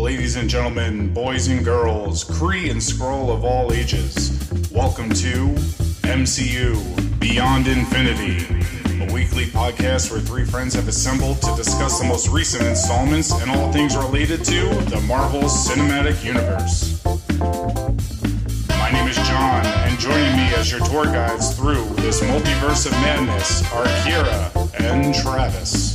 Ladies and gentlemen, boys and girls, Kree and Skrull of all ages, welcome to MCU Beyond Infinity, a weekly podcast where three friends have assembled to discuss the most recent installments and all things related to the Marvel Cinematic Universe. My name is John, and joining me as your tour guides through this multiverse of madness are Kira and Travis.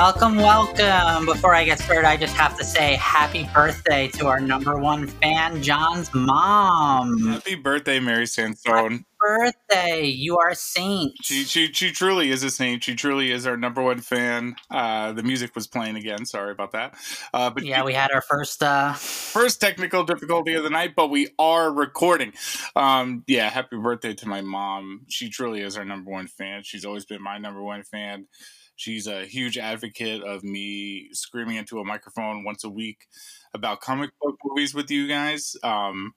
Welcome, welcome. Before I get started, I just have to say happy birthday to our number one fan, John's mom. Happy birthday, Mary Sandstone. Happy birthday. You are a saint. She, she, she truly is a saint. She truly is our number one fan. Uh, the music was playing again. Sorry about that. Uh, but yeah, we had our first uh... first technical difficulty of the night, but we are recording. Um, yeah, happy birthday to my mom. She truly is our number one fan. She's always been my number one fan. She's a huge advocate of me screaming into a microphone once a week about comic book movies with you guys. Um,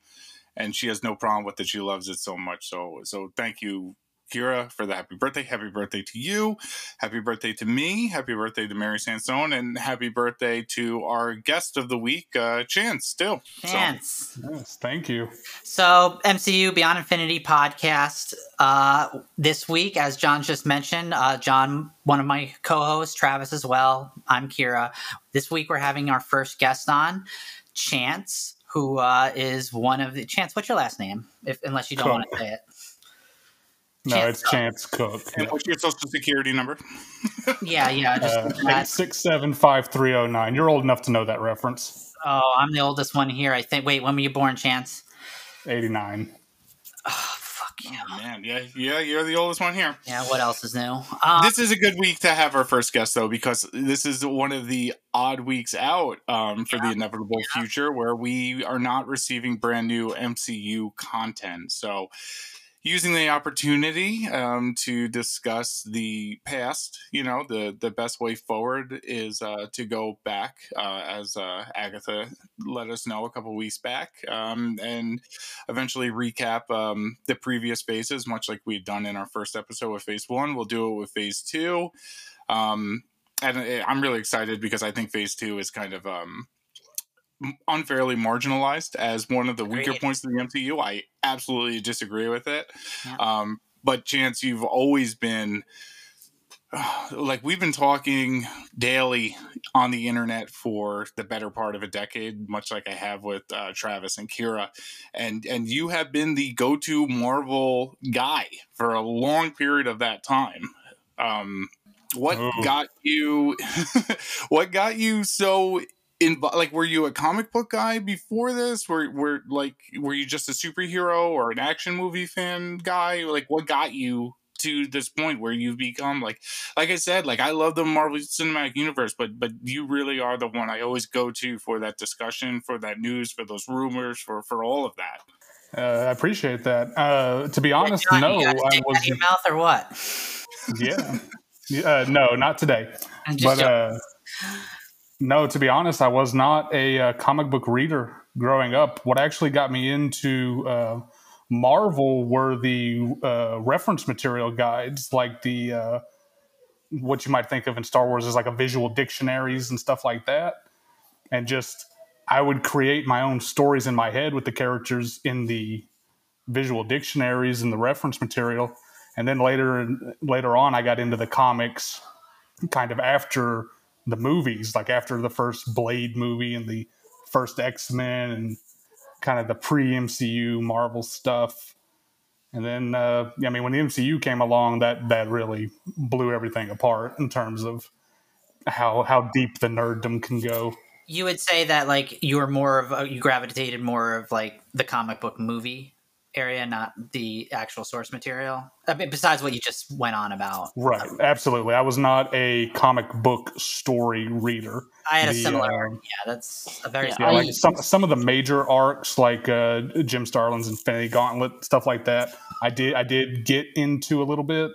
and she has no problem with it. She loves it so much. So, so thank you Kira for the happy birthday. Happy birthday to you. Happy birthday to me. Happy birthday to Mary Sansone. And happy birthday to our guest of the week, uh, Chance, still. Chance. So. Yes, thank you. So, MCU Beyond Infinity podcast. Uh, this week, as John just mentioned, uh, John, one of my co hosts, Travis as well. I'm Kira. This week, we're having our first guest on, Chance, who uh, is one of the. Chance, what's your last name? If Unless you don't want to say it. No, Chance it's Cook. Chance Cook. And what's your social security number? yeah, yeah. Just uh, six seven five three zero nine. You're old enough to know that reference. Oh, I'm the oldest one here. I think. Wait, when were you born, Chance? Eighty nine. Oh, fuck yeah. Oh, man, yeah, yeah. You're the oldest one here. Yeah. What else is new? Um, this is a good week to have our first guest, though, because this is one of the odd weeks out um, for yeah, the inevitable yeah. future where we are not receiving brand new MCU content. So using the opportunity um, to discuss the past. You know, the the best way forward is uh, to go back, uh, as uh, Agatha let us know a couple weeks back, um, and eventually recap um, the previous phases, much like we'd done in our first episode with Phase One. We'll do it with Phase Two. Um, and uh, I'm really excited because I think Phase Two is kind of um, unfairly marginalized as one of the Agreed. weaker points of the MCU. I absolutely disagree with it. Yeah. Um, but Chance, you've always been uh, like we've been talking daily on the internet for the better part of a decade, much like I have with uh, Travis and Kira, and and you have been the go-to Marvel guy for a long period of that time. Um, what oh. got you? what got you so in like were you a comic book guy before this? Were were like were you just a superhero or an action movie fan guy? Like what got you to this point where you've become like like I said like I love the Marvel Cinematic Universe but but you really are the one I always go to for that discussion for that news for those rumors for for all of that. Uh, I appreciate that. Uh, to be honest John, no I was your mouth or what? Yeah. Uh, no not today. But uh no, to be honest, I was not a uh, comic book reader growing up. What actually got me into uh, Marvel were the uh, reference material guides, like the uh, what you might think of in Star Wars as like a visual dictionaries and stuff like that. And just I would create my own stories in my head with the characters in the visual dictionaries and the reference material. And then later later on, I got into the comics, kind of after the movies, like after the first Blade movie and the first X Men and kind of the pre MCU Marvel stuff. And then, uh, I mean, when the MCU came along, that that really blew everything apart in terms of how how deep the nerddom can go. You would say that like you were more of a, you gravitated more of like the comic book movie area, not the actual source material. I mean, besides what you just went on about. Right. Absolutely. I was not a comic book story reader. I had the, a similar. Uh, yeah, that's a very. Yeah, like some some of the major arcs, like uh, Jim Starlin's Infinity Gauntlet, stuff like that. I did I did get into a little bit,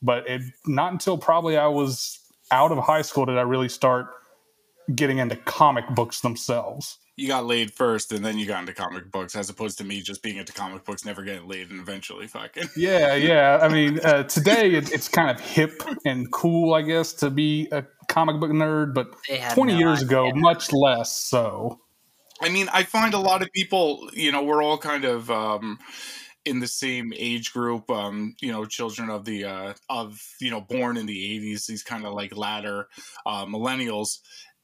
but it not until probably I was out of high school did I really start getting into comic books themselves. You got laid first, and then you got into comic books, as opposed to me just being into comic books, never getting laid, and eventually fucking. Yeah, yeah. I mean, uh, today it, it's kind of hip and cool, I guess, to be a comic book nerd, but 20 no years idea. ago, much less so. I mean, I find a lot of people, you know, we're all kind of. Um, in the same age group um you know children of the uh of you know born in the 80s these kind of like latter uh millennials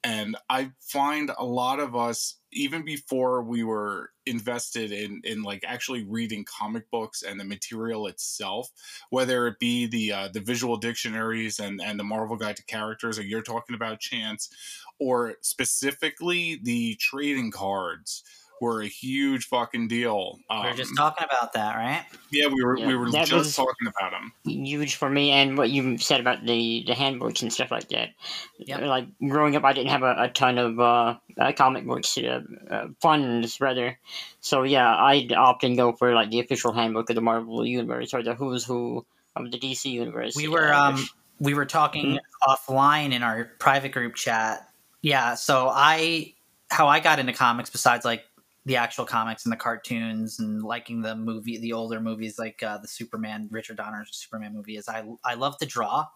and i find a lot of us even before we were invested in in like actually reading comic books and the material itself whether it be the uh, the visual dictionaries and and the marvel guide to characters that you're talking about chance or specifically the trading cards were a huge fucking deal. Um, we were just talking about that, right? Yeah, we were yeah, we were just talking about them. Huge for me, and what you said about the the handbooks and stuff like that. Yep. Like growing up, I didn't have a, a ton of uh, uh, comic books uh, uh, funds rather. So yeah, I'd often go for like the official handbook of the Marvel universe or the Who's Who of the DC universe. We were um we were talking mm-hmm. offline in our private group chat. Yeah, so I how I got into comics besides like the actual comics and the cartoons and liking the movie, the older movies like uh, the Superman, Richard Donner Superman movie is I I love to draw,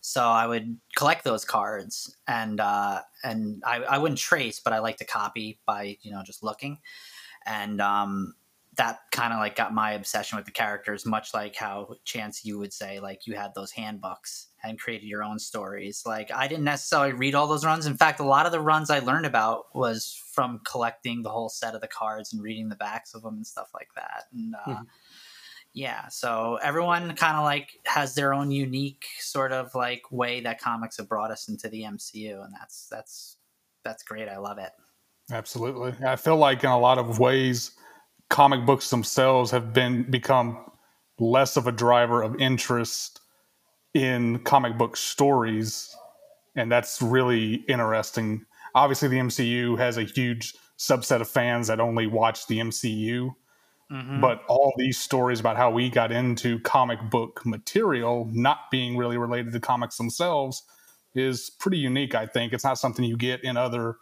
so I would collect those cards and uh, and I, I wouldn't trace, but I like to copy by you know just looking, and um, that kind of like got my obsession with the characters, much like how Chance you would say like you had those handbooks and created your own stories. Like I didn't necessarily read all those runs. In fact, a lot of the runs I learned about was from collecting the whole set of the cards and reading the backs of them and stuff like that. And uh, mm-hmm. yeah, so everyone kind of like has their own unique sort of like way that comics have brought us into the MCU, and that's that's that's great. I love it. Absolutely, I feel like in a lot of ways, comic books themselves have been become less of a driver of interest in comic book stories, and that's really interesting. Obviously, the MCU has a huge subset of fans that only watch the MCU. Mm-hmm. But all these stories about how we got into comic book material not being really related to comics themselves is pretty unique, I think. It's not something you get in other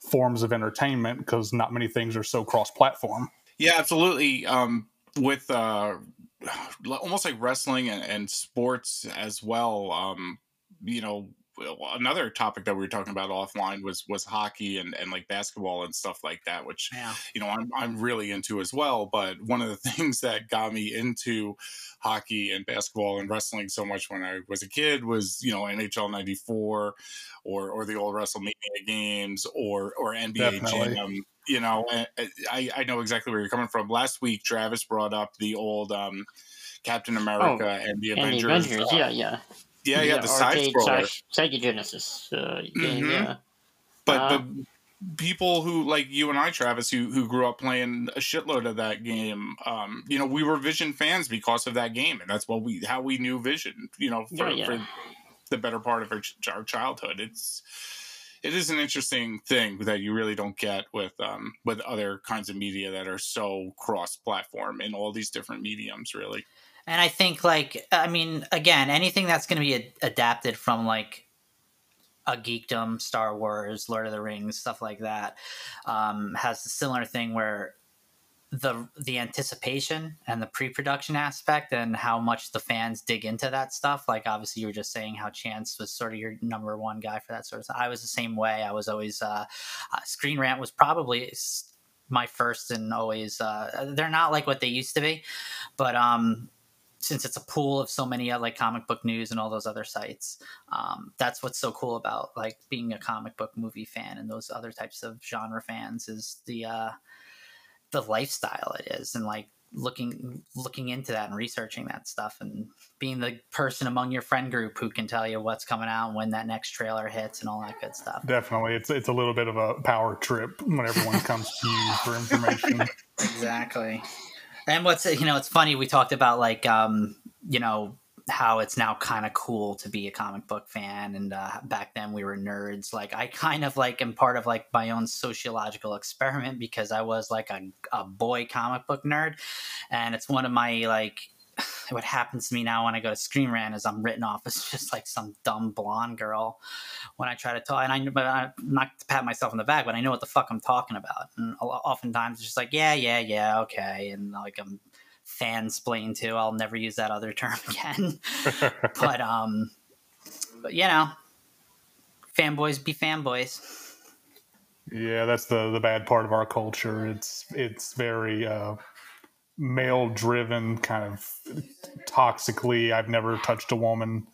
forms of entertainment because not many things are so cross platform. Yeah, absolutely. Um, with uh, almost like wrestling and, and sports as well. Um, you know, another topic that we were talking about offline was was hockey and, and like basketball and stuff like that, which yeah. you know I'm I'm really into as well. But one of the things that got me into hockey and basketball and wrestling so much when I was a kid was you know NHL '94 or or the old WrestleMania games or or NBA Definitely. Jam you know, I, I know exactly where you're coming from. Last week, Travis brought up the old um, Captain America oh, and the Avengers. And the Avengers, uh, yeah, yeah. Yeah, yeah, the side scroller. Sega Genesis uh, game, mm-hmm. yeah. But, uh, but people who like you and I, Travis, who who grew up playing a shitload of that game, um, you know, we were Vision fans because of that game, and that's what we how we knew Vision. You know, for, yeah, yeah. for the better part of our, our childhood. It's it is an interesting thing that you really don't get with um, with other kinds of media that are so cross platform in all these different mediums, really. And I think, like, I mean, again, anything that's going to be adapted from like a geekdom, Star Wars, Lord of the Rings, stuff like that, um, has a similar thing where the the anticipation and the pre-production aspect and how much the fans dig into that stuff. Like obviously you were just saying how chance was sort of your number one guy for that sort of stuff. I was the same way. I was always uh, uh screen rant was probably my first and always uh they're not like what they used to be but um since it's a pool of so many uh, like comic book news and all those other sites um, that's what's so cool about like being a comic book movie fan and those other types of genre fans is the uh the lifestyle it is and like looking looking into that and researching that stuff and being the person among your friend group who can tell you what's coming out and when that next trailer hits and all that good stuff. Definitely. It's it's a little bit of a power trip when everyone comes to you for information. exactly. And what's you know, it's funny we talked about like um, you know, how it's now kind of cool to be a comic book fan and uh, back then we were nerds like i kind of like am part of like my own sociological experiment because i was like a, a boy comic book nerd and it's one of my like what happens to me now when I go to Screen Rant is I'm written off as just like some dumb blonde girl when I try to talk. And I, but I'm not to pat myself on the back, but I know what the fuck I'm talking about. And oftentimes it's just like, yeah, yeah, yeah, okay. And like I'm fansplain too. I'll never use that other term again. but um, but you know, fanboys be fanboys. Yeah, that's the the bad part of our culture. It's it's very uh, male driven, kind of toxically. I've never touched a woman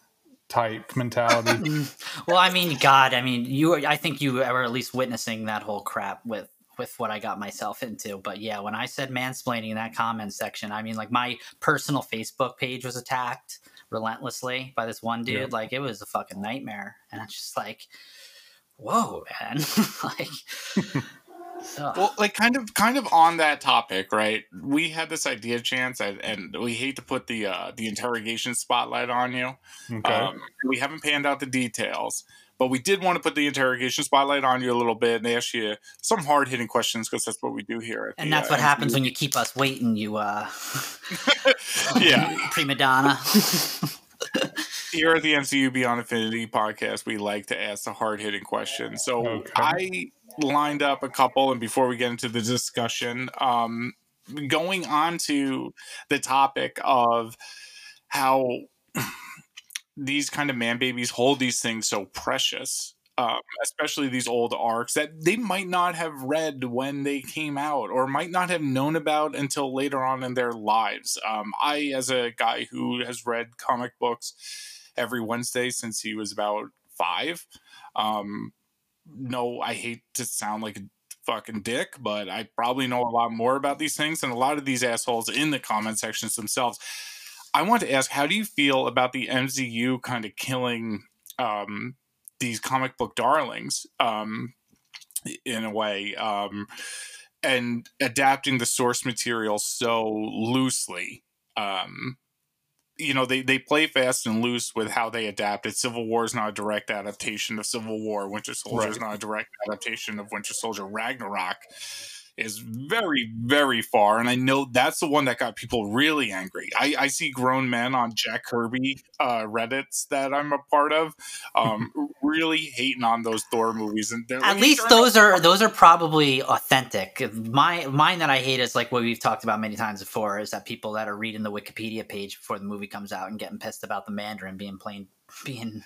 type mentality. well, I mean, God, I mean, you. I think you were at least witnessing that whole crap with with what I got myself into. But yeah, when I said mansplaining in that comment section, I mean, like my personal Facebook page was attacked relentlessly by this one dude. Yeah. Like it was a fucking nightmare, and it's just like, whoa, man, like. well, like kind of, kind of on that topic, right? We had this idea, chance, and, and we hate to put the uh, the interrogation spotlight on you. Okay. Um, we haven't panned out the details, but we did want to put the interrogation spotlight on you a little bit and ask you some hard hitting questions because that's what we do here. and the, that's what uh, happens when you keep us waiting, you uh, yeah, prima donna. here at the MCU Beyond Infinity podcast, we like to ask the hard hitting questions. So okay. I lined up a couple, and before we get into the discussion, um, going on to the topic of how these kind of man babies hold these things so precious um, especially these old arcs that they might not have read when they came out or might not have known about until later on in their lives. Um, I, as a guy who has read comic books every Wednesday since he was about five, um, no, I hate to sound like a fucking dick, but I probably know a lot more about these things than a lot of these assholes in the comment sections themselves. I want to ask, how do you feel about the MCU kind of killing um, these comic book darlings um, in a way um, and adapting the source material so loosely? Um, you know, they, they play fast and loose with how they adapt it. Civil War is not a direct adaptation of Civil War. Winter Soldier right. is not a direct adaptation of Winter Soldier Ragnarok is very, very far. And I know that's the one that got people really angry. I, I see grown men on Jack Kirby uh, Reddits that I'm a part of um, really hating on those Thor movies. And at least those are those are probably authentic. My mine that I hate is like what we've talked about many times before is that people that are reading the Wikipedia page before the movie comes out and getting pissed about the Mandarin being plain being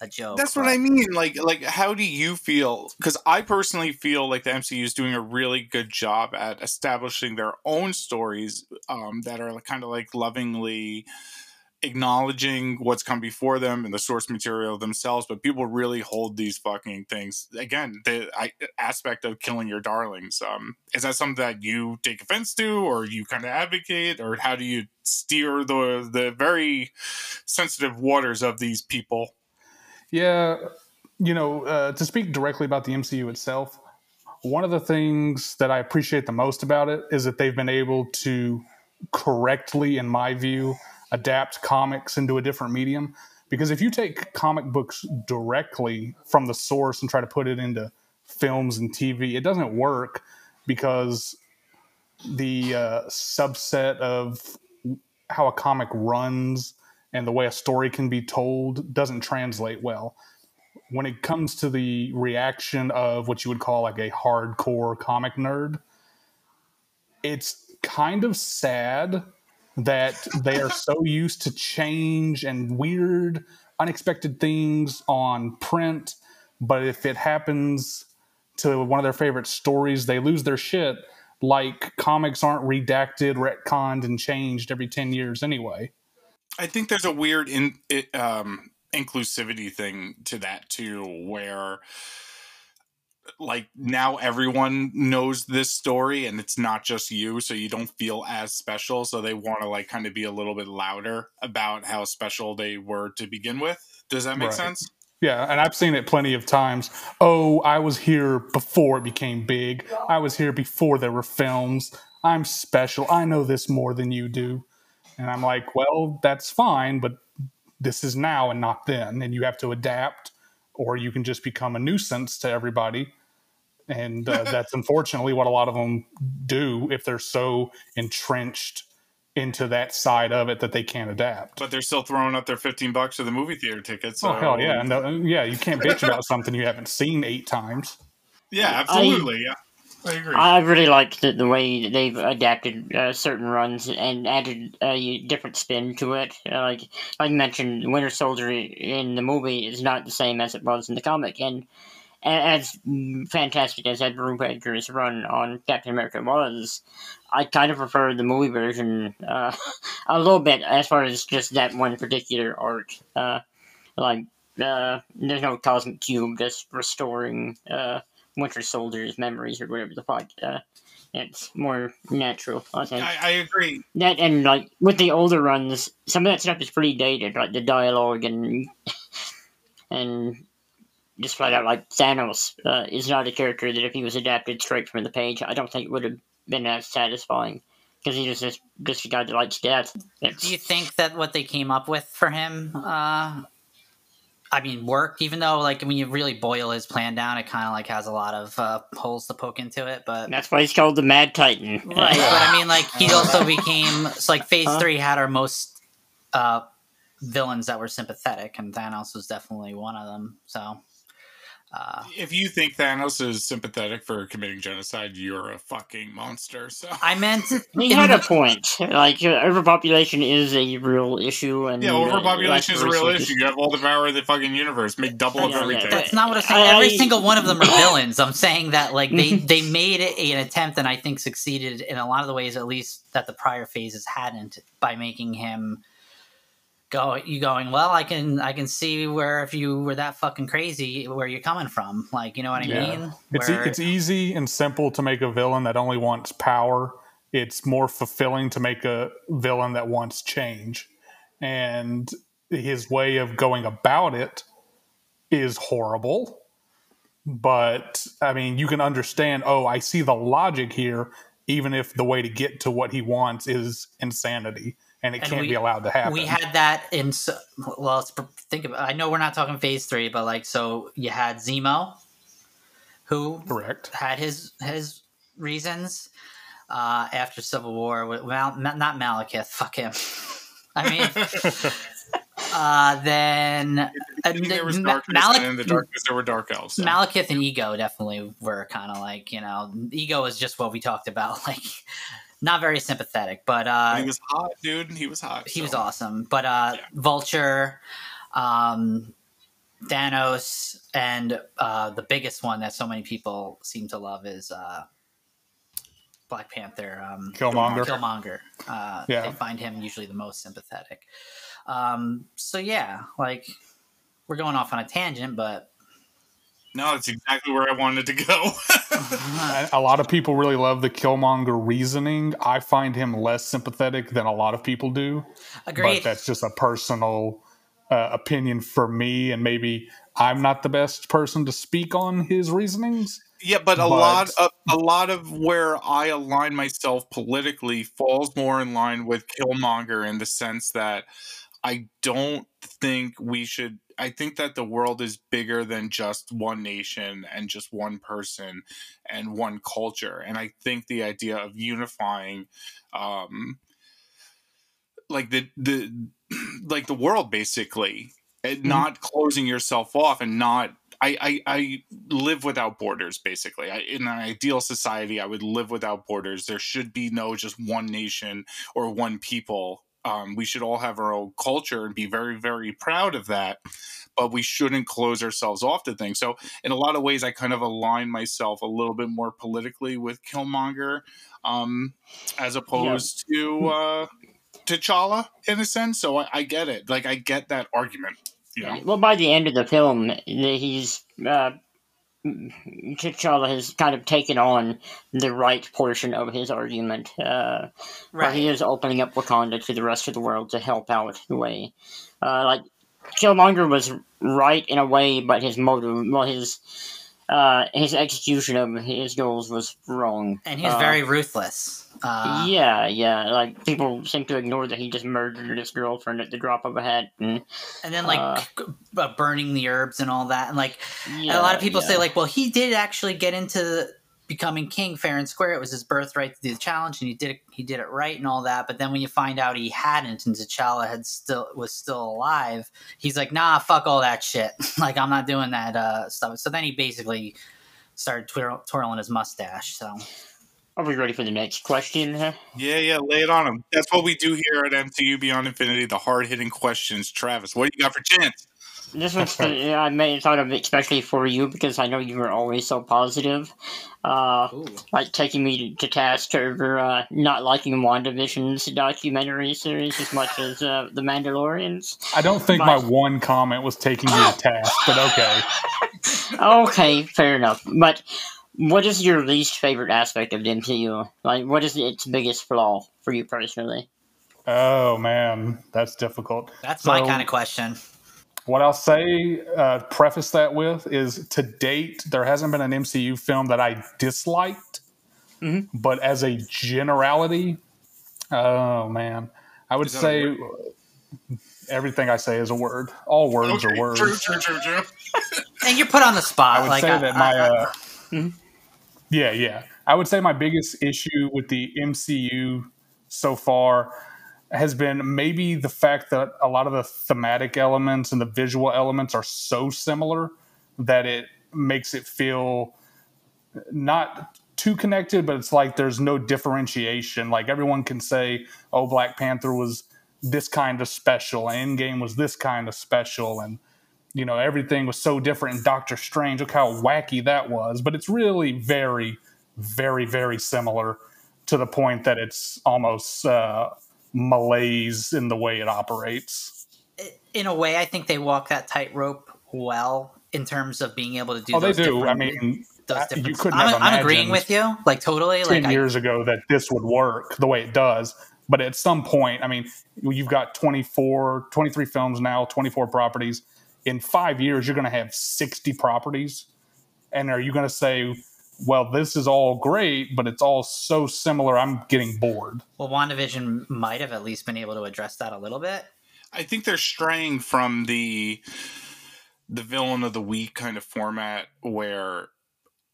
a joke. That's but. what I mean. Like, like, how do you feel? Because I personally feel like the MCU is doing a really good job at establishing their own stories um, that are kind of like lovingly acknowledging what's come before them and the source material themselves but people really hold these fucking things. Again the I, aspect of killing your darlings um, is that something that you take offense to or you kind of advocate or how do you steer the the very sensitive waters of these people? Yeah you know uh, to speak directly about the mcu itself one of the things that i appreciate the most about it is that they've been able to correctly in my view adapt comics into a different medium. Because if you take comic books directly from the source and try to put it into films and TV, it doesn't work because the uh, subset of how a comic runs and the way a story can be told doesn't translate well. When it comes to the reaction of what you would call like a hardcore comic nerd, it's kind of sad that they are so used to change and weird, unexpected things on print. But if it happens to one of their favorite stories, they lose their shit. Like comics aren't redacted, retconned, and changed every 10 years anyway. I think there's a weird in, um, inclusivity thing to that too, where like now everyone knows this story and it's not just you so you don't feel as special so they want to like kind of be a little bit louder about how special they were to begin with. Does that make right. sense? Yeah and i've seen it plenty of times. Oh i was here before it became big. I was here before there were films. I'm special. I know this more than you do. And i'm like well that's fine but this is now and not then and you have to adapt or you can just become a nuisance to everybody and uh, that's unfortunately what a lot of them do if they're so entrenched into that side of it that they can't adapt. But they're still throwing up their fifteen bucks for the movie theater tickets. So. Oh hell yeah, no, yeah, you can't bitch about something you haven't seen eight times. Yeah, absolutely. I, yeah. I agree. I really like the, the way they've adapted uh, certain runs and added a different spin to it. Uh, like I mentioned, Winter Soldier in the movie is not the same as it was in the comic, and as fantastic as Ed Brubaker's run on Captain America was, I kind of prefer the movie version uh, a little bit as far as just that one particular arc. Uh, like, uh, there's no cosmic cube just restoring uh, Winter Soldier's memories or whatever the fuck. Uh, it's more natural, I think. I, I, agree. That and like with the older runs, some of that stuff is pretty dated, like the dialogue and and just flat out like Thanos uh, is not a character that if he was adapted straight from the page, I don't think it would have been as satisfying because he's just just a guy that likes death. It's, Do you think that what they came up with for him, uh, I mean, work. Even though, like, when you really boil his plan down, it kind of like has a lot of uh, holes to poke into it. But that's why he's called the Mad Titan, right? but I mean, like, he also became so like Phase huh? Three had our most uh, villains that were sympathetic, and Thanos was definitely one of them. So uh, if you think Thanos is sympathetic for committing genocide, you're a fucking monster. So I meant he had a point. Like uh, overpopulation is a real issue, and yeah, overpopulation uh, is a real issue. You have all the power of the fucking universe, make double of everything. That's not what I'm saying. Every single one of them are villains. I'm saying that like they they made an attempt, and I think succeeded in a lot of the ways, at least that the prior phases hadn't, by making him go you going well i can i can see where if you were that fucking crazy where you're coming from. Like you know what i yeah. mean? It's, where... it's easy and simple to make a villain that only wants power. It's more fulfilling to make a villain that wants change. And his way of going about it is horrible. But i mean you can understand oh i see the logic here even if the way to get to what he wants is insanity and it and can't we, be allowed to happen. We had that in well, let's think about. I know we're not talking phase three, but like so, you had Zemo, who correct had his his reasons uh, after Civil War. Well, not Malekith. Fuck him. I mean. Uh, then uh, there was darkness, Malek- and in the darkness there were dark elves. So. Malekith and Ego definitely were kind of like you know, Ego is just what we talked about, like not very sympathetic, but uh, he was hot, dude. And he was hot. He so. was awesome. But uh, yeah. Vulture, um, Thanos, and uh, the biggest one that so many people seem to love is uh, Black Panther. Um, Killmonger. Killmonger. Uh, yeah. They find him usually the most sympathetic. Um, so yeah, like we're going off on a tangent, but no, it's exactly where I wanted to go. a lot of people really love the Killmonger reasoning. I find him less sympathetic than a lot of people do. Agreed. But that's just a personal uh, opinion for me, and maybe I'm not the best person to speak on his reasonings. Yeah, but a but, lot of a lot of where I align myself politically falls more in line with Killmonger in the sense that I don't think we should I think that the world is bigger than just one nation and just one person and one culture. And I think the idea of unifying, um, like the the like the world basically, and mm-hmm. not closing yourself off and not. I, I, I live without borders basically. I, in an ideal society, I would live without borders. There should be no just one nation or one people um, we should all have our own culture and be very, very proud of that. But we shouldn't close ourselves off to things. So, in a lot of ways, I kind of align myself a little bit more politically with Killmonger, um, as opposed yeah. to uh, T'Challa in a sense. So I, I, get it. Like I get that argument. You know? Well, by the end of the film, he's uh, T'Challa has kind of taken on the right portion of his argument, uh, right. where he is opening up Wakanda to the rest of the world to help out the way. Uh, like Killmonger was right in a way, but his motive, well, his uh, his execution of his goals was wrong, and he's uh, very ruthless. Uh, yeah, yeah. Like people seem to ignore that he just murdered his girlfriend at the drop of a hat, and, and then like uh, burning the herbs and all that. And like yeah, a lot of people yeah. say, like, well, he did actually get into becoming king fair and square. It was his birthright to do the challenge, and he did it. He did it right and all that. But then when you find out he hadn't, and T'Challa had still was still alive, he's like, "Nah, fuck all that shit. like I'm not doing that uh, stuff." So then he basically started twirl- twirling his mustache. So. Are we ready for the next question? Yeah, yeah, lay it on him. That's what we do here at MCU Beyond Infinity, the hard hitting questions. Travis, what do you got for chance? This one's the, I made thought of it especially for you because I know you were always so positive, uh, like taking me to, task over uh, not liking WandaVision's documentary series as much as uh, the Mandalorians. I don't think my one comment was taking you to task, but okay. okay, fair enough. But what is your least favorite aspect of the MCU? Like, what is its biggest flaw for you personally? Oh man, that's difficult. That's so, my kind of question. What I'll say, uh, preface that with, is to date, there hasn't been an MCU film that I disliked. Mm-hmm. But as a generality, oh man, I would say everything I say is a word. All words okay. are words. True, true, true, true. and you're put on the spot. I would like, say that my. Uh, mm-hmm. Yeah, yeah. I would say my biggest issue with the MCU so far has been maybe the fact that a lot of the thematic elements and the visual elements are so similar that it makes it feel not too connected, but it's like there's no differentiation. Like everyone can say, oh, Black Panther was this kind of special, and Endgame was this kind of special, and you know everything was so different in Doctor Strange. Look how wacky that was, but it's really very, very, very similar to the point that it's almost uh, malaise in the way it operates. In a way, I think they walk that tightrope well in terms of being able to do. Oh, they do. I mean, you couldn't. I'm, I'm agreeing with you, like totally. Ten like, years I, ago, that this would work the way it does, but at some point, I mean, you've got 24, 23 films now, 24 properties. In five years, you're going to have 60 properties. And are you going to say, well, this is all great, but it's all so similar. I'm getting bored. Well, WandaVision might have at least been able to address that a little bit. I think they're straying from the the villain of the week kind of format where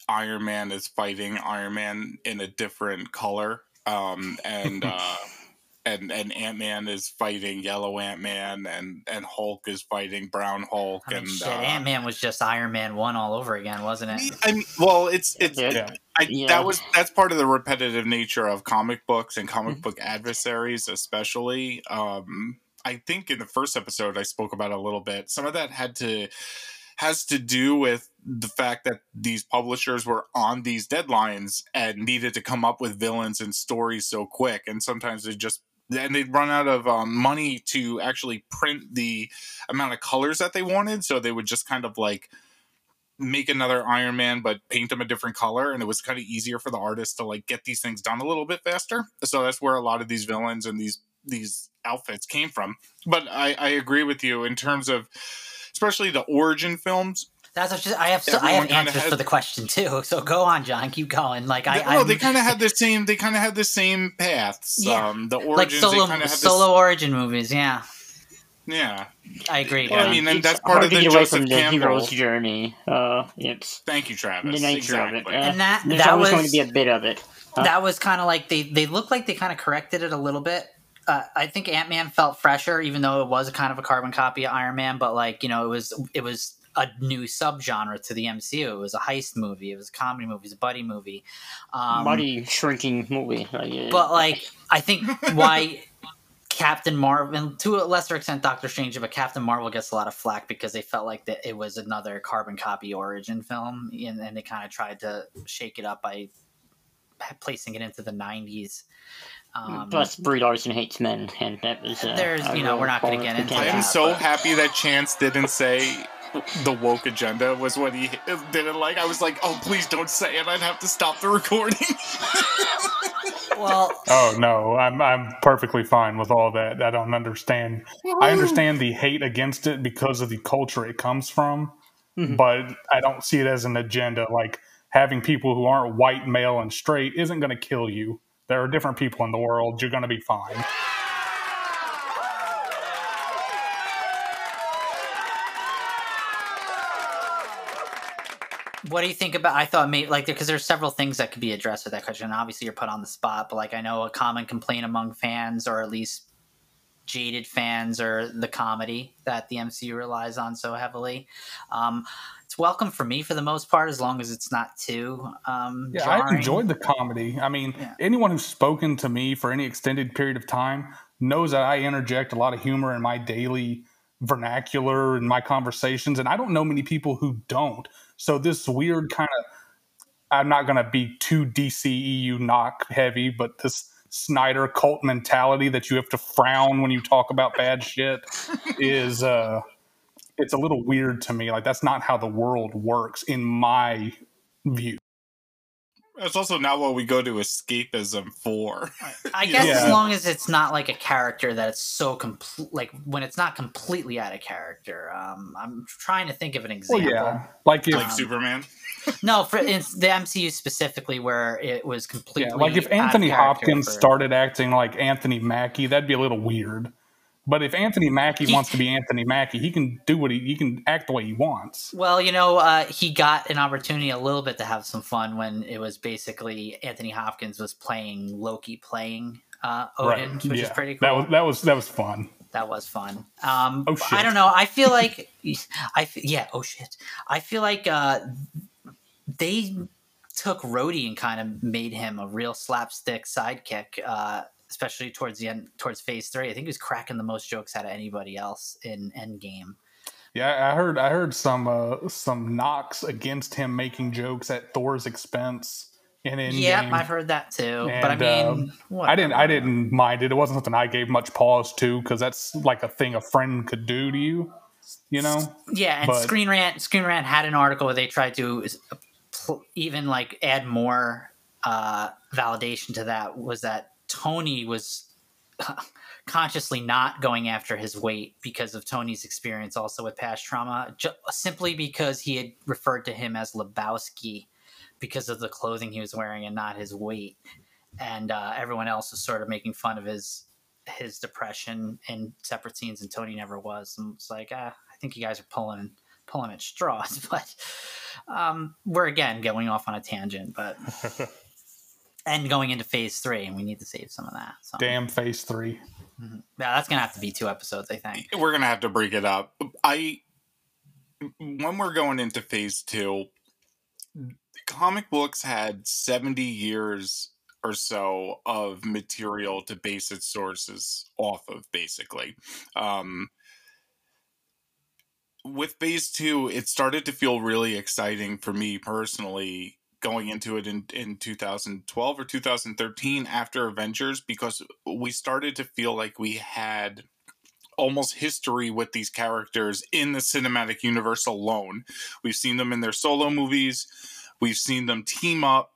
Iron Man is fighting Iron Man in a different color. Um, and uh, and and Ant Man is fighting Yellow Ant Man, and and Hulk is fighting Brown Hulk, I mean, and shit, uh, Ant Man was just Iron Man one all over again, wasn't it? I mean, well, it's it's yeah. I, yeah. that was that's part of the repetitive nature of comic books and comic mm-hmm. book adversaries, especially. Um, I think in the first episode I spoke about a little bit. Some of that had to has to do with the fact that these publishers were on these deadlines and needed to come up with villains and stories so quick and sometimes they just and they'd run out of um, money to actually print the amount of colors that they wanted so they would just kind of like make another iron man but paint them a different color and it was kind of easier for the artist to like get these things done a little bit faster. So that's where a lot of these villains and these these outfits came from. But i i agree with you in terms of especially the origin films that's what just, I have. So, I have answers had, for the question too. So go on, John. Keep going. Like I, no, they kind of had the same. They kind of had the same paths. Yeah. Um, the origins, like solo solo this, origin movies. Yeah. Yeah, I agree. Well, I mean, and that's part of the Joseph from the Campbell hero's journey. Uh, it's thank you, Travis. The nature exactly. of it, uh, and that that was going to be a bit of it. Huh? That was kind of like they they looked like they kind of corrected it a little bit. Uh, I think Ant Man felt fresher, even though it was a kind of a carbon copy of Iron Man. But like you know, it was it was a new subgenre to the MCU. It was a heist movie. It was a comedy movie. It was a buddy movie. Um, buddy shrinking movie. But like, I think why Captain Marvel, and to a lesser extent Doctor Strange, but Captain Marvel gets a lot of flack because they felt like that it was another carbon copy origin film, and, and they kind of tried to shake it up by placing it into the '90s. Um, Plus, Brie Larson hates men, and that was. Uh, there's, you know, we're not going to get into. I am so happy that Chance didn't say the woke agenda was what he didn't like. I was like, oh, please don't say it. I'd have to stop the recording. well, oh no, I'm I'm perfectly fine with all that. I don't understand. I understand the hate against it because of the culture it comes from, mm-hmm. but I don't see it as an agenda. Like having people who aren't white, male, and straight isn't going to kill you. There are different people in the world. You're going to be fine. What do you think about? I thought maybe like because there's several things that could be addressed with that question. Obviously, you're put on the spot, but like I know a common complaint among fans, or at least jaded fans, or the comedy that the MCU relies on so heavily. Um, it's welcome for me for the most part, as long as it's not too. Um, yeah, jarring. I enjoyed the comedy. I mean, yeah. anyone who's spoken to me for any extended period of time knows that I interject a lot of humor in my daily vernacular in my conversations, and I don't know many people who don't. So this weird kind of I'm not going to be too DCEU knock heavy, but this Snyder cult mentality that you have to frown when you talk about bad shit is uh it's a little weird to me. Like that's not how the world works in my view. It's also not what we go to escapism for. I guess yeah. as long as it's not like a character that it's so complete, like when it's not completely out of character. Um, I'm trying to think of an example. Well, yeah, like if, like Superman. no, for the MCU specifically, where it was completely yeah, like if Anthony Hopkins for... started acting like Anthony Mackie, that'd be a little weird. But if Anthony Mackie he, wants to be Anthony Mackie, he can do what he, he can act the way he wants. Well, you know, uh, he got an opportunity a little bit to have some fun when it was basically Anthony Hopkins was playing Loki, playing uh, Odin, right. which yeah. is pretty cool. That was that was that was fun. That was fun. Um, oh shit! I don't know. I feel like I yeah. Oh shit! I feel like uh, they took Rhodey and kind of made him a real slapstick sidekick. Uh, especially towards the end, towards phase three. I think he was cracking the most jokes out of anybody else in Endgame. Yeah, I heard I heard some uh, some knocks against him making jokes at Thor's expense in Endgame. Yeah, I've heard that too. And, but I mean, uh, I didn't I didn't mind it. It wasn't something I gave much pause to because that's like a thing a friend could do to you. You know. Yeah, and but, Screen Rant Screen Rant had an article where they tried to even like add more uh, validation to that. Was that Tony was consciously not going after his weight because of Tony's experience also with past trauma, simply because he had referred to him as Lebowski because of the clothing he was wearing and not his weight. And uh, everyone else was sort of making fun of his his depression in separate scenes, and Tony never was. And it's like, ah, I think you guys are pulling pulling at straws, but um, we're again going off on a tangent, but. and going into phase three, and we need to save some of that. So. Damn phase 3 mm-hmm. Yeah, that's gonna have to be two episodes, I think. We're gonna have to break it up. I when we're going into phase two, comic books had seventy years or so of material to base its sources off of, basically. Um, with phase two, it started to feel really exciting for me personally going into it in, in 2012 or 2013 after Avengers because we started to feel like we had almost history with these characters in the cinematic universe alone. We've seen them in their solo movies, we've seen them team up.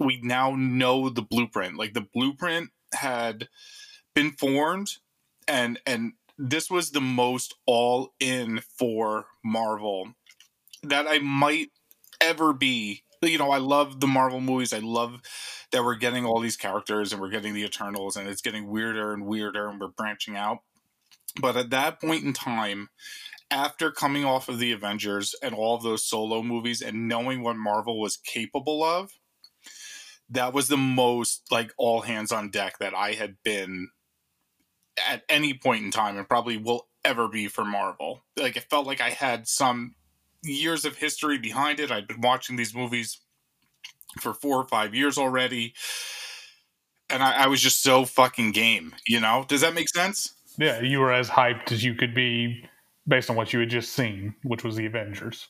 We now know the blueprint. Like the blueprint had been formed and and this was the most all in for Marvel that I might ever be you know, I love the Marvel movies. I love that we're getting all these characters and we're getting the Eternals and it's getting weirder and weirder and we're branching out. But at that point in time, after coming off of the Avengers and all of those solo movies and knowing what Marvel was capable of, that was the most like all hands on deck that I had been at any point in time and probably will ever be for Marvel. Like it felt like I had some years of history behind it. I'd been watching these movies for four or five years already. And I, I was just so fucking game, you know? Does that make sense? Yeah, you were as hyped as you could be based on what you had just seen, which was the Avengers.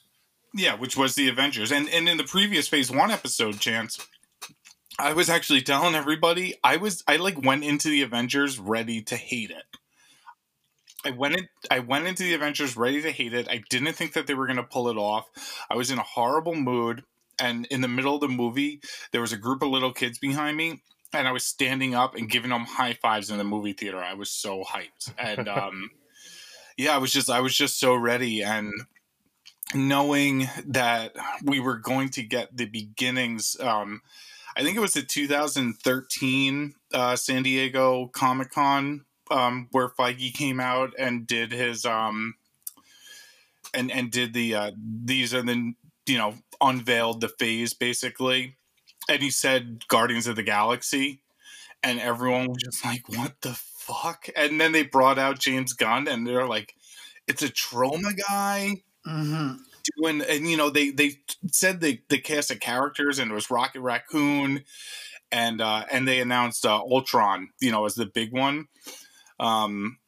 Yeah, which was the Avengers. And and in the previous phase one episode, Chance, I was actually telling everybody I was I like went into the Avengers ready to hate it. I went in, I went into the Avengers ready to hate it. I didn't think that they were going to pull it off. I was in a horrible mood, and in the middle of the movie, there was a group of little kids behind me, and I was standing up and giving them high fives in the movie theater. I was so hyped, and um, yeah, I was just I was just so ready, and knowing that we were going to get the beginnings. Um, I think it was the 2013 uh, San Diego Comic Con um, where Feige came out and did his um, and and did the uh, these are the you know unveiled the phase basically, and he said Guardians of the Galaxy, and everyone was just like, "What the fuck?" And then they brought out James Gunn, and they're like, "It's a Troma guy." Mm-hmm. Doing and you know they they said they they cast the characters and it was Rocket Raccoon, and uh, and they announced uh, Ultron, you know, as the big one. Um,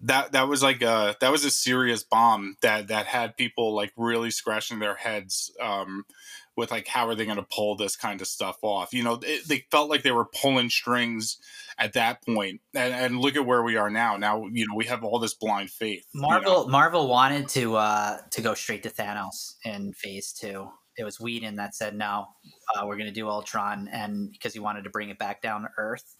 that that was like a that was a serious bomb that that had people like really scratching their heads um, with like how are they going to pull this kind of stuff off? You know it, they felt like they were pulling strings at that point and, and look at where we are now. Now you know we have all this blind faith marvel you know? marvel wanted to uh to go straight to thanos in phase two. It was Whedon that said no uh, we're going to do ultron and because he wanted to bring it back down to earth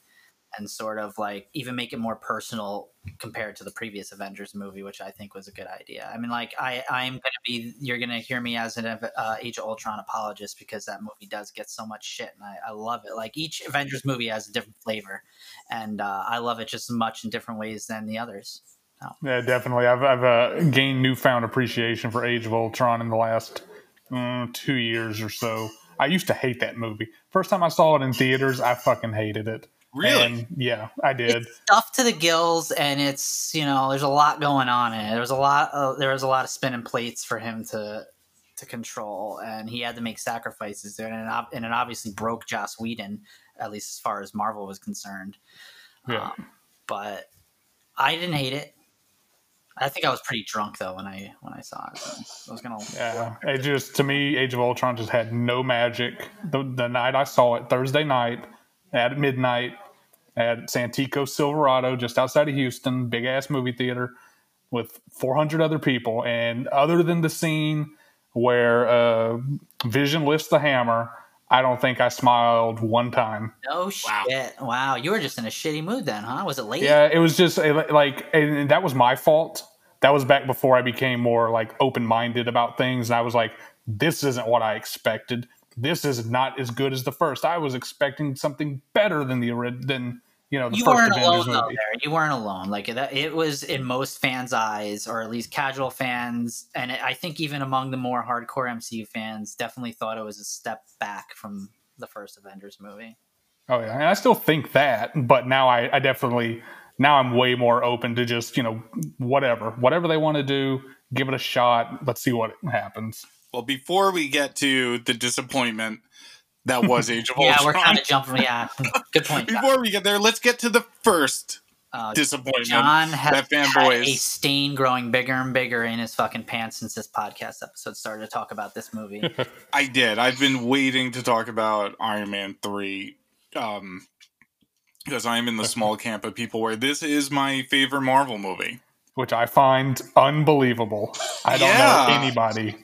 and sort of like even make it more personal compared to the previous Avengers movie, which I think was a good idea. I mean, like I I'm gonna be you're gonna hear me as an uh, Age of Ultron apologist because that movie does get so much shit, and I, I love it. Like each Avengers movie has a different flavor, and uh, I love it just as much in different ways than the others. So. Yeah, definitely. I've I've uh, gained newfound appreciation for Age of Ultron in the last mm, two years or so. I used to hate that movie. First time I saw it in theaters, I fucking hated it. Really? And yeah, I did. It's stuff to the gills, and it's you know there's a lot going on in it. There was a lot. Of, there was a lot of spinning plates for him to to control, and he had to make sacrifices there, and it, and it obviously broke Joss Whedon, at least as far as Marvel was concerned. Yeah. Um, but I didn't hate it. I think I was pretty drunk though when I when I saw it. So I was gonna. Yeah, it just to me, Age of Ultron just had no magic. The, the night I saw it, Thursday night at midnight, at Santikos Silverado, just outside of Houston, big ass movie theater with 400 other people. And other than the scene where uh, Vision lifts the hammer, I don't think I smiled one time. No shit! Wow. wow, you were just in a shitty mood then, huh? Was it late? Yeah, it was just like, and that was my fault. That was back before I became more like open minded about things, and I was like, "This isn't what I expected. This is not as good as the first. I was expecting something better than the than you know, you weren't alone though. There, you weren't alone. Like that, it was in most fans' eyes, or at least casual fans, and I think even among the more hardcore MCU fans, definitely thought it was a step back from the first Avengers movie. Oh yeah, and I still think that, but now I, I definitely now I'm way more open to just you know whatever, whatever they want to do, give it a shot. Let's see what happens. Well, before we get to the disappointment that was Age of yeah, Ultron. we're kind of jumping. Yeah, good point. Before we get there, let's get to the first uh, disappointment. John has that fanboys. had a stain growing bigger and bigger in his fucking pants since this podcast episode started to talk about this movie. I did. I've been waiting to talk about Iron Man three. Um, because I'm in the small camp of people where this is my favorite Marvel movie. Which I find unbelievable. I don't yeah. know anybody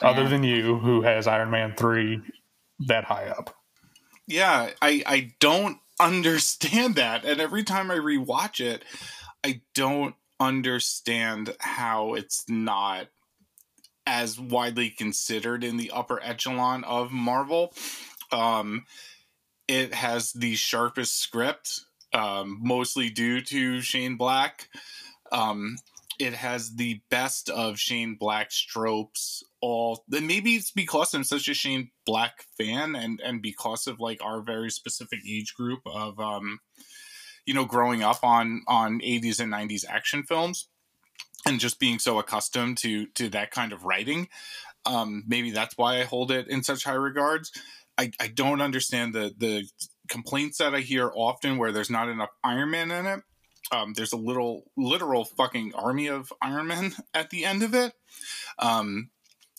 other than you who has Iron Man 3 that high up. Yeah, I I don't understand that, and every time I rewatch it, I don't understand how it's not as widely considered in the upper echelon of Marvel. Um, it has the sharpest script, um, mostly due to Shane Black. Um, it has the best of Shane Black's tropes. All then maybe it's because I'm such a Shane Black fan, and and because of like our very specific age group of um, you know, growing up on on 80s and 90s action films, and just being so accustomed to to that kind of writing. Um, maybe that's why I hold it in such high regards. I, I don't understand the the complaints that I hear often where there's not enough Iron Man in it um, there's a little literal fucking army of Iron Men at the end of it. Um,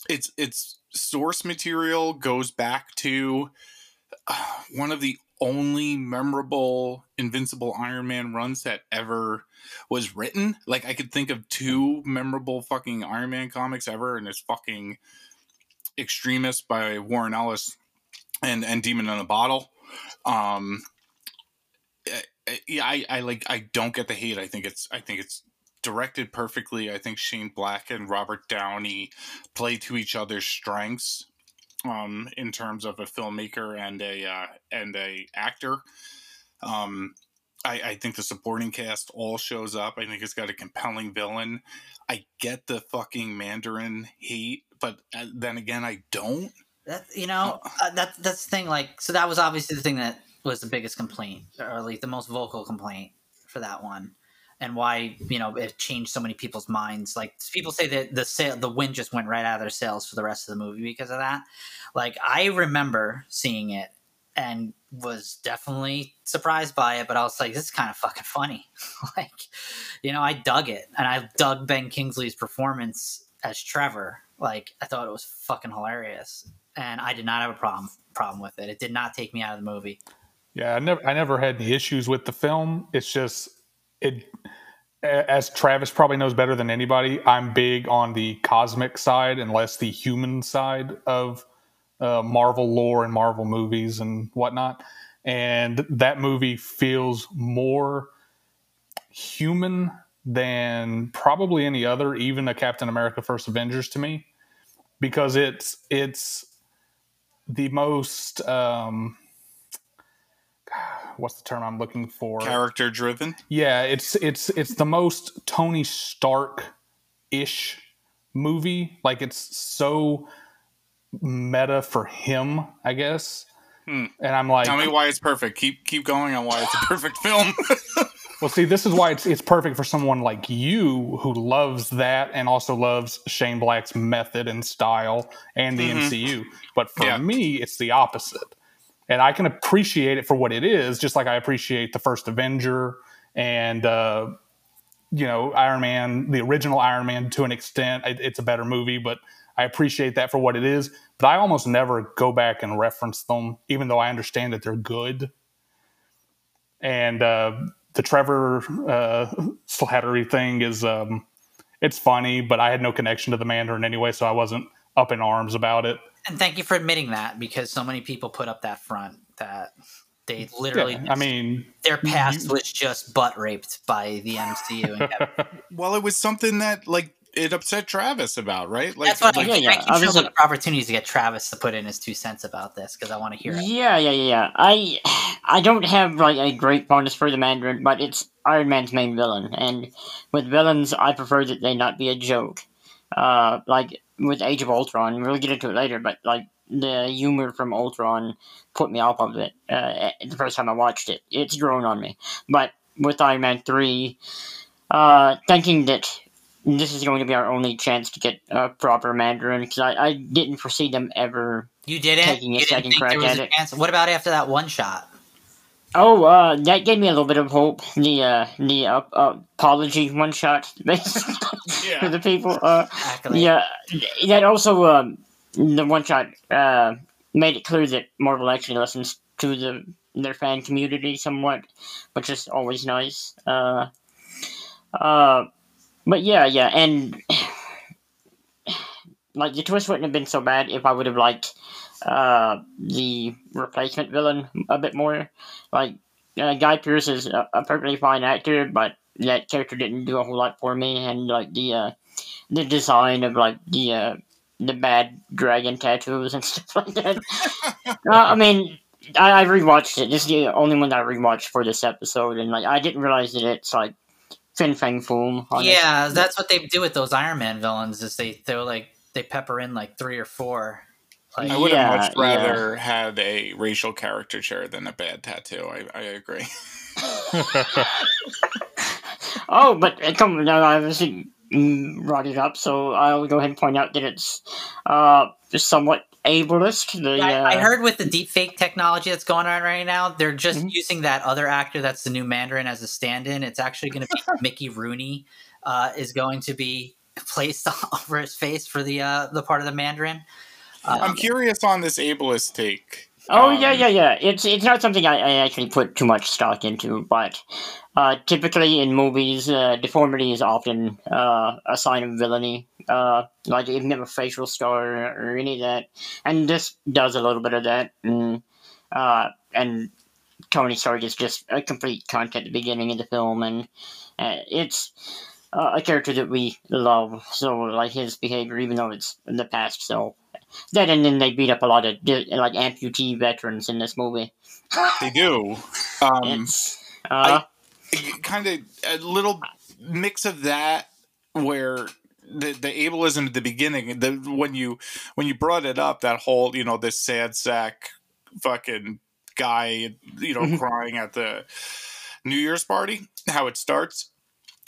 it's its source material goes back to uh, one of the only memorable Invincible Iron Man runs that ever was written. Like I could think of two memorable fucking Iron Man comics ever, and it's fucking Extremis by Warren Ellis and and Demon in a Bottle. Um, yeah, I, I like I don't get the hate. I think it's I think it's directed perfectly. I think Shane Black and Robert Downey play to each other's strengths um, in terms of a filmmaker and a uh, and a actor. Um, I, I think the supporting cast all shows up. I think it's got a compelling villain. I get the fucking Mandarin hate, but uh, then again, I don't. That you know, uh, that that's the thing. Like, so that was obviously the thing that was the biggest complaint, or at least the most vocal complaint for that one, and why you know it changed so many people's minds. Like people say that the sale, the wind just went right out of their sails for the rest of the movie because of that. Like I remember seeing it and was definitely surprised by it, but I was like, this is kind of fucking funny. like, you know, I dug it, and I dug Ben Kingsley's performance as Trevor. Like, I thought it was fucking hilarious, and I did not have a problem problem with it. It did not take me out of the movie. Yeah, I never I never had any issues with the film. It's just it as Travis probably knows better than anybody, I'm big on the cosmic side and less the human side of uh, Marvel lore and Marvel movies and whatnot. And that movie feels more human than probably any other, even a Captain America: First Avengers to me, because it's it's the most um, what's the term I'm looking for? Character driven. Yeah, it's it's it's the most Tony Stark ish movie. Like it's so meta for him, I guess. Hmm. And I'm like, tell me why it's perfect. Keep keep going on why it's a perfect film. well, see, this is why it's it's perfect for someone like you who loves that and also loves Shane Black's method and style and the mm-hmm. MCU. But for yeah. me, it's the opposite and I can appreciate it for what it is, just like I appreciate the first Avenger and uh, you know Iron Man, the original Iron Man to an extent. It's a better movie, but I appreciate that for what it is. But I almost never go back and reference them, even though I understand that they're good. And uh, the Trevor uh, Slattery thing is um, it's funny, but I had no connection to the Mandarin anyway, so I wasn't up in arms about it. And thank you for admitting that because so many people put up that front that they literally. Yeah, I mean, their past you, was just butt raped by the MCU. well, it was something that like it upset Travis about, right? Like, That's what like, I, yeah, yeah. I keep looking for opportunities to get Travis to put in his two cents about this because I want to hear it. Yeah, yeah, yeah. I I don't have like a great bonus for the Mandarin, but it's Iron Man's main villain, and with villains, I prefer that they not be a joke. Uh, like with Age of Ultron. We'll get into it later, but like the humor from Ultron put me off of it uh, the first time I watched it. It's grown on me. But with Iron Man 3, uh, thinking that this is going to be our only chance to get a proper Mandarin, because I, I didn't foresee them ever you didn't? taking a you second crack at it. Chance? What about after that one shot? Oh, uh, that gave me a little bit of hope. The uh, the uh, apology one shot, yeah. for the people. Uh, exactly. Yeah, that also um, the one shot uh, made it clear that Marvel actually listens to the their fan community somewhat, which is always nice. Uh, uh, but yeah, yeah, and like the twist wouldn't have been so bad if I would have liked uh, the replacement villain a bit more. Like, uh, Guy Pearce is a, a, perfectly fine actor, but that character didn't do a whole lot for me. And like the uh, the design of like the uh, the bad dragon tattoos and stuff like that. uh, I mean, I, I rewatched it. This is the only one that I rewatched for this episode, and like I didn't realize that it's like Fin Fang Foom. Yeah, that's what they do with those Iron Man villains. Is they they're like they pepper in like three or four like, I would yeah, have much rather yeah. had a racial caricature than a bad tattoo. I, I agree. oh, but uh, come now, I obviously brought it up, so I'll go ahead and point out that it's uh, somewhat ableist. The, yeah, I, I, uh, heard with the deepfake technology that's going on right now, they're just mm-hmm. using that other actor that's the new Mandarin as a stand-in. It's actually going to be Mickey Rooney uh, is going to be placed over his face for the uh, the part of the Mandarin. Um, I'm curious on this ableist take. Oh um, yeah, yeah, yeah. It's it's not something I, I, actually put too much stock into, but uh, typically in movies, uh, deformity is often uh, a sign of villainy. Uh, like even have a facial scar or any of that, and this does a little bit of that. And uh, and Tony Stark is just a complete cunt at the beginning of the film, and uh, it's a character that we love. So like his behavior, even though it's in the past, so that and then they beat up a lot of like amputee veterans in this movie. They do. Um, uh, kind of a little mix of that where the, the ableism at the beginning, the when you when you brought it up, that whole you know this sad sack fucking guy, you know, mm-hmm. crying at the New Year's party, how it starts.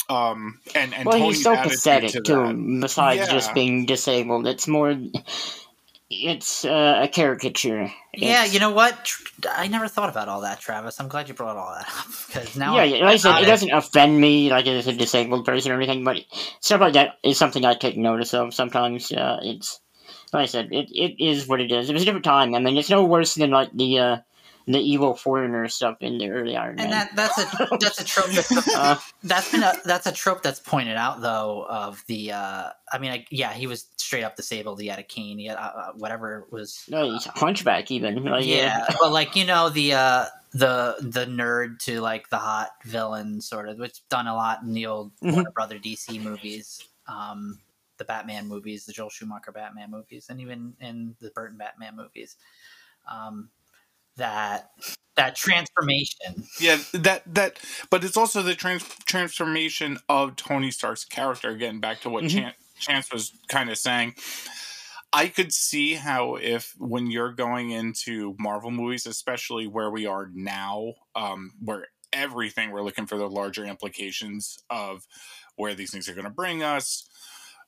Um, and and well, Tony's he's so pathetic to too. Besides yeah. just being disabled, it's more it's uh, a caricature. Yeah, you know what? I never thought about all that, Travis. I'm glad you brought all that up because now. Yeah, yeah like I said, it doesn't offend me like as a disabled person or anything, but stuff like that is something I take notice of. Sometimes uh, it's like I said, it, it is what it is. It was a different time. I mean, it's no worse than like the uh, the evil foreigner stuff in the early Iron Man. And that, that's a that's a trope. That's, uh, that's been a that's a trope that's pointed out though of the uh, I mean I, yeah he was straight up disabled. He had a cane. He had uh, uh whatever was. No he's a hunchback even like, yeah, yeah but like you know the uh the the nerd to like the hot villain sort of which done a lot in the old mm-hmm. Warner Brother DC movies um the Batman movies the Joel Schumacher Batman movies and even in the Burton Batman movies. Um that that transformation. Yeah, that that, but it's also the trans, transformation of Tony Stark's character. Again, back to what mm-hmm. Chance, Chance was kind of saying. I could see how if when you're going into Marvel movies, especially where we are now, um, where everything we're looking for the larger implications of where these things are going to bring us,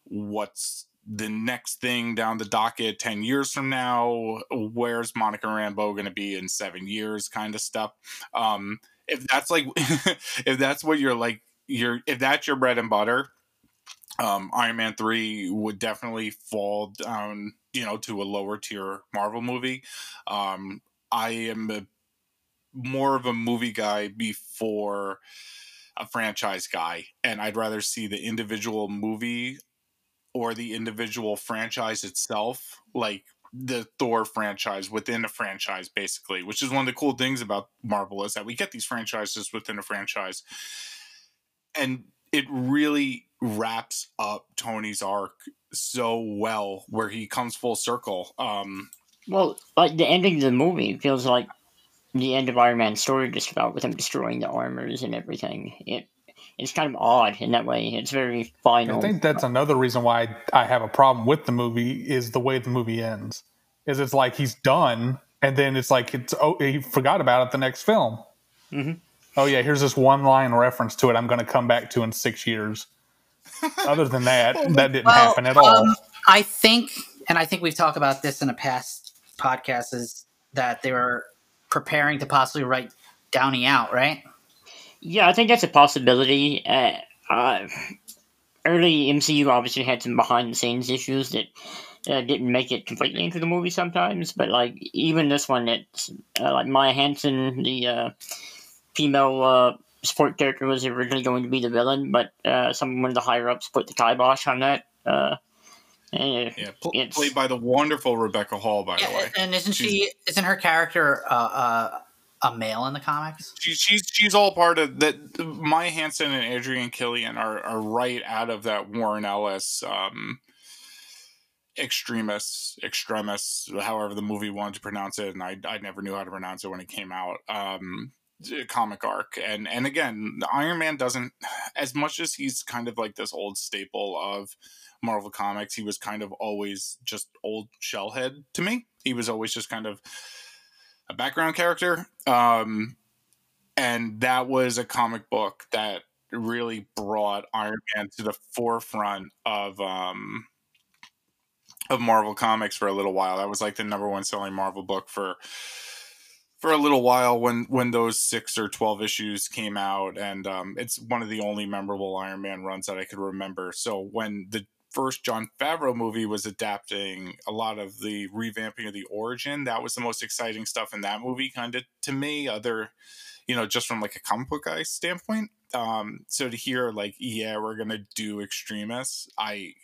what's the next thing down the docket 10 years from now where's monica rambeau going to be in seven years kind of stuff. Um if that's like if that's what you're like you're if that's your bread and butter um iron man 3 would definitely fall down you know to a lower tier marvel movie. Um i am a, more of a movie guy before a franchise guy and i'd rather see the individual movie or the individual franchise itself, like the Thor franchise within a franchise, basically, which is one of the cool things about Marvel is that we get these franchises within a franchise. And it really wraps up Tony's arc so well where he comes full circle. Um well, like the ending of the movie feels like the end of Iron Man's story just about with him destroying the armors and everything. It it's kind of odd in that way. It's very final. I think that's another reason why I have a problem with the movie is the way the movie ends. Is it's like he's done, and then it's like it's oh he forgot about it the next film. Mm-hmm. Oh yeah, here's this one line reference to it. I'm going to come back to in six years. Other than that, that didn't well, happen at all. Um, I think, and I think we've talked about this in a past podcast, is that they were preparing to possibly write Downey out, right? Yeah, I think that's a possibility. Uh, uh, early MCU obviously had some behind the scenes issues that uh, didn't make it completely into the movie sometimes, but like even this one, it's uh, like Maya Hansen, the uh, female uh, support character, was originally going to be the villain, but uh, some one of the higher ups put the kibosh on that. Uh, yeah, pl- played by the wonderful Rebecca Hall, by yeah, the way. And isn't She's, she? Isn't her character uh, uh, a male in the comics? She's she's all part of that. Maya Hansen and Adrian Killian are are right out of that Warren Ellis um, extremists, extremists, however the movie wanted to pronounce it, and I I never knew how to pronounce it when it came out. Um, comic arc and and again iron man doesn't as much as he's kind of like this old staple of marvel comics he was kind of always just old shellhead to me he was always just kind of a background character. Um, and that was a comic book that really brought Iron Man to the forefront of um, of Marvel comics for a little while. That was like the number one selling Marvel book for for a little while when when those six or twelve issues came out, and um, it's one of the only memorable Iron Man runs that I could remember. So when the first Jon Favreau movie was adapting a lot of the revamping of the origin. That was the most exciting stuff in that movie, kind of to me. Other, you know, just from like a comic book guy standpoint. Um, so to hear like, yeah, we're gonna do Extremis, I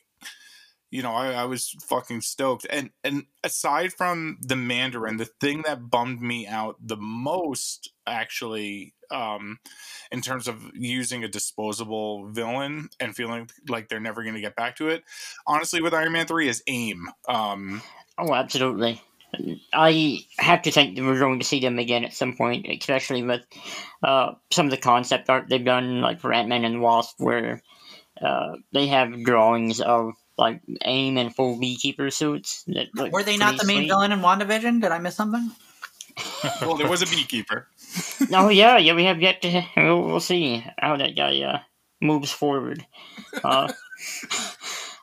you know, I, I, was fucking stoked. And and aside from the Mandarin, the thing that bummed me out the most, actually, um, in terms of using a disposable villain and feeling like they're never going to get back to it, honestly, with Iron Man three is AIM. Um, oh, absolutely. I have to think we're going to see them again at some point, especially with uh, some of the concept art they've done, like for Ant Man and Wasp, where uh, they have drawings of like AIM and full beekeeper suits. That Were they not the main sweet. villain in WandaVision? Did I miss something? well, there was a beekeeper. oh yeah, yeah. We have yet to. We'll, we'll see how that guy uh, moves forward. Uh,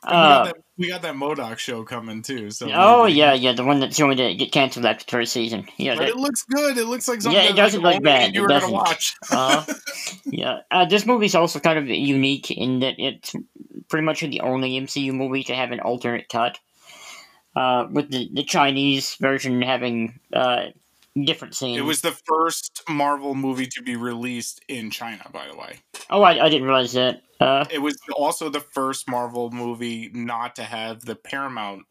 we, got uh, that, we got that MODOK show coming too. So oh maybe- yeah, yeah. The one that's going to get canceled after third season. Yeah, that, it looks good. It looks like something. Yeah, it doesn't look only bad. You It were gonna doesn't. watch. Uh, yeah, uh, this movie's also kind of unique in that it's pretty much the only MCU movie to have an alternate cut. Uh, with the, the Chinese version having uh, different scenes. It was the first Marvel movie to be released in China, by the way. Oh, I, I didn't realize that. Uh, It was also the first Marvel movie not to have the Paramount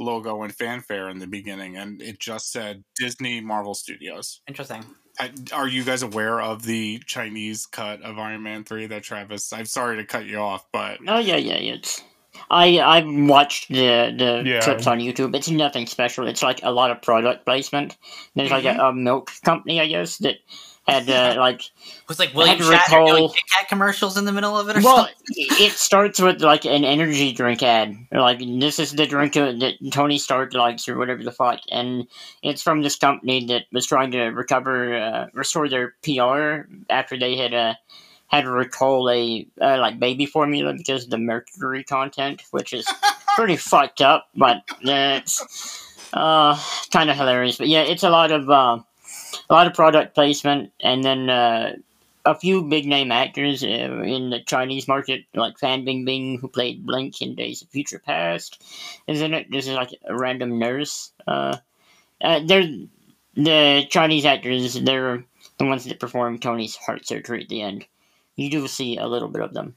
logo and fanfare in the beginning, and it just said Disney Marvel Studios. Interesting. Are you guys aware of the Chinese cut of Iron Man 3 that Travis? I'm sorry to cut you off, but oh yeah, yeah, yeah. It's, I I watched the the Yeah. clips on YouTube. It's nothing special. It's like a lot of product placement. There's like a, a milk company, I guess, that had uh, like It was like William Shatner doing Kit Kat commercials in the middle of it or Well, something. it starts with like an energy drink ad. Like this is the drink that Tony Stark likes, or whatever the fuck, and it's from this company that was trying to recover, uh, restore their PR after they had uh, had to recall a uh, like baby formula because of the mercury content, which is pretty fucked up, but it's uh, kind of hilarious. But yeah, it's a lot of uh, a lot of product placement, and then. Uh, a few big name actors uh, in the Chinese market, like Fan Bingbing, who played Blink in Days of Future Past, is in it. This is like a random nurse. Uh, uh, they're the Chinese actors. They're the ones that perform Tony's heart surgery at the end. You do see a little bit of them.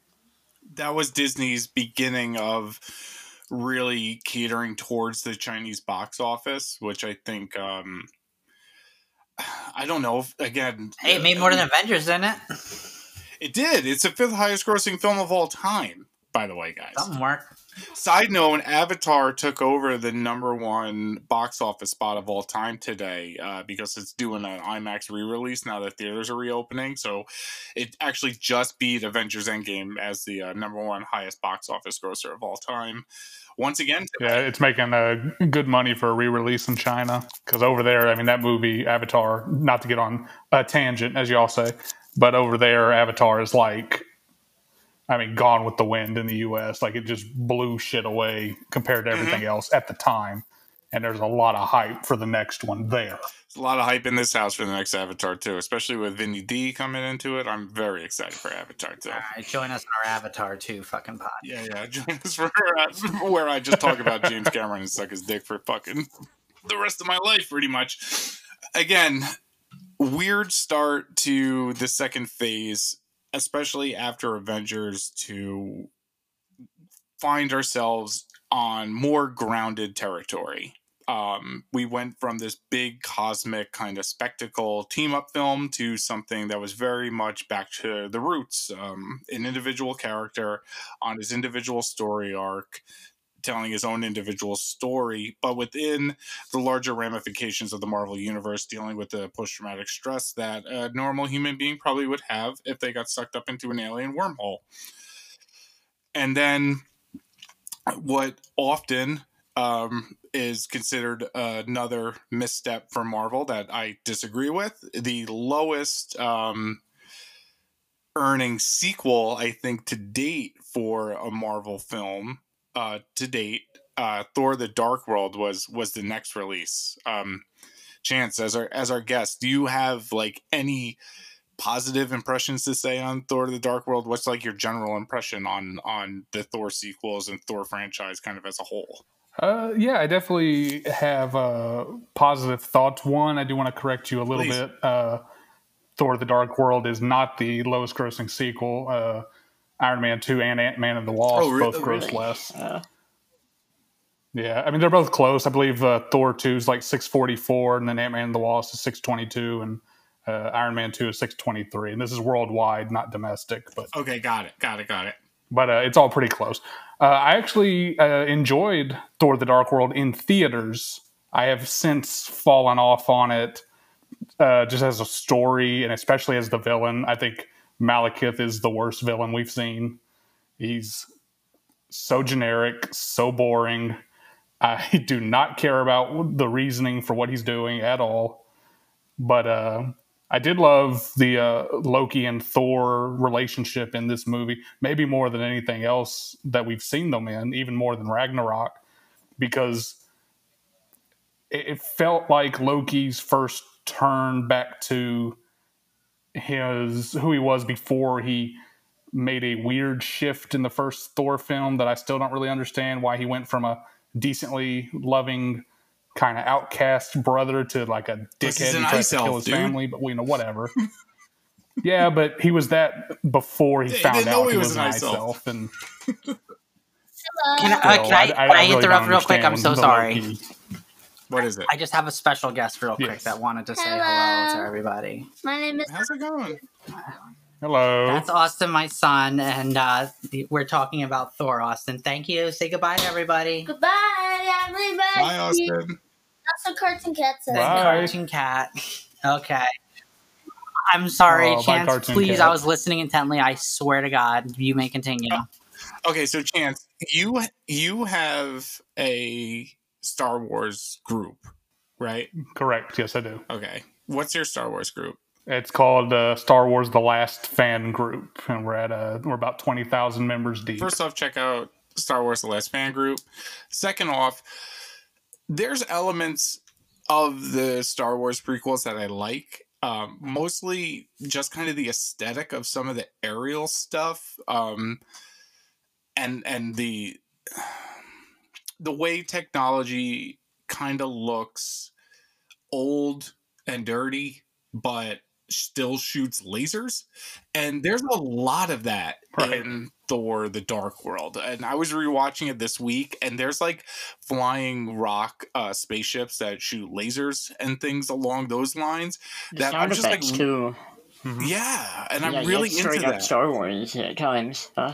that was Disney's beginning of really catering towards the Chinese box office, which I think um I don't know if again Hey, it made more than Avengers, didn't it? it did. It's the fifth highest grossing film of all time, by the way, guys. Something worked. Side note, Avatar took over the number one box office spot of all time today uh, because it's doing an IMAX re-release now that theaters are reopening. So it actually just beat Avengers Endgame as the uh, number one highest box office grosser of all time. Once again, Yeah, it's making uh, good money for a re-release in China because over there, I mean, that movie Avatar. Not to get on a tangent, as y'all say, but over there, Avatar is like, I mean, Gone with the Wind in the U.S. Like it just blew shit away compared to everything else at the time. And there's a lot of hype for the next one there. There's a lot of hype in this house for the next Avatar too, especially with Vinny D coming into it. I'm very excited for Avatar too. All right, join us in our Avatar 2 fucking pod. Yeah, yeah. Join us for uh, where I just talk about James Cameron and suck his dick for fucking the rest of my life, pretty much. Again, weird start to the second phase, especially after Avengers, to find ourselves on more grounded territory. Um, we went from this big cosmic kind of spectacle team up film to something that was very much back to the roots. Um, an individual character on his individual story arc, telling his own individual story, but within the larger ramifications of the Marvel Universe, dealing with the post traumatic stress that a normal human being probably would have if they got sucked up into an alien wormhole. And then what often um, is considered another misstep for Marvel that I disagree with. The lowest um, earning sequel, I think, to date for a Marvel film uh, to date, uh, Thor: The Dark World was was the next release. Um, Chance, as our as our guest, do you have like any positive impressions to say on Thor: The Dark World? What's like your general impression on on the Thor sequels and Thor franchise, kind of as a whole? Uh, yeah, I definitely have uh, positive thoughts. One, I do want to correct you a little Please. bit. Uh, Thor: The Dark World is not the lowest grossing sequel. Uh, Iron Man two and Ant Man and the Wasp Oh, both oh, grossed really? less. Uh, Yeah, I mean they're both close. I believe uh, Thor two is like six forty four, and then Ant Man and the Wasp is six twenty two, and uh, Iron Man two is six twenty three. And this is worldwide, not domestic, but Okay, got it, got it, got it. But uh, it's all pretty close. Uh, I actually uh, enjoyed Thor: The Dark World in theaters. I have since fallen off on it, uh, just as a story and especially as the villain. I think Malekith is the worst villain we've seen He's so generic, so boring. I do not care about the reasoning for what he's doing at all. But uh, I did love the uh, Loki and Thor relationship in this movie, maybe more than anything else that we've seen them in, even more than Ragnarok, because it felt like Loki's first turn back to his who he was before he made a weird shift in the first Thor film that I still don't really understand why he went from a decently loving kind of outcast brother to like a dickhead who tries to kill his dude. family, but we you know whatever. yeah, but he was that before he they, found they out he, he was, was an ice elf. And can I, uh, can I, I, I, I really interrupt real quick? I'm so sorry. What is it? I just have a special guest real quick yes. that wanted to say hello. hello to everybody. My name is. How's it going? Hello. That's Austin, my son, and uh, we're talking about Thor. Austin, thank you. Say goodbye to everybody. Goodbye, everybody. Bye, Austin. That's a cartoon cat says. Bye. Cartoon cat. Okay. I'm sorry, oh, Chance. Please, cat. I was listening intently. I swear to God, you may continue. Okay, so Chance, you you have a Star Wars group, right? Correct. Yes, I do. Okay. What's your Star Wars group? It's called uh, Star Wars: The Last Fan Group, and we're at uh, we're about twenty thousand members deep. First off, check out Star Wars: The Last Fan Group. Second off, there's elements of the Star Wars prequels that I like. Um, mostly just kind of the aesthetic of some of the aerial stuff, um, and and the the way technology kind of looks old and dirty, but still shoots lasers. And there's a lot of that right. in Thor the Dark World. And I was rewatching it this week, and there's like flying rock uh, spaceships that shoot lasers and things along those lines. The that I'm just like, too. Mm-hmm. Yeah, and yeah, I'm really into that. Star Wars at times. Huh?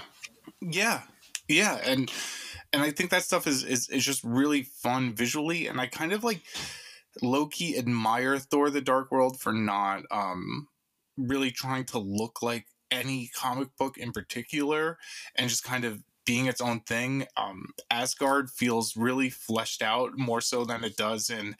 Yeah, yeah, and and I think that stuff is, is is just really fun visually, and I kind of like low key admire Thor: The Dark World for not um really trying to look like any comic book in particular, and just kind of being its own thing. Um, Asgard feels really fleshed out more so than it does in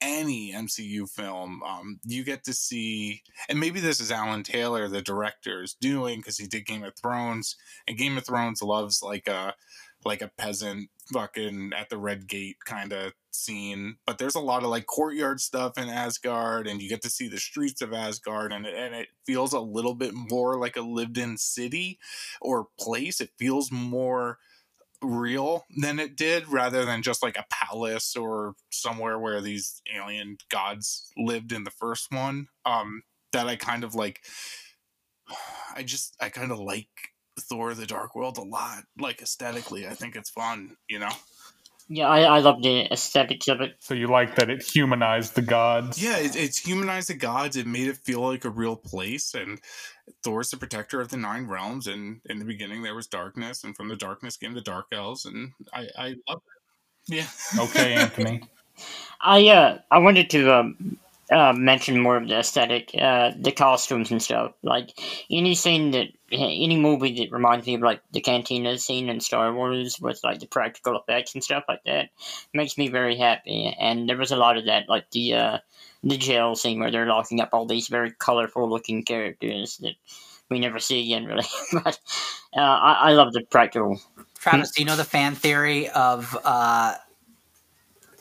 any MCU film. Um, you get to see, and maybe this is Alan Taylor, the director, is doing because he did Game of Thrones, and Game of Thrones loves like a like a peasant fucking at the red gate kind of scene but there's a lot of like courtyard stuff in asgard and you get to see the streets of asgard and it, and it feels a little bit more like a lived in city or place. It feels more real than it did rather than just like a palace or somewhere where these alien gods lived in the first one. Um that i kind of like i just i kind of like Thor: The Dark World a lot. Like aesthetically, I think it's fun. You know. Yeah, I, I love the aesthetics of it. So you like that it humanized the gods? Yeah, it, it's humanized the gods. It made it feel like a real place. And Thor's the protector of the nine realms. And in the beginning, there was darkness, and from the darkness came the dark elves. And I, I love it. Yeah. Okay, Anthony. I uh I wanted to um uh, mention more of the aesthetic, uh, the costumes and stuff. Like anything that, any movie that reminds me of like the cantina scene in Star Wars with like the practical effects and stuff like that makes me very happy. And there was a lot of that, like the uh, the jail scene where they're locking up all these very colorful looking characters that we never see again, really. but uh, I, I love the practical. Travis, do you know the fan theory of uh,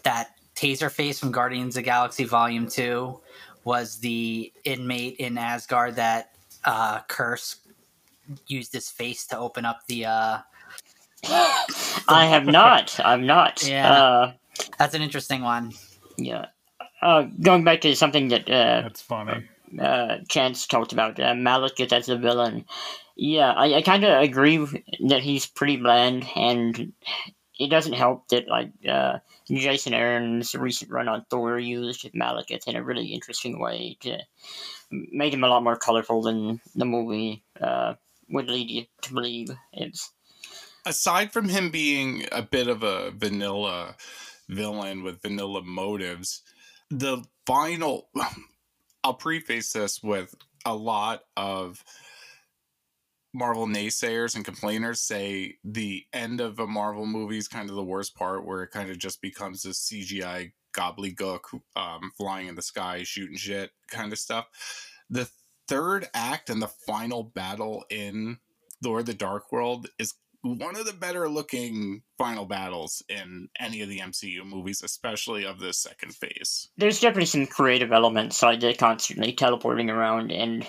that Taserface from Guardians of Galaxy Volume Two was the inmate in Asgard that uh, Kurse used his face to open up the. Uh, I have not. I'm not. Yeah, uh, that's an interesting one. Yeah. Uh, going back to something that uh, that's funny. Uh, Chance talked about uh, Malekith as a villain. Yeah, I, I kind of agree that he's pretty bland, and it doesn't help that like uh, Jason Aaron's recent run on Thor used Malekith in a really interesting way to make him a lot more colorful than the movie uh, would lead you to believe. It's aside from him being a bit of a vanilla villain with vanilla motives, the final. I'll preface this with a lot of Marvel naysayers and complainers say the end of a Marvel movie is kind of the worst part, where it kind of just becomes a CGI gobbledygook um, flying in the sky, shooting shit kind of stuff. The third act and the final battle in Thor: The Dark World is one of the better looking final battles in any of the MCU movies, especially of this second phase. There's definitely some creative elements, like they're constantly teleporting around, and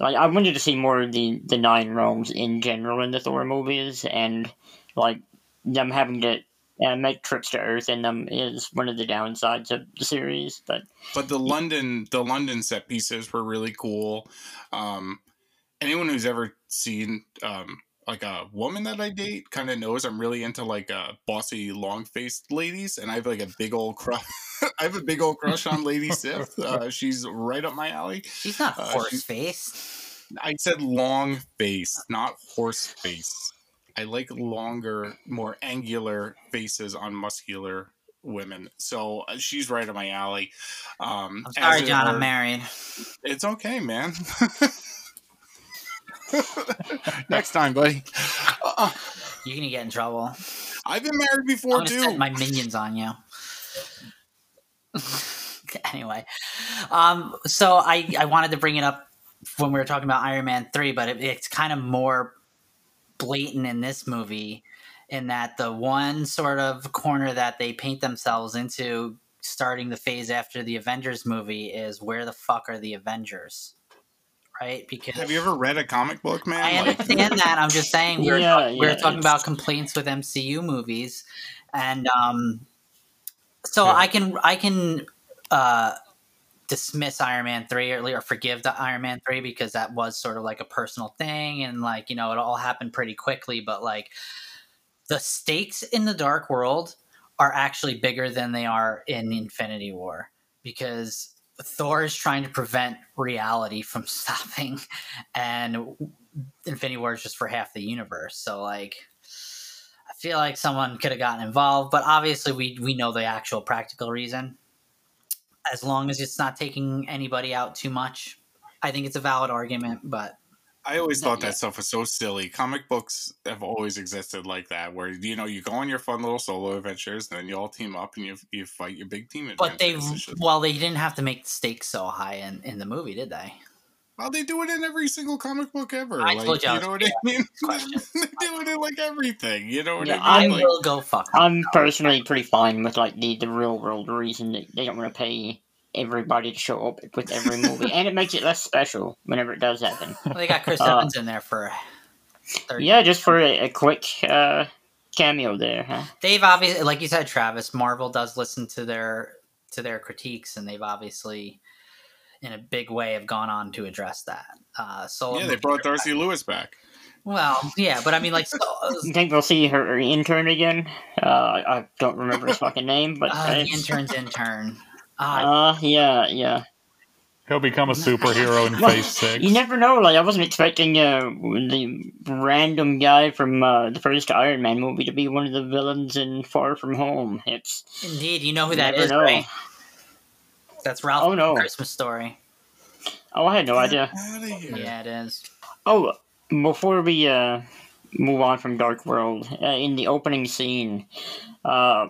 like I wanted to see more of the the Nine Realms in general in the Thor movies, and like them having to uh, make trips to Earth in them is one of the downsides of the series. But but the London the London set pieces were really cool. Um, anyone who's ever seen um, like a woman that I date kind of knows I'm really into like uh, bossy, long faced ladies, and I have like a big old crush. I have a big old crush on Lady Sif. Uh, she's right up my alley. She's not uh, horse face. I said long face, not horse face. I like longer, more angular faces on muscular women. So uh, she's right up my alley. Um, I'm sorry, John. Are, I'm married. It's okay, man. Next time, buddy. Uh, You're gonna get in trouble. I've been married before I'm too. My minions on you. anyway, um, so I I wanted to bring it up when we were talking about Iron Man three, but it, it's kind of more blatant in this movie in that the one sort of corner that they paint themselves into starting the phase after the Avengers movie is where the fuck are the Avengers? Right? Because have you ever read a comic book, man? I like... understand that. I'm just saying we're yeah, yeah, we're talking about complaints with MCU movies, and um, so yeah. I can I can uh, dismiss Iron Man three or, or forgive the Iron Man three because that was sort of like a personal thing, and like you know it all happened pretty quickly, but like the stakes in the Dark World are actually bigger than they are in Infinity War because Thor is trying to prevent reality from stopping, and Infinity War is just for half the universe. So, like, I feel like someone could have gotten involved, but obviously, we we know the actual practical reason. As long as it's not taking anybody out too much, I think it's a valid argument. But I always thought that stuff was so silly. Comic books have always existed like that, where you know you go on your fun little solo adventures, and then you all team up and you you fight your big team. But they well, they didn't have to make the stakes so high in in the movie, did they? Well, they do it in every single comic book ever. I like, told you, you know what I mean? they do it in like everything. You know what yeah, I mean? I will go fuck. I'm personally pretty fine with like the the real world reason that they don't want to pay everybody to show up with every movie, and it makes it less special whenever it does happen. Well, they got Chris uh, Evans in there for. 30 yeah, just for a, a quick uh, cameo there. Huh? They've obviously, like you said, Travis. Marvel does listen to their to their critiques, and they've obviously, in a big way, have gone on to address that. Uh, so yeah, they brought Darcy Lewis back. Well, yeah, but I mean, like, so, you think we'll see her intern again? Uh, I don't remember his fucking name, but uh, the intern's intern. Uh, yeah, yeah. He'll become a superhero in Phase Six. You never know. Like I wasn't expecting uh, the random guy from uh, the first Iron Man movie to be one of the villains in Far From Home. It's indeed. You know who that is, know. right? That's Ralph. Oh no, Christmas Story. Oh, I had no idea. Yeah, it is. Oh, before we uh, move on from Dark World, uh, in the opening scene, uh,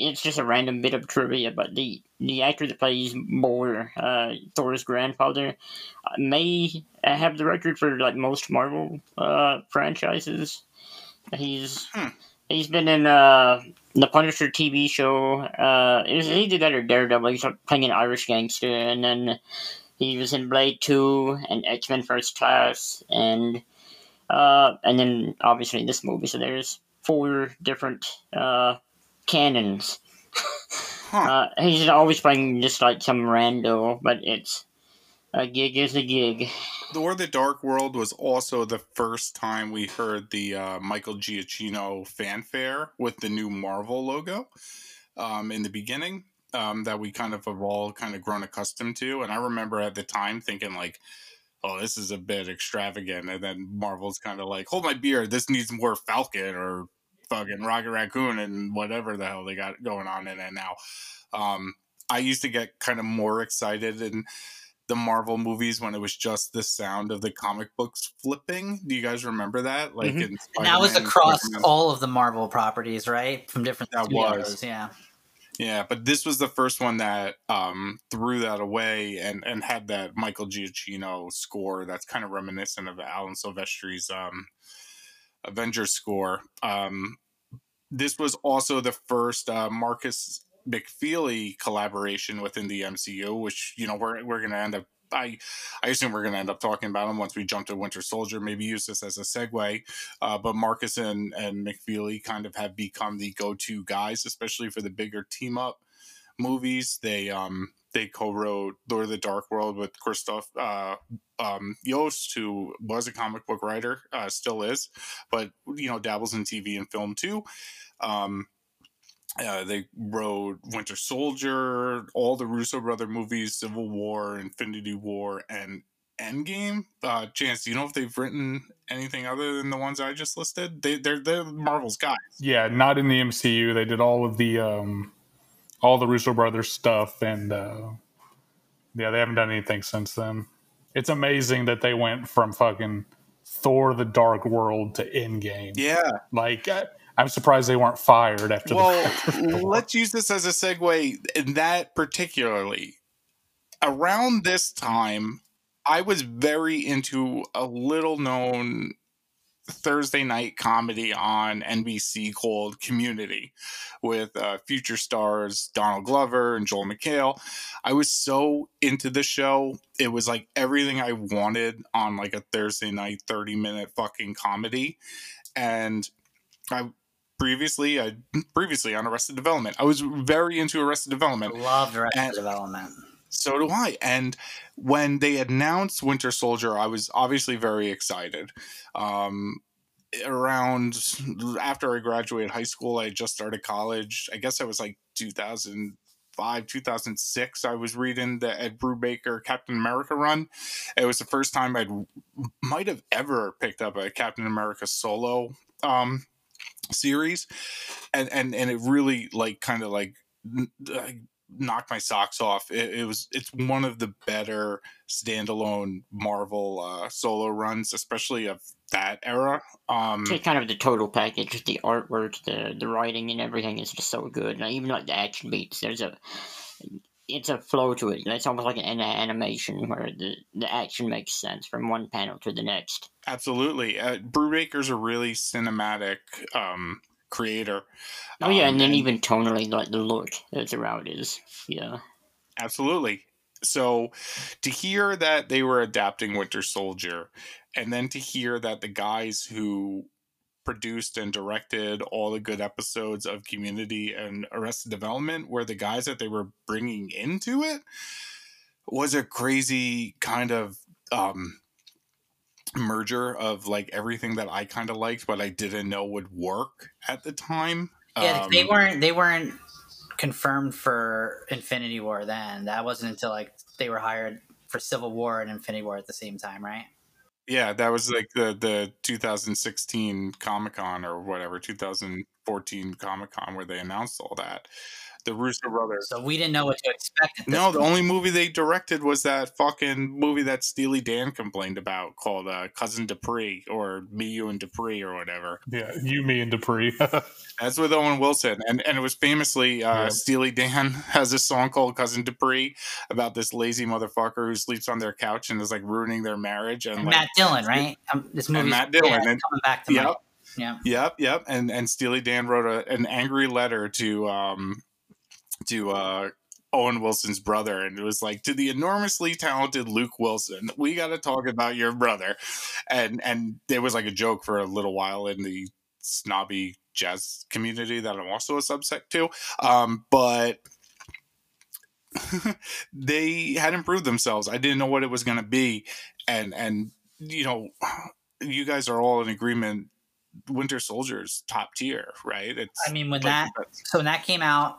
it's just a random bit of trivia, but the the actor that plays Mjolnir, uh, Thor's grandfather, uh, may have the record for like most Marvel uh, franchises. He's hmm. he's been in uh, the Punisher TV show. Uh, was, he did that or Daredevil. He's playing an Irish gangster, and then he was in Blade Two and X Men First Class, and uh, and then obviously this movie. So there's four different uh, canons. huh. uh, he's always playing just like some rando, but it's a gig is a gig. The War of The Dark World was also the first time we heard the uh, Michael Giacchino fanfare with the new Marvel logo um, in the beginning um, that we kind of have all kind of grown accustomed to. And I remember at the time thinking like, oh, this is a bit extravagant. And then Marvel's kind of like, hold my beer, this needs more Falcon or fucking Rocket Raccoon and whatever the hell they got going on in it now. Um, I used to get kind of more excited in the Marvel movies when it was just the sound of the comic books flipping. Do you guys remember that? Like, mm-hmm. and that was across all of the Marvel properties, right? From different that studios. was yeah. Yeah, but this was the first one that um, threw that away and, and had that Michael Giacchino score that's kind of reminiscent of Alan Silvestri's um, Avengers score. Um, this was also the first uh, Markus McFeely collaboration within the MCU, which you know we're we're to end up. I I assume we're to end up talking about him once we jump to Winter Soldier. Maybe use this as a segue. Uh, but Markus and and McFeely kind of have become the go to guys, especially for the bigger team up movies. They um they co-wrote Lord of the Dark World with Christoph uh, um, Yost, who was a comic book writer, uh, still is, but you know dabbles in TV and film too. Um, uh, they wrote Winter Soldier, all the Russo brother movies, Civil War, Infinity War, and Endgame. Uh, Chance, do you know if they've written anything other than the ones I just listed? They, they're they're Marvel's guys. Yeah, not in the MCU. They did all of the um, all the Russo brothers stuff, and uh, yeah, they haven't done anything since then. It's amazing that they went from fucking Thor: The Dark World to Endgame. Yeah, like. I, I'm surprised they weren't fired after. Well, let's use this as a segue. In that particularly, around this time, I was very into a little known Thursday night comedy on NBC called Community with uh, future stars Donald Glover and Joel McHale. I was so into the show. It was like everything I wanted on like a Thursday night 30 minute fucking comedy. And I previously I previously on Arrested Development. I was very into Arrested Development. Loved Arrested and Development. So do I. And when they announced Winter Soldier, I was obviously very excited. Um, around after I graduated high school, I just started college. I guess I was like 2005, 2006. I was reading the Ed Brubaker Captain America run. It was the first time I might have ever picked up a Captain America solo um, series, and and and it really like kind of like knocked my socks off. It, it, was it's one of the better standalone Marvel uh, solo runs, especially of that era. Um, it's kind of the total package, the artwork, the the writing, and everything is just so good. And even like the action beats, there's a it's a flow to it. It's almost like an animation where the, the action makes sense from one panel to the next. Absolutely. Uh, Brubaker's a really cinematic um, creator. Oh, yeah, um, and then and, even tonally, like the look that's around is. Yeah. Absolutely. So to hear that they were adapting Winter Soldier, and then to hear that the guys who produced and directed all the good episodes of Community and Arrested Development were the guys that they were bringing into it was a crazy kind of um, merger of like everything that I kind of liked, but I didn't know would work at the time. Yeah, um, they weren't they weren't confirmed for Infinity War then. That wasn't until like they were hired for Civil War and Infinity War at the same time, right? Yeah, that was like the the 2016 Comic Con or whatever, 2014 Comic Con where they announced all that the Russo brothers. So we didn't know what to expect. no, point. the only movie they directed was that fucking movie that Steely Dan complained about called uh, Cousin Dupree or Me, You, and Dupree or whatever. Yeah, You, Me, and Dupree. That's with Owen Wilson, and and it was famously uh, yeah. Steely Dan has a song called Cousin Dupree about this lazy motherfucker who sleeps on their couch and is like ruining their marriage. And, and like, Matt Dillon, right? Um, this movie, Matt Dillon, yeah, and, coming back to yep. My- yeah. Yep, yep. And and Steely Dan wrote a, an angry letter to um to uh, Owen Wilson's brother, and it was like to the enormously talented Luke Wilson, we got to talk about your brother, and and there was like a joke for a little while in the snobby jazz community that I'm also a subsect to, um, but. they had improved themselves. I didn't know what it was going to be, and and you know, you guys are all in agreement. Winter Soldier's top tier, right? It's I mean, when that so when that came out,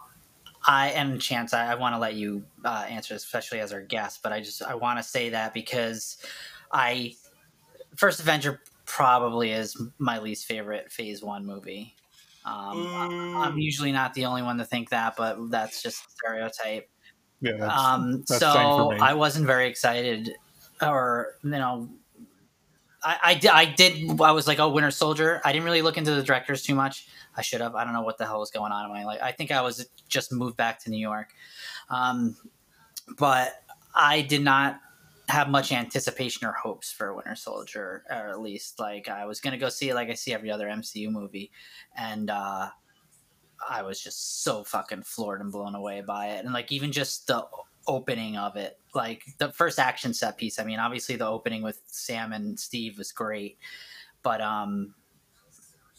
I am Chance. I, I want to let you uh, answer, especially as our guest. But I just I want to say that because I First Avenger probably is my least favorite Phase One movie. Um, mm. I'm usually not the only one to think that, but that's just stereotype. Yeah, that's, um, that's so I wasn't very excited, or you know, I, I, I did. I was like, oh, Winter Soldier. I didn't really look into the directors too much. I should have. I don't know what the hell was going on in my life. I think I was just moved back to New York, um, but I did not have much anticipation or hopes for Winter Soldier, or at least like I was gonna go see it like I see every other MCU movie, and uh, I was just so fucking floored and blown away by it, and like even just the opening of it, like the first action set piece. I mean, obviously the opening with Sam and Steve was great, but um,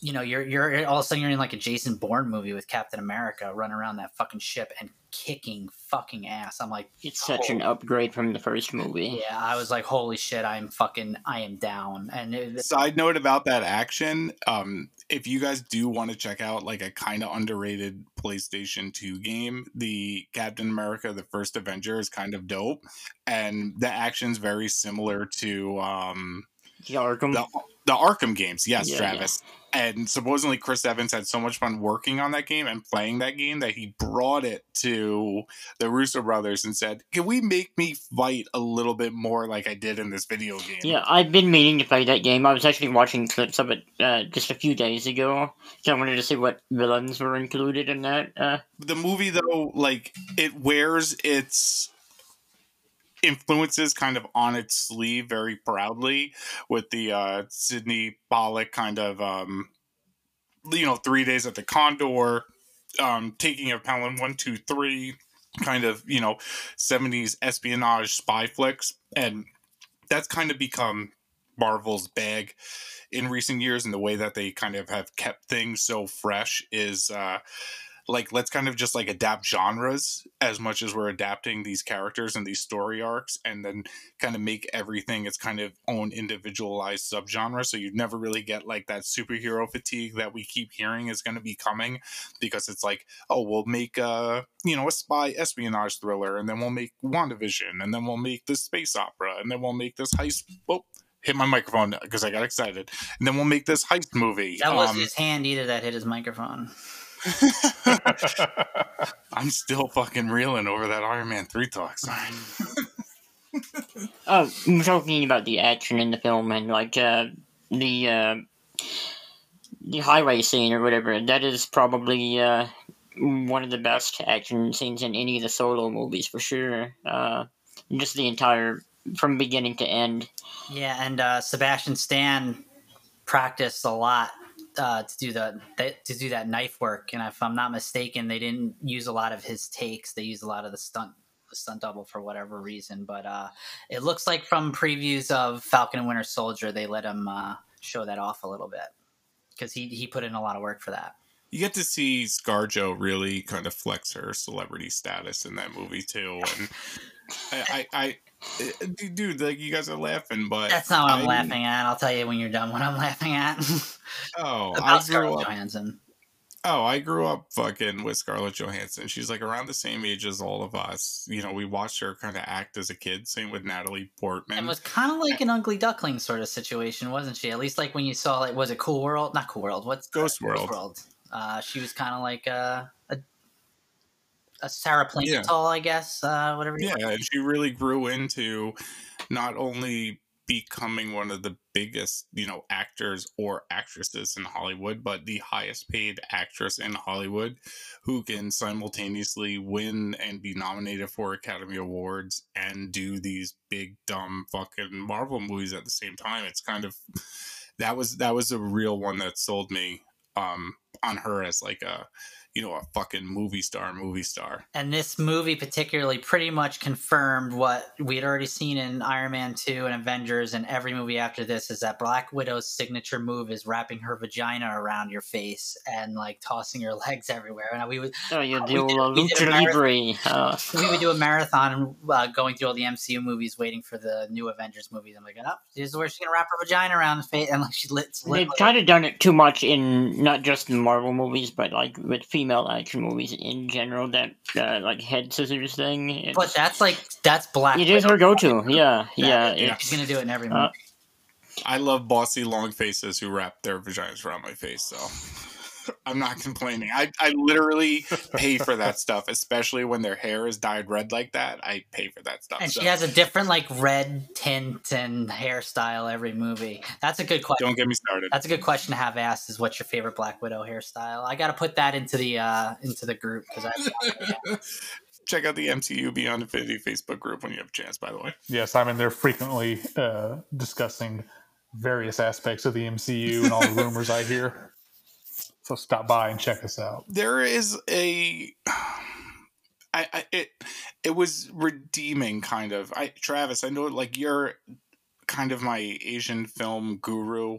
you know, you're you're all of a sudden you're in like a Jason Bourne movie with Captain America running around that fucking ship and kicking fucking ass. I'm like, it's such an upgrade from the first movie. Yeah, I was like, holy shit, I'm fucking, I am down. And it, side note about that action, um, if you guys do want to check out like a kind of underrated PlayStation 2 game, the Captain America: The First Avenger is kind of dope, and the action's very similar to um, the Arkham. The, the Arkham games, yes, yeah, Travis. Yeah and supposedly Chris Evans had so much fun working on that game and playing that game that he brought it to the Russo brothers and said, "Can we make me fight a little bit more like I did in this video game?" Yeah, I've been meaning to play that game. I was actually watching clips of it uh, just a few days ago, so I wanted to see what villains were included in that. Uh, the movie, though, like it wears its influences kind of on its sleeve very proudly with the uh, Sydney Pollack kind of, um, you know, three days at the Condor, um, taking of Pelham 123, kind of, you know, 70s espionage spy flicks. And that's kind of become Marvel's bag in recent years and the way that they kind of have kept things so fresh is uh like let's kind of just like adapt genres as much as we're adapting these characters and these story arcs and then kind of make everything its kind of own individualized subgenre. So you'd never really get like that superhero fatigue that we keep hearing is going to be coming because it's like oh we'll make a you know a spy espionage thriller and then we'll make WandaVision and then we'll make this space opera and then we'll make this heist oh hit my microphone because I got excited. And then we'll make this heist movie that was um, his hand either that hit his microphone I'm still fucking reeling over that Iron Man 3 talk. Sorry. oh, I'm talking about the action in the film and like uh, the uh, the highway scene or whatever. That is probably uh, one of the best action scenes in any of the solo movies for sure. Uh, just the entire from beginning to end. Yeah, and uh, Sebastian Stan practiced a lot uh, to do the to do that knife work. And if I'm not mistaken, they didn't use a lot of his takes. They used a lot of the stunt the stunt double for whatever reason. But uh, it looks like from previews of Falcon and Winter Soldier, they let him uh, show that off a little bit because he he put in a lot of work for that. You get to see ScarJo really kind of flex her celebrity status in that movie too, and I, I, I dude, like you guys are laughing, but that's not what I, am laughing at. I'll tell you when you're done what I'm laughing at. oh, I grew Scarlett up, Johansson. Oh, I grew up fucking with Scarlett Johansson. She's like around the same age as all of us. You know, we watched her kind of act as a kid. Same with Natalie Portman. It was kind of like an ugly duckling sort of situation, wasn't she? At least like when you saw like was it Cool World? Not Cool World. What's Ghost World? Ghost World. Uh, she was kind of like a, a Sarah Plainville, yeah. I guess, uh, whatever. yeah, and she really grew into not only becoming one of the biggest, you know, actors or actresses in Hollywood, but the highest paid actress in Hollywood who can simultaneously win and be nominated for Academy Awards and do these big dumb fucking Marvel movies at the same time. It's kind of that was that was a real one that sold me um on her as like a you know, a fucking movie star, movie star. And this movie particularly pretty much confirmed what we had already seen in Iron Man 2 and Avengers and every movie after this is that Black Widow's signature move is wrapping her vagina around your face and like tossing your legs everywhere. And we would Oh, you do a lucha libre. Uh. We would do a marathon uh, going through all the MCU movies waiting for the new Avengers movies. I'm like, oh, this is where she's going to wrap her vagina around the face and like she lit. They've kind of done it too much in not just in Marvel movies, but like with female action movies in general. That uh, like head scissors thing. It's, but that's like that's black. It is her go-to. Yeah, yeah. yeah. She's gonna do it in every uh, movie. Uh, I love bossy long faces who wrap their vaginas around my face. So I'm not complaining. I, I literally pay for that stuff, especially when their hair is dyed red like that. I pay for that stuff. And so. she has a different like red tint and hairstyle every movie. That's a good question. Don't get me started. That's a good question to have asked. Is what's your favorite Black Widow hairstyle? I got to put that into the uh into the group because I. Check out the MCU Beyond Infinity Facebook group when you have a chance. By the way, yes, I mean they're frequently uh, discussing various aspects of the MCU and all the rumors I hear. So stop by and check us out. There is a I, I it it was redeeming kind of. I Travis, I know like you're kind of my Asian film guru,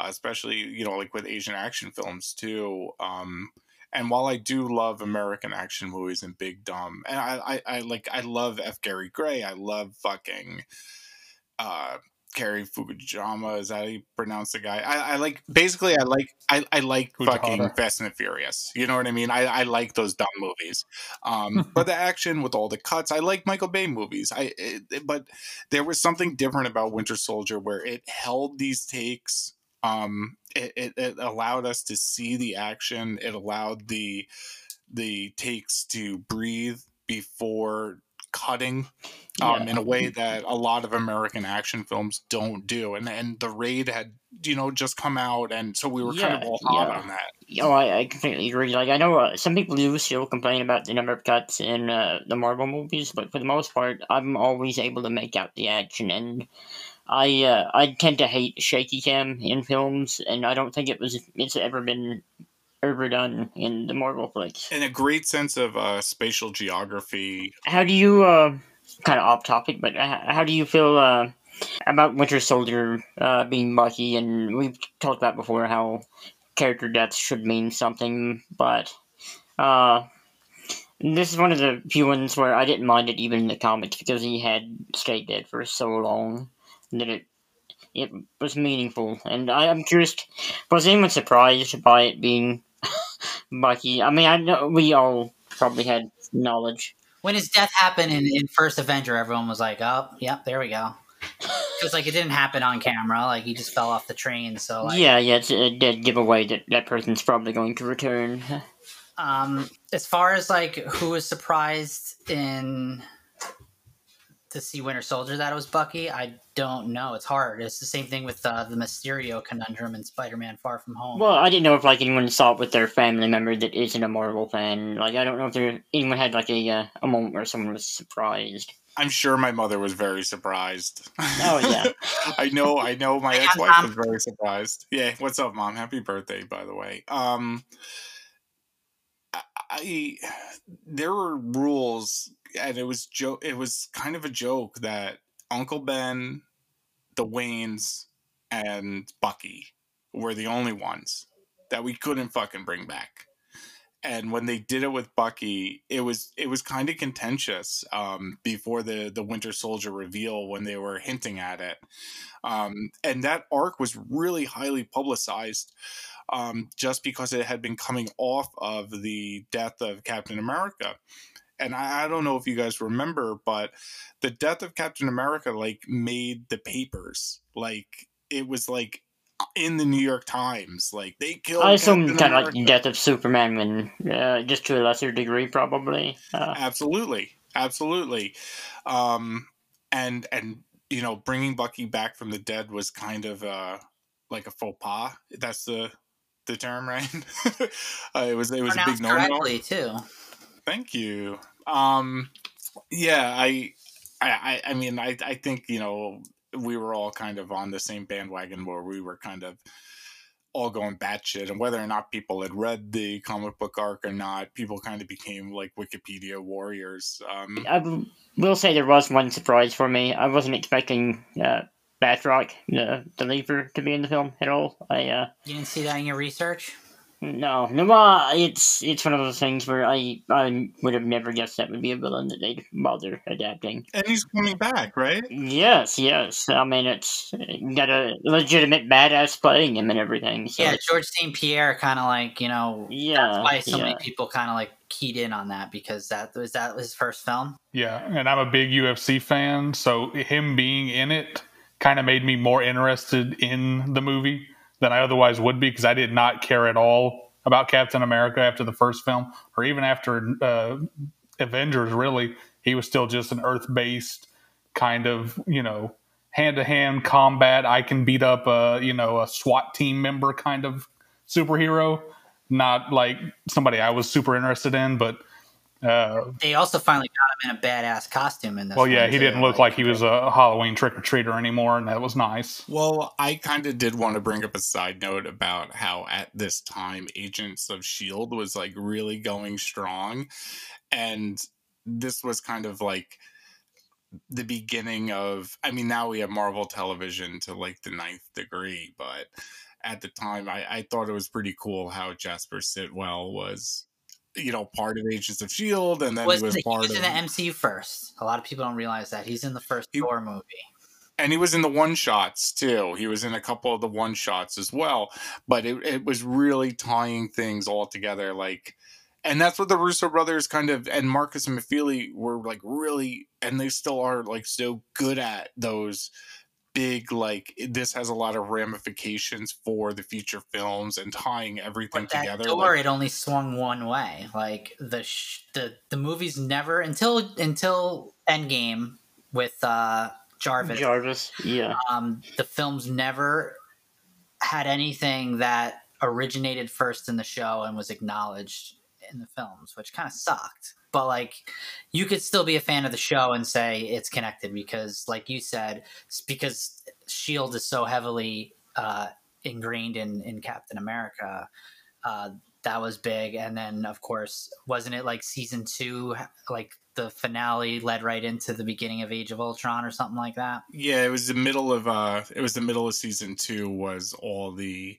uh, especially you know like with Asian action films too. Um, and while I do love American action movies and Big Dumb, and I, I, I like I love F. Gary Gray, I love fucking uh, Cary Fukujama. Is that how you pronounce the guy? I, I like basically I like I, I like Fujihara. fucking Fast and Furious. You know what I mean? I, I like those dumb movies. Um, but the action with all the cuts, I like Michael Bay movies. I it, but there was something different about Winter Soldier where it held these takes. Um, it, it, it allowed us to see the action. It allowed the the takes to breathe before cutting um, yeah. in a way that a lot of American action films don't do. And and the raid had you know just come out, and so we were yeah, kind of all hot yeah. on that. Oh, I, I completely agree. Like I know uh, some people do still complain about the number of cuts in uh, the Marvel movies, but for the most part, I'm always able to make out the action and. I uh, I tend to hate shaky cam in films, and I don't think it was it's ever been overdone in the Marvel flicks. And a great sense of uh, spatial geography. How do you, uh, kind of off topic, but how do you feel uh, about Winter Soldier uh, being Bucky? And we've talked about before how character deaths should mean something, but uh, this is one of the few ones where I didn't mind it even in the comics because he had stayed dead for so long that it it was meaningful. And I, am curious, was anyone surprised by it being Bucky. I mean, I know we all probably had knowledge. When his death happened in, in First Avenger, everyone was like, "Oh, yep, there we go." Because like it didn't happen on camera, like he just fell off the train. So like, yeah, yeah, it did give away that that person's probably going to return. Um, as far as like who was surprised in to see Winter Soldier that it was Bucky, I don't know. It's hard. It's the same thing with uh, the Mysterio conundrum in Spider-Man: Far From Home. Well, I didn't know if like anyone saw it with their family member that isn't a Marvel fan. Like, I don't know if there anyone had like a uh, a moment where someone was surprised. I'm sure my mother was very surprised. Oh yeah, I know. I know. My ex-wife was very surprised. Yeah. What's up, mom? Happy birthday, by the way. Um, I there were rules and it was joke. It was kind of a joke that Uncle Ben, the Waynes, and Bucky were the only ones that we couldn't fucking bring back. And when they did it with Bucky, it was it was kind of contentious um, before the the Winter Soldier reveal when they were hinting at it, um, and that arc was really highly publicized um, just because it had been coming off of the death of Captain America and I, I, don't know if you guys remember, but the death of Captain America like made the papers. Like it was like in the New York Times. Like they killed. I assume kind of like death of Superman, when uh, just to a lesser degree, probably. Uh. Absolutely, absolutely, um, and and you know, bringing Bucky back from the dead was kind of uh, like a faux pas. That's the the term, right? uh, it was it was a big no no too. Thank you. Um, yeah, I, I, I mean, I, I think you know we were all kind of on the same bandwagon where we were kind of all going batshit, and whether or not people had read the comic book arc or not, people kind of became like Wikipedia warriors. Um, I will say there was one surprise for me. I wasn't expecting uh, Batroc, the the Leaper, to be in the film at all. I uh, you didn't see that in your research. No, no, uh, it's it's one of those things where I I would have never guessed that would be a villain that they'd bother adapting. And he's coming back, right? Yes, yes. I mean, it's got a legitimate badass playing him and everything. So. Yeah, George St. Pierre kind of like you know. Yeah, that's why so yeah. many people kind of like keyed in on that because that was that his first film. Yeah, and I'm a big UFC fan, so him being in it kind of made me more interested in the movie than I otherwise would be because I did not care at all about Captain America after the first film, or even after uh, Avengers. Really, he was still just an Earth based kind of you know hand to hand combat. I can beat up a you know a SWAT team member kind of superhero, not like somebody I was super interested in, but. Uh, they also finally got him in a badass costume in this. Well, yeah, he didn't look like, like he was a Halloween trick or treater anymore, and that was nice. Well, I kind of did want to bring up a side note about how at this time Agents of Shield was like really going strong, and this was kind of like the beginning of i mean now we have marvel television to like the ninth degree but at the time i, I thought it was pretty cool how jasper sitwell was you know part of agents of shield and then was, he was part he was of in the mcu first a lot of people don't realize that he's in the first he, thor movie and he was in the one shots too. He was in a couple of the one shots as well. But it, it was really tying things all together. Like and that's what the Russo brothers kind of and Markus and McFeely were like really, and they still are like so good at those big like this has a lot of ramifications for the future films and tying everything but together. Door like, it only swung one way. Like the sh- the the movies never until until Endgame with uh Jarvis. Jarvis, yeah. Um, the films never had anything that originated first in the show and was acknowledged in the films, which kind of sucked. But like, you could still be a fan of the show and say it's connected because, like you said, because Shield is so heavily uh, ingrained in in Captain America. Uh, that was big, and then of course, wasn't it like season two, like the finale led right into the beginning of Age of Ultron or something like that? Yeah, it was the middle of uh, it was the middle of season two. Was all the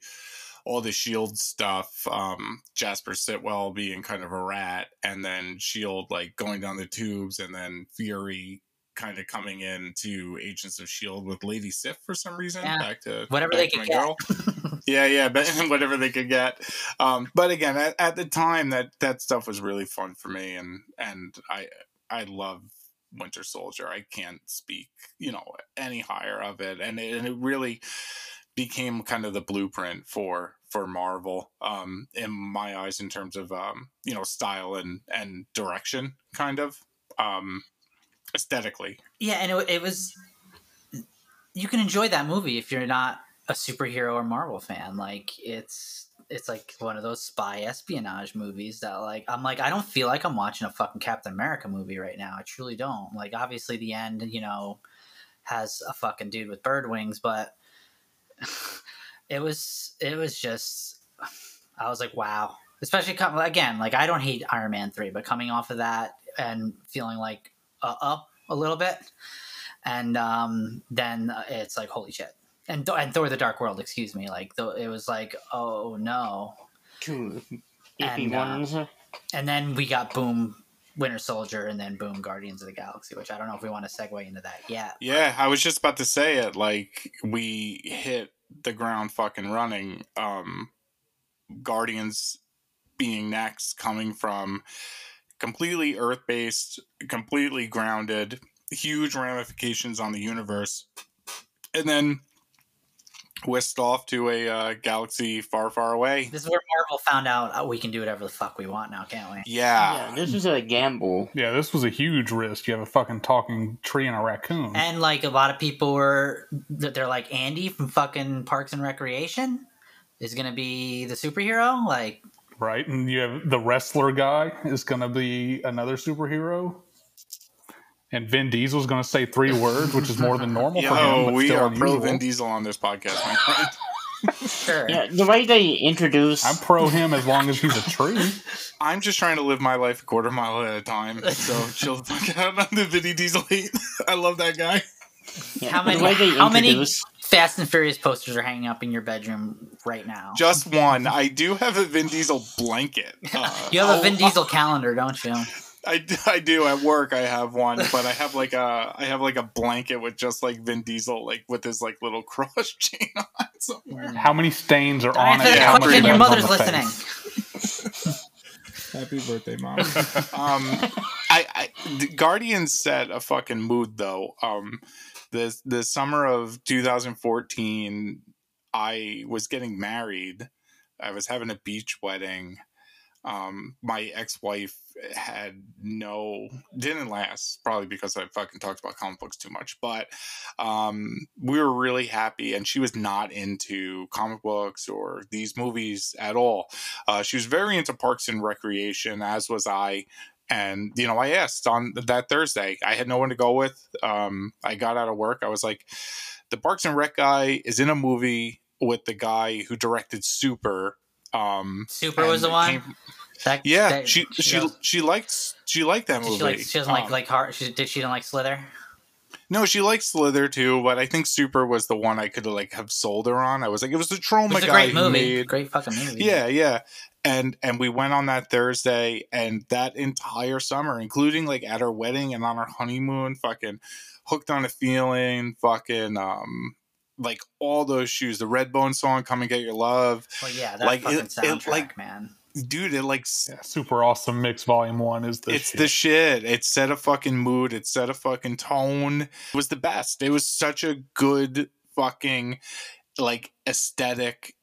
all the shield stuff um jasper sitwell being kind of a rat and then shield like going down the tubes and then fury kind of coming in to agents of shield with lady sif for some reason yeah. back to whatever back they could get. yeah yeah but whatever they could get. Um but again at, at the time that that stuff was really fun for me and and i i love winter soldier. I can't speak you know any higher of it and it, and it really became kind of the blueprint for for Marvel um, in my eyes in terms of um, you know style and and direction, kind of um, aesthetically. Yeah, and it, it was you can enjoy that movie if you're not a superhero or Marvel fan. Like it's it's like one of those spy espionage movies that like I'm like I don't feel like I'm watching a fucking Captain America movie right now. I truly don't. Like obviously the end, you know, has a fucking dude with bird wings, but it was it was just I was like, wow. Especially come, again, like I don't hate Iron Man three, but coming off of that and feeling like uh, up a little bit, and um, then it's like holy shit. And and Thor: The Dark World, excuse me, like the, it was like oh no. Two and, uh, and then we got boom Winter Soldier and then boom Guardians of the Galaxy, which I don't know if we want to segue into that yet. Yeah, I was just about to say it. Like we hit the ground fucking running. Um, Guardians being next, coming from completely Earth based, completely grounded, huge ramifications on the universe, and then whisked off to a uh, galaxy far, far away. This is where Marvel found out oh, we can do whatever the fuck we want now, can't we? Yeah. yeah. This was a gamble. Yeah, this was a huge risk. You have a fucking talking tree and a raccoon. And like a lot of people were, that they're like Andy from fucking Parks and Recreation is going to be the superhero. Like, right. And you have the wrestler guy is going to be another superhero and Vin Diesel's going to say three words, which is more than normal Yo, for him. we are pro Vin Diesel on this podcast, my friend. sure. Yeah, the way they introduce, I'm pro him as long as he's a tree. I'm just trying to live my life a quarter mile at a time. So chill the fuck out on the Vin Diesel hate. I love that guy. Yeah, how many? How many Fast and Furious posters are hanging up in your bedroom right now? Just one. I do have a Vin Diesel blanket. Uh, you have a Vin Diesel calendar, don't you? I, I do at work. I have one, but I have like a I have like a blanket with just like Vin Diesel, like with his like little cross chain on somewhere. How many stains are on it? Yeah, question, your mother's listening. Happy birthday, mom. um, I, I the Guardians set a fucking mood though. Um, the the summer of 2014, I was getting married I was having a beach wedding. Um, my ex-wife had no didn't last probably because I fucking talked about comic books too much. But um, we were really happy, and she was not into comic books or these movies at all. Uh, she was very into Parks and Recreation, as was I. And you know, I asked on that Thursday. I had no one to go with. Um, I got out of work. I was like, the Parks and Rec guy is in a movie with the guy who directed Super. Um, Super was the one. Came, that, yeah, that, she she she, goes, she likes she liked that movie. She, likes, she doesn't um, like like heart. She did she didn't like Slither. No, she likes Slither too, but I think Super was the one I could like have sold her on. I was like, it was the it was a guy great movie, great fucking movie. Yeah, yeah, and and we went on that Thursday, and that entire summer, including like at our wedding and on our honeymoon, fucking hooked on a feeling, fucking um, like all those shoes, the Redbone song, "Come and Get Your Love." Well, yeah, that like, fucking it, soundtrack, it, like, man dude it like yeah, super awesome mix volume one is the it's shit. the shit. it set a fucking mood. It set a fucking tone. It was the best. It was such a good fucking like aesthetic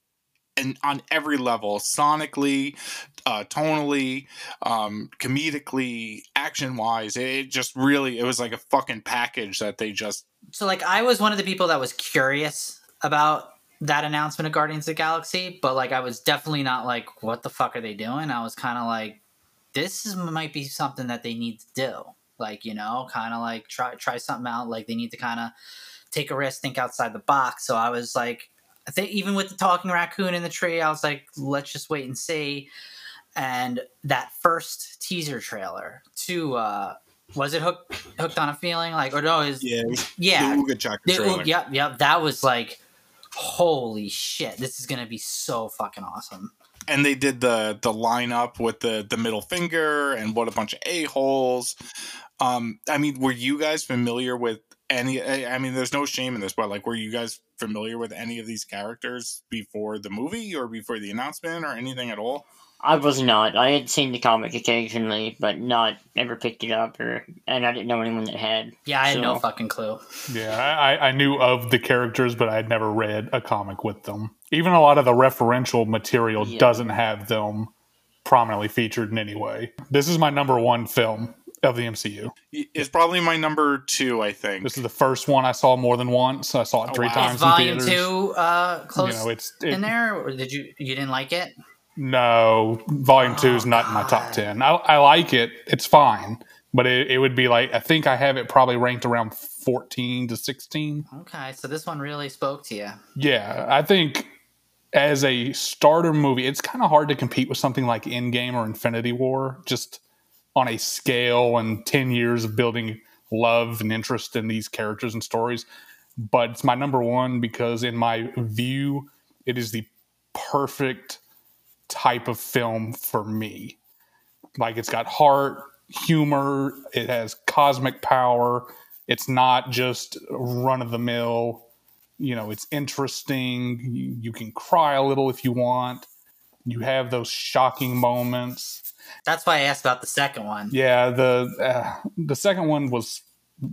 and on every level sonically uh tonally um comedically action wise it just really it was like a fucking package that they just so like i was one of the people that was curious about that announcement of Guardians of the Galaxy, but like I was definitely not like, what the fuck are they doing? I was kind of like, this is, might be something that they need to do. Like, you know, kind of like try try something out. Like they need to kind of take a risk, think outside the box. So I was like, I think even with the talking raccoon in the tree, I was like, let's just wait and see. And that first teaser trailer to uh was it hooked hooked on a feeling like or no is yeah yeah the Ooga yep yep that was like holy shit, this is gonna be so fucking awesome. And they did the the lineup with the the middle finger and what a bunch of a holes. Um, I mean, were you guys familiar with any? I mean, there's no shame in this, but like, were you guys familiar with any of these characters before the movie or before the announcement or anything at all? I was not. I had seen the comic occasionally, but not ever picked it up, or and I didn't know anyone that had. Yeah, I had so. no fucking clue. Yeah, I, I knew of the characters, but I had never read a comic with them. Even a lot of the referential material yeah. doesn't have them prominently featured in any way. This is my number one film of the MCU. It's probably my number two. I think this is the first one I saw more than once. I saw it oh, three wow. times. Is volume two uh, close you know, it's, it, in there, or did you you didn't like it? No, Volume Two is not in my top ten. I, I like it; it's fine, but it, it would be like I think I have it probably ranked around fourteen to sixteen. Okay, so this one really spoke to you. Yeah, I think as a starter movie, it's kind of hard to compete with something like Endgame or Infinity War, just on a scale and ten years of building love and interest in these characters and stories. But it's my number one because, in my view, it is the perfect type of film for me. Like it's got heart, humor, it has cosmic power. It's not just run of the mill. You know, it's interesting. You, you, can cry a little if you want. You have those shocking moments. That's why I asked about the second one. Yeah, the uh, the second one was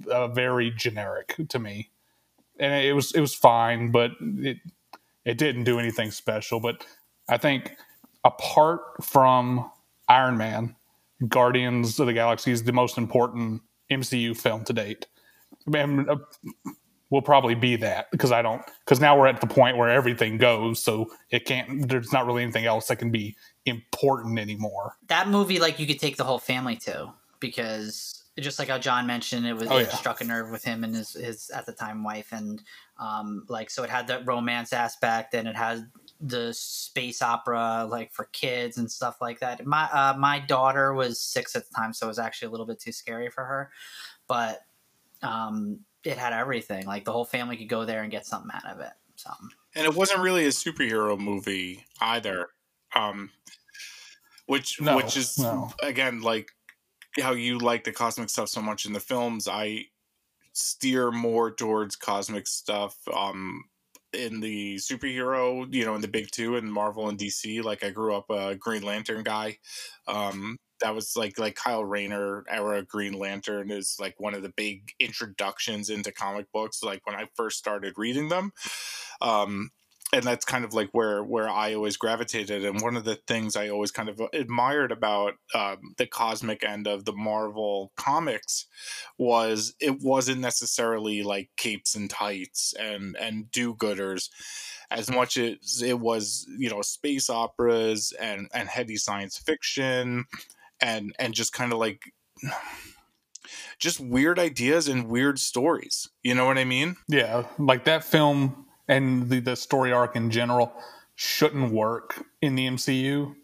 uh, very generic to me, and it was it was fine, but it it didn't do anything special. But I think apart from Iron Man, Guardians of the Galaxy is the most important MCU film to date. And uh, will probably be that because I don't because now we're at the point where everything goes, so it can't. There's not really anything else that can be important anymore. That movie, like you could take the whole family to because just like how John mentioned, it was oh, it yeah. struck a nerve with him and his his at the time wife, and um, like so it had that romance aspect and it had the space opera like for kids and stuff like that. My uh, my daughter was six at the time, so it was actually a little bit too scary for her. But um, it had everything. Like the whole family could go there and get something out of it. So. And it wasn't really a superhero movie either. Um, which no, which is no. again like how you like the cosmic stuff so much in the films. I steer more towards cosmic stuff. Um, in the superhero, you know, in the big two in Marvel and DC. Like I grew up a Green Lantern guy. Um, that was like like Kyle Rayner era Green Lantern is like one of the big introductions into comic books. Like when I first started reading them. Um, and that's kind of like where where I always gravitated. And one of the things I always kind of admired about um, the cosmic end of the Marvel comics was it wasn't necessarily like capes and tights and and do gooders as much as it was you know space operas and and heavy science fiction and and just kind of like just weird ideas and weird stories you know what i mean yeah like that film and the, the story arc in general shouldn't work in the MCU,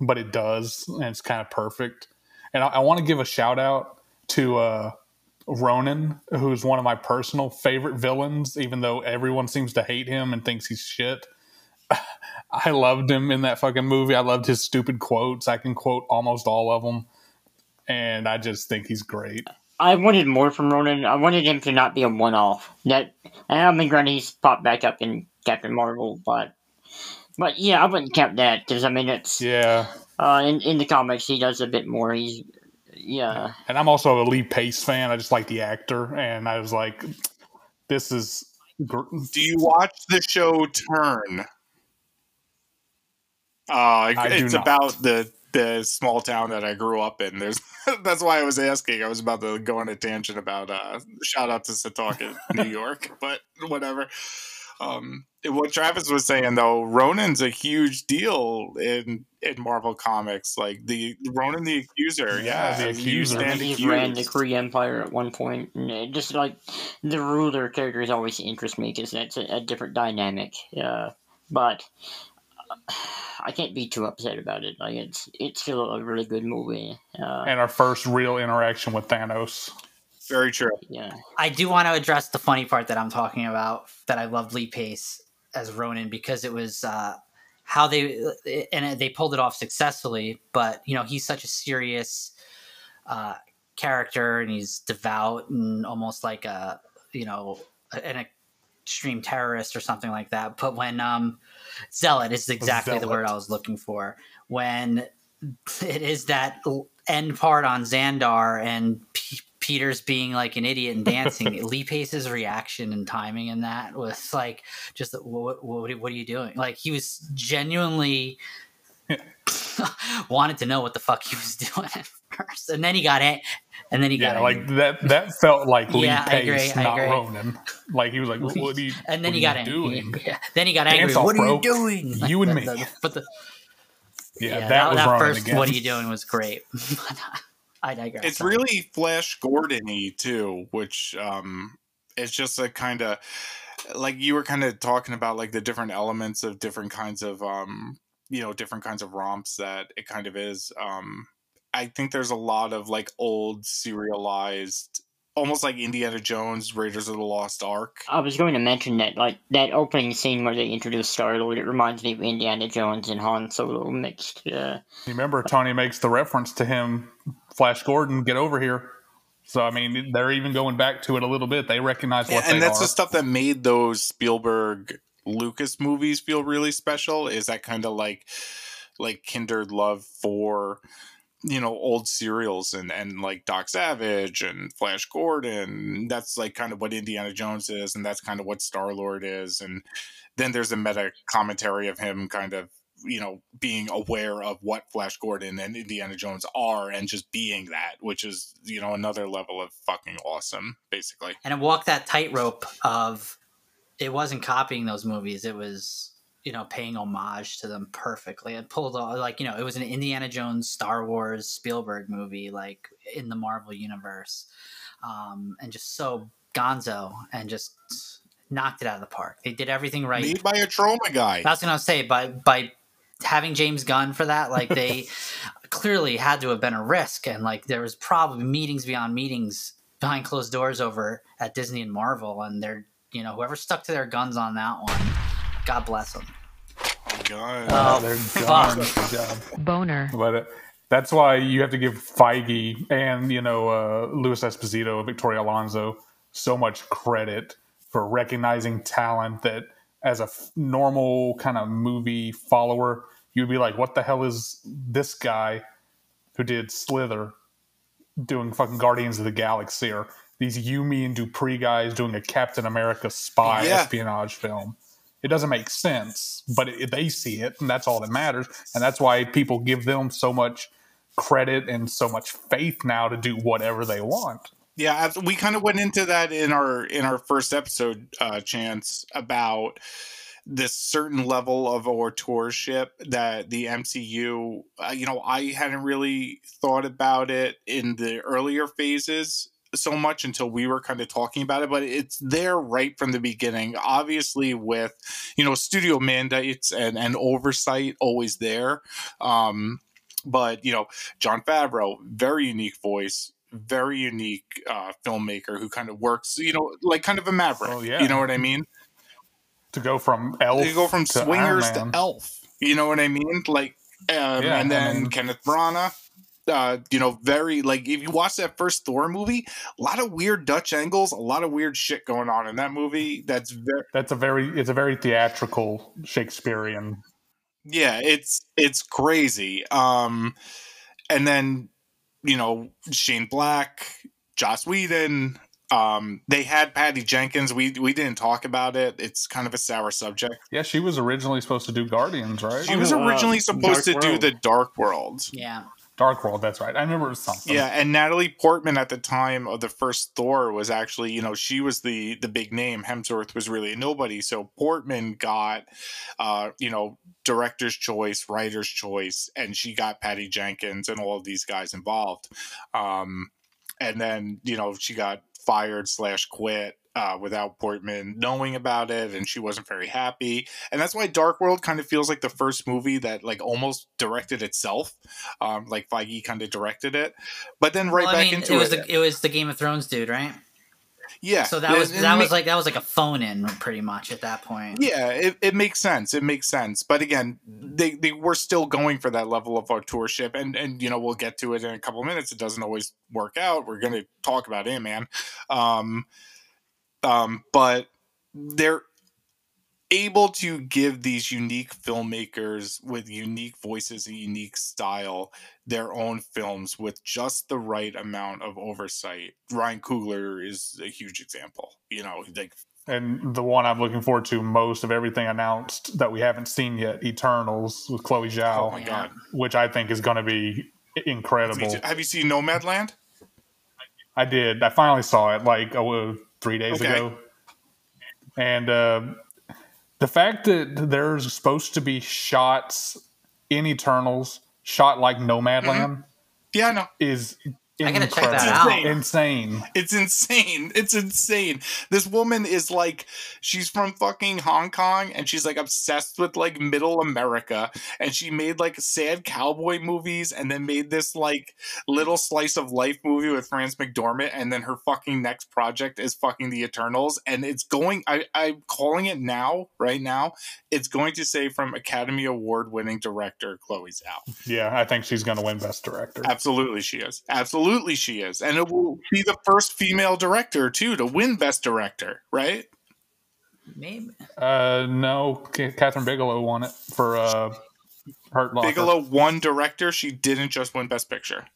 but it does, and it's kind of perfect. And I, I want to give a shout out to uh, Ronan, who's one of my personal favorite villains, even though everyone seems to hate him and thinks he's shit. I loved him in that fucking movie. I loved his stupid quotes. I can quote almost all of them, and I just think he's great. I wanted more from Ronan. I wanted him to not be a one-off. That and I mean, granted, he's popped back up in Captain Marvel, but but yeah, I wouldn't count that because I mean it's yeah. Uh, in in the comics, he does a bit more. He's yeah. And I'm also a Lee Pace fan. I just like the actor, and I was like, this is. Gr- Do you watch the show Turn? Uh, it's about the the small town that I grew up in. There's that's why I was asking. I was about to go on a tangent about uh shout out to Setauket, New York, but whatever. Um what Travis was saying though, Ronan's a huge deal in in Marvel comics. Like the Ronan the Accuser, yeah, yeah the Accuser. He ran the Kree Empire at one point, point. just like the ruler characters always interest me because that's a, a, different dynamic. Yeah, but I can't be too upset about it. Like it's it's still a really good movie. Uh, and our first real interaction with Thanos. Very true. Yeah. I do want to address the funny part that I'm talking about. That I love Lee Pace as Ronan because it was uh, how they and they pulled it off successfully. But you know, he's such a serious uh, character, and he's devout and almost like a you know an extreme terrorist or something like that. But when um, zealot is exactly zealot. the word I was looking for. When it is that end part on Xandar and P- Peter's being like an idiot and dancing, Lee Pace's reaction and timing in that was like, just what, what, what are you doing? Like he was genuinely wanted to know what the fuck he was doing at first, and then he got it, and then he yeah, got like angry. that. That felt like Lee yeah, Pace, agree, not Ronan. Like he was like, "What, are you?" And then he got angry. Doing? Yeah. Then he got angry. Dance what off, are you doing? You and me. but the yeah, yeah that, that, was that first. Again. What are you doing was great. I digress. It's really Flash Gordon-y too, which um, it's just a kind of like you were kind of talking about like the different elements of different kinds of um, you know different kinds of romps that it kind of is. Um, I think there's a lot of like old serialized almost like Indiana Jones, Raiders of the Lost Ark. I was going to mention that, like that opening scene where they introduce Star Lord, it reminds me of Indiana Jones and Han Solo mixed. Yeah. You remember Tony makes the reference to him, Flash Gordon, get over here. So I mean, they're even going back to it a little bit. They recognize what, and that's are. the stuff that made those Spielberg Lucas movies feel really special. Is that kind of like like kindred love for you know old serials and and like Doc Savage and Flash Gordon. That's like kind of what Indiana Jones is, and that's kind of what Star Lord is. And then there's a meta commentary of him kind of you know being aware of what Flash Gordon and Indiana Jones are, and just being that, which is you know another level of fucking awesome, basically. And it walked that tightrope of it wasn't copying those movies; it was you know, paying homage to them perfectly. It pulled off like, you know, it was an Indiana Jones, Star Wars, Spielberg movie, like in the Marvel universe. Um, and just so gonzo and just knocked it out of the park. They did everything right. Made by a Troma guy. I was gonna say by by having James Gunn for that, like they clearly had to have been a risk and like there was probably meetings beyond meetings behind closed doors over at Disney and Marvel and they're you know, whoever stuck to their guns on that one God bless them. Oh God! Oh, they're fuck. Good job. Boner. But uh, that's why you have to give Feige and you know uh, Louis Esposito, Victoria Alonso, so much credit for recognizing talent that as a f- normal kind of movie follower, you'd be like, "What the hell is this guy who did Slither doing fucking Guardians of the Galaxy?" or these You, Me and Dupree guys doing a Captain America spy Yeah. espionage film. It doesn't make sense, but it, they see it, and that's all that matters. And that's why people give them so much credit and so much faith now to do whatever they want. Yeah, we kind of went into that in our in our first episode, uh, Chance, about this certain level of authorship that the MCU, uh, you know, I hadn't really thought about it in the earlier phases so much until we were kind of talking about it, but it's there right from the beginning. Obviously, with you know studio mandates and and oversight always there. Um, but you know, Jon Favreau, very unique voice, very unique uh, filmmaker who kind of works, you know, like kind of a maverick. Oh, yeah. You know what I mean? To go from Elf, to go from to Swingers to Elf. You know what I mean? Like, um, yeah, and then I mean, Kenneth Branagh uh, you know, very like if you watch that first Thor movie, a lot of weird Dutch angles, a lot of weird shit going on in that movie. That's very that's a very it's a very theatrical Shakespearean. Yeah, it's it's crazy. Um, and then you know Shane Black, Joss Whedon. Um, they had Patty Jenkins. We we didn't talk about it. It's kind of a sour subject. Yeah, she was originally supposed to do Guardians, right? She was oh, originally uh, supposed Dark to World. do the Dark World. Yeah. Dark World, that's right. I remember something. Yeah, and Natalie Portman at the time of the first Thor was actually, you know, she was the the big name. Hemsworth was really a nobody. So Portman got uh, you know, director's choice, writer's choice, and she got Patty Jenkins and all of these guys involved. Um and then, you know, she got fired slash quit uh, without Portman knowing about it, and she wasn't very happy. And that's why Dark World kind of feels like the first movie that like almost directed itself, um, like Feige kind of directed it. But then right well, back mean, into it was it, the, it was the Game of Thrones dude, right? Yeah. So that was that was like that was like a phone in pretty much at that point. Yeah, it, it makes sense. It makes sense. But again, they, they were still going for that level of authorship and and you know, we'll get to it in a couple minutes. It doesn't always work out. We're gonna talk about it, man. Um um, but they're able to give these unique filmmakers with unique voices and unique style their own films with just the right amount of oversight. Ryan Coogler is a huge example. You know, like and the one I'm looking forward to most of everything announced that we haven't seen yet, Eternals with Chloe Zhao. Oh my god! Which I think is going to be incredible. Have you seen Nomadland? I did. I finally saw it like oh, three days okay. ago. And uh, the fact that there's supposed to be shots in Eternals, shot like Nomadland, mm-hmm. yeah, I know, is I gotta check that out. Insane. It's insane. It's insane. This woman is like, she's from fucking Hong Kong and she's like obsessed with like middle America. And she made like sad cowboy movies and then made this like little slice of life movie with Frances McDormand. And then her fucking next project is fucking The Eternals. And it's going, I, I'm calling it now, right now. It's going to say from Academy Award winning director Chloe Zhao. Yeah, I think she's going to win Best Director. Absolutely, she is. Absolutely Absolutely, she is, and it will be the first female director too to win Best Director, right? Maybe. Uh, no, Kathryn Bigelow won it for uh, Hurt Locker. Bigelow won director. She didn't just win Best Picture.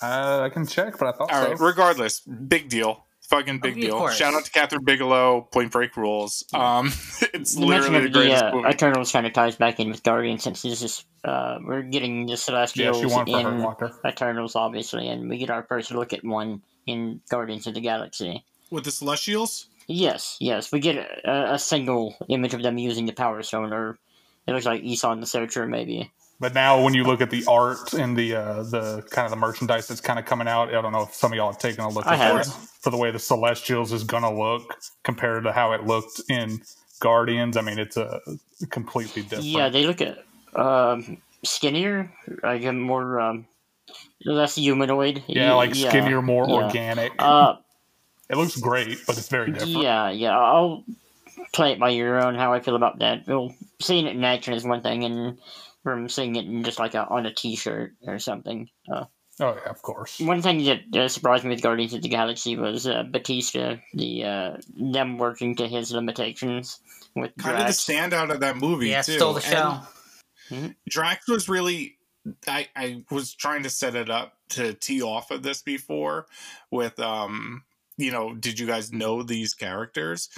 Uh, I can check, but I thought All so. right, regardless, big deal fucking big deal. Shout out to Kathryn Bigelow, Point Break rules. Um, it's you literally the greatest the, uh, movie. Eternals kind of ties back in with Guardians since this is uh, we're getting the Celestials yeah, in Eternals, obviously, and we get our first look at one in Guardians of the Galaxy with the Celestials. Yes, yes, we get a, a single image of them using the Power Stone, or it looks like Eson and the Searcher, maybe. But now, when you look at the art and the uh, the kind of the merchandise that's kind of coming out, I don't know if some of y'all have taken a look at it for the way the Celestials is going to look compared to how it looked in Guardians. I mean, it's a completely different. Yeah, they look at um, skinnier, like more um, less humanoid. Yeah, like yeah. skinnier, more yeah. organic. Uh, it looks great, but it's very different. Yeah, yeah. I'll play it by your own how I feel about that. Well, seeing it in action is one thing, and from seeing it in just like a, on a T-shirt or something. Uh, oh yeah, of course. One thing that uh, surprised me with Guardians of the Galaxy was uh, Bautista, the uh, them working to his limitations with kind Drax. of the standout of that movie. Yeah, too. stole the show. And Drax was really. I, I was trying to set it up to tee off of this before with um you know did you guys know these characters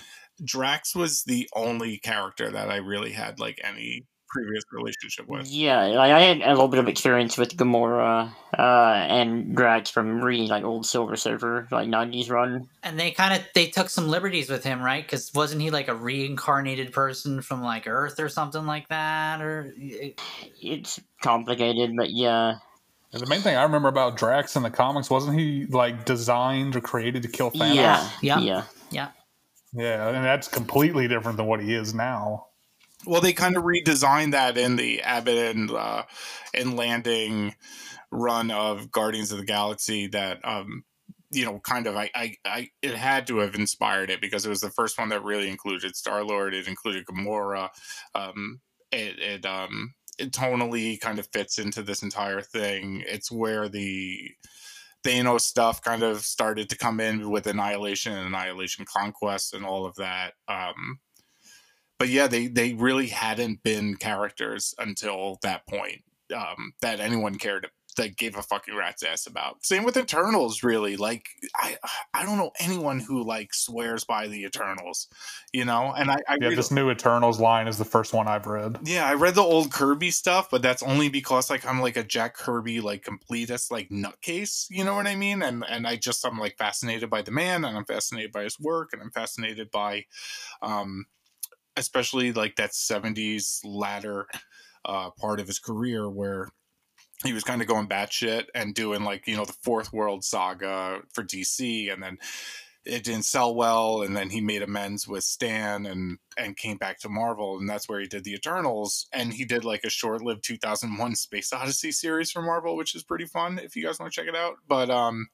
Drax was the only character that I really had like any previous relationship with. Yeah, like I had a little bit of experience with Gamora uh, and Drax from reading like old Silver Surfer, like '90s run. And they kind of they took some liberties with him, right? Because wasn't he like a reincarnated person from like Earth or something like that? Or it's complicated, but yeah. The main thing I remember about Drax in the comics wasn't he like designed or created to kill Thanos? Yeah, yeah, yeah, yeah. Yeah, and that's completely different than what he is now. Well, they kind of redesigned that in the Abnett and uh, and Lanning run of Guardians of the Galaxy. That um, you know, kind of, I, I, I, it had to have inspired it because it was the first one that really included Star Lord. It included Gamora. Um, it, it, um, it tonally kind of fits into this entire thing. It's where the Thanos stuff kind of started to come in with Annihilation and Annihilation Conquest and all of that. Um, but yeah, they they really hadn't been characters until that point um, that anyone cared that gave a fucking rat's ass about. Same with Eternals, really. Like I I don't know anyone who like swears by the Eternals, you know. And I, I yeah, this new Eternals line is the first one I've read. Yeah, I read the old Kirby stuff, but that's only because like I'm like a Jack Kirby like completist like nutcase, you know what I mean? And and I just I'm like fascinated by the man, and I'm fascinated by his work, and I'm fascinated by, um, especially like that 70s latter uh, part of his career where he was kind of going batshit and doing like you know the fourth world saga for DC, and then it didn't sell well, and then he made amends with Stan and and came back to Marvel, and that's where he did the Eternals, and he did like a short-lived 2001 Space Odyssey series for Marvel, which is pretty fun if you guys want to check it out. But um,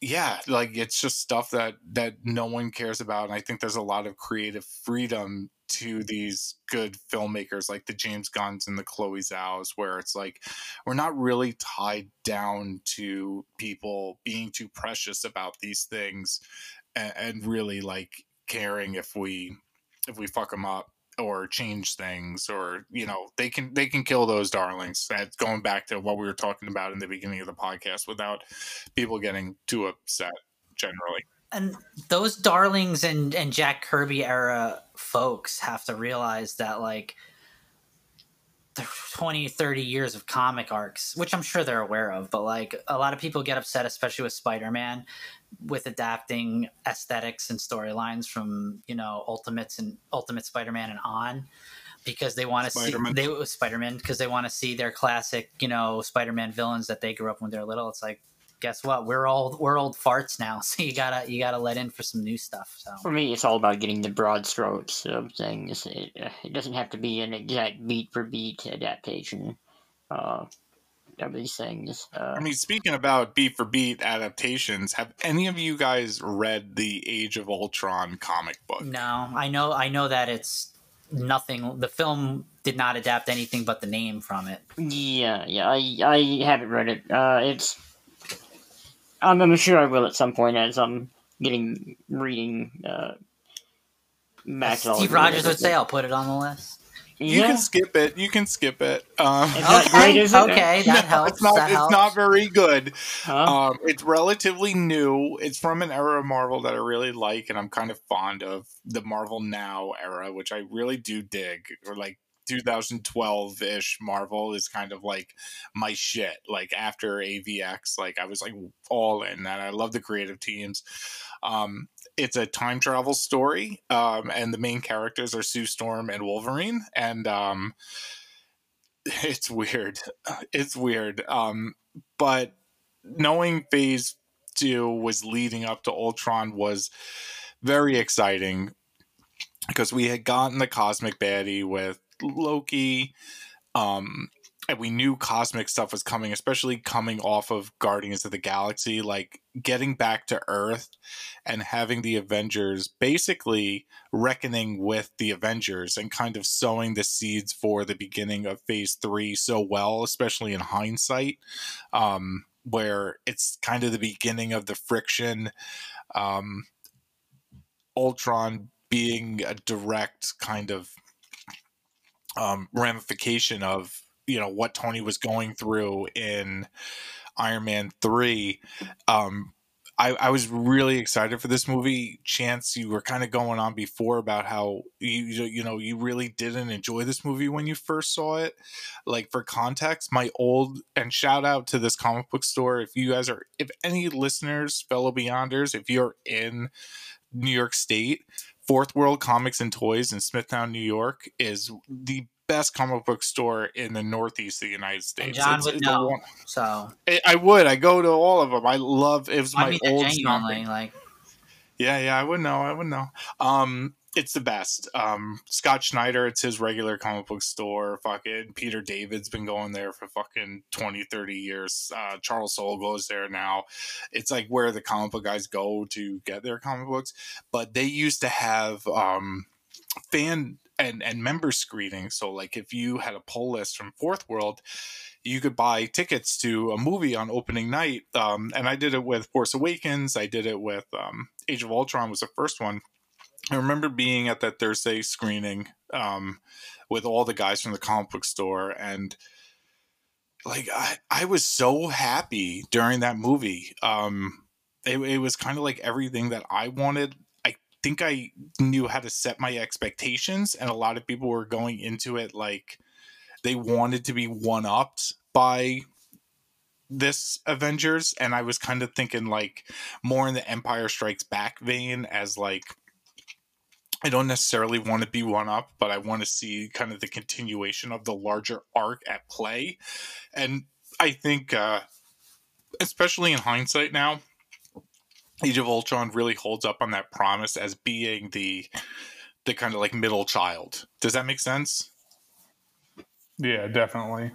yeah like it's just stuff that that no one cares about and i think there's a lot of creative freedom to these good filmmakers like the james gunns and the chloe zhaos where it's like we're not really tied down to people being too precious about these things and, and really like caring if we if we fuck them up or change things or you mm-hmm. know they can they can kill those darlings. That's going back to what we were talking about in the beginning of the podcast without people getting too upset generally. And those darlings and and jack kirby era folks have to realize that like the 20 30 years of comic arcs which i'm sure they're aware of but like a lot of people get upset especially with spider-man with adapting aesthetics and storylines from you know Ultimates and Ultimate Spider-Man and on because they want to see they Spider-Man because they want to see their classic you know Spider-Man villains that they grew up when they're little. It's like guess what? We're old we're old farts now so you gotta you gotta let in for some new stuff so. For me it's all about getting the broad strokes of things. It, it doesn't have to be an exact beat for beat adaptation. Uh, of these things. Uh, I mean, speaking about beat for beat adaptations, have any of you guys read the Age of Ultron comic book? No, I know, I know that it's nothing. The film did not adapt anything but the name from it. Yeah, yeah, I I haven't read it. Uh, it's I'm, I'm sure I will at some point as I'm getting reading. Uh, Steve Rogers would say, "I'll put it on the list." You yeah. can skip it. You can skip it. Um, okay, okay, that helps. It's not. That it's helps. not very good. Huh? Um, it's relatively new. It's from an era of Marvel that I really like, and I'm kind of fond of the Marvel Now era, which I really do dig. Or like 2012 ish Marvel is kind of like my shit. Like after AVX, like I was like all in, and I love the creative teams. Um, it's a time travel story, um, and the main characters are Sue Storm and Wolverine, and um, it's weird. It's weird. Um, but knowing Phase Two was leading up to Ultron was very exciting because we had gotten the cosmic baddie with Loki. Um, we knew cosmic stuff was coming, especially coming off of Guardians of the Galaxy, like getting back to Earth and having the Avengers basically reckoning with the Avengers and kind of sowing the seeds for the beginning of phase three so well, especially in hindsight, um, where it's kind of the beginning of the friction. Um, Ultron being a direct kind of um, ramification of you know what Tony was going through in Iron Man three. Um, I, I was really excited for this movie. Chance, you were kind of going on before about how you you know you really didn't enjoy this movie when you first saw it. Like for context, my old and shout out to this comic book store. If you guys are, if any listeners, fellow Beyonders, if you're in New York State, Fourth World Comics and Toys in Smithtown, New York, is the best comic book store in the Northeast of the United States. And John it's, would it's know. One, so I, I, would. I go to all of them. I love. It was my old genuinely like. Yeah, yeah, I would know. I would know. Um, it's the best. Um, Scott Schneider, it's his regular comic book store. Fucking Peter David's been going there for fucking 20, 30 years. Uh, Charles Soule goes there now. It's like where the comic book guys go to get their comic books. But they used to have um, fan and and member screening. So like if you had a pull list from Fourth World, you could buy tickets to a movie on opening night. Um, and I did it with Force Awakens. I did it with um, Age of Ultron was the first one. I remember being at that Thursday screening um, with all the guys from the comic book store and like I, I was so happy during that movie. Um, it, it was kind of like everything that I wanted think I knew how to set my expectations, and a lot of people were going into it like they wanted to be one upped by this Avengers, and I was kind of thinking like more in the Empire Strikes Back vein as like I don't necessarily want to be one up, but I want to see kind of the continuation of the larger arc at play. And I think uh especially in hindsight now, Age of Ultron really holds up on that promise as being the the kind of like middle child. Does that make sense? Yeah, definitely.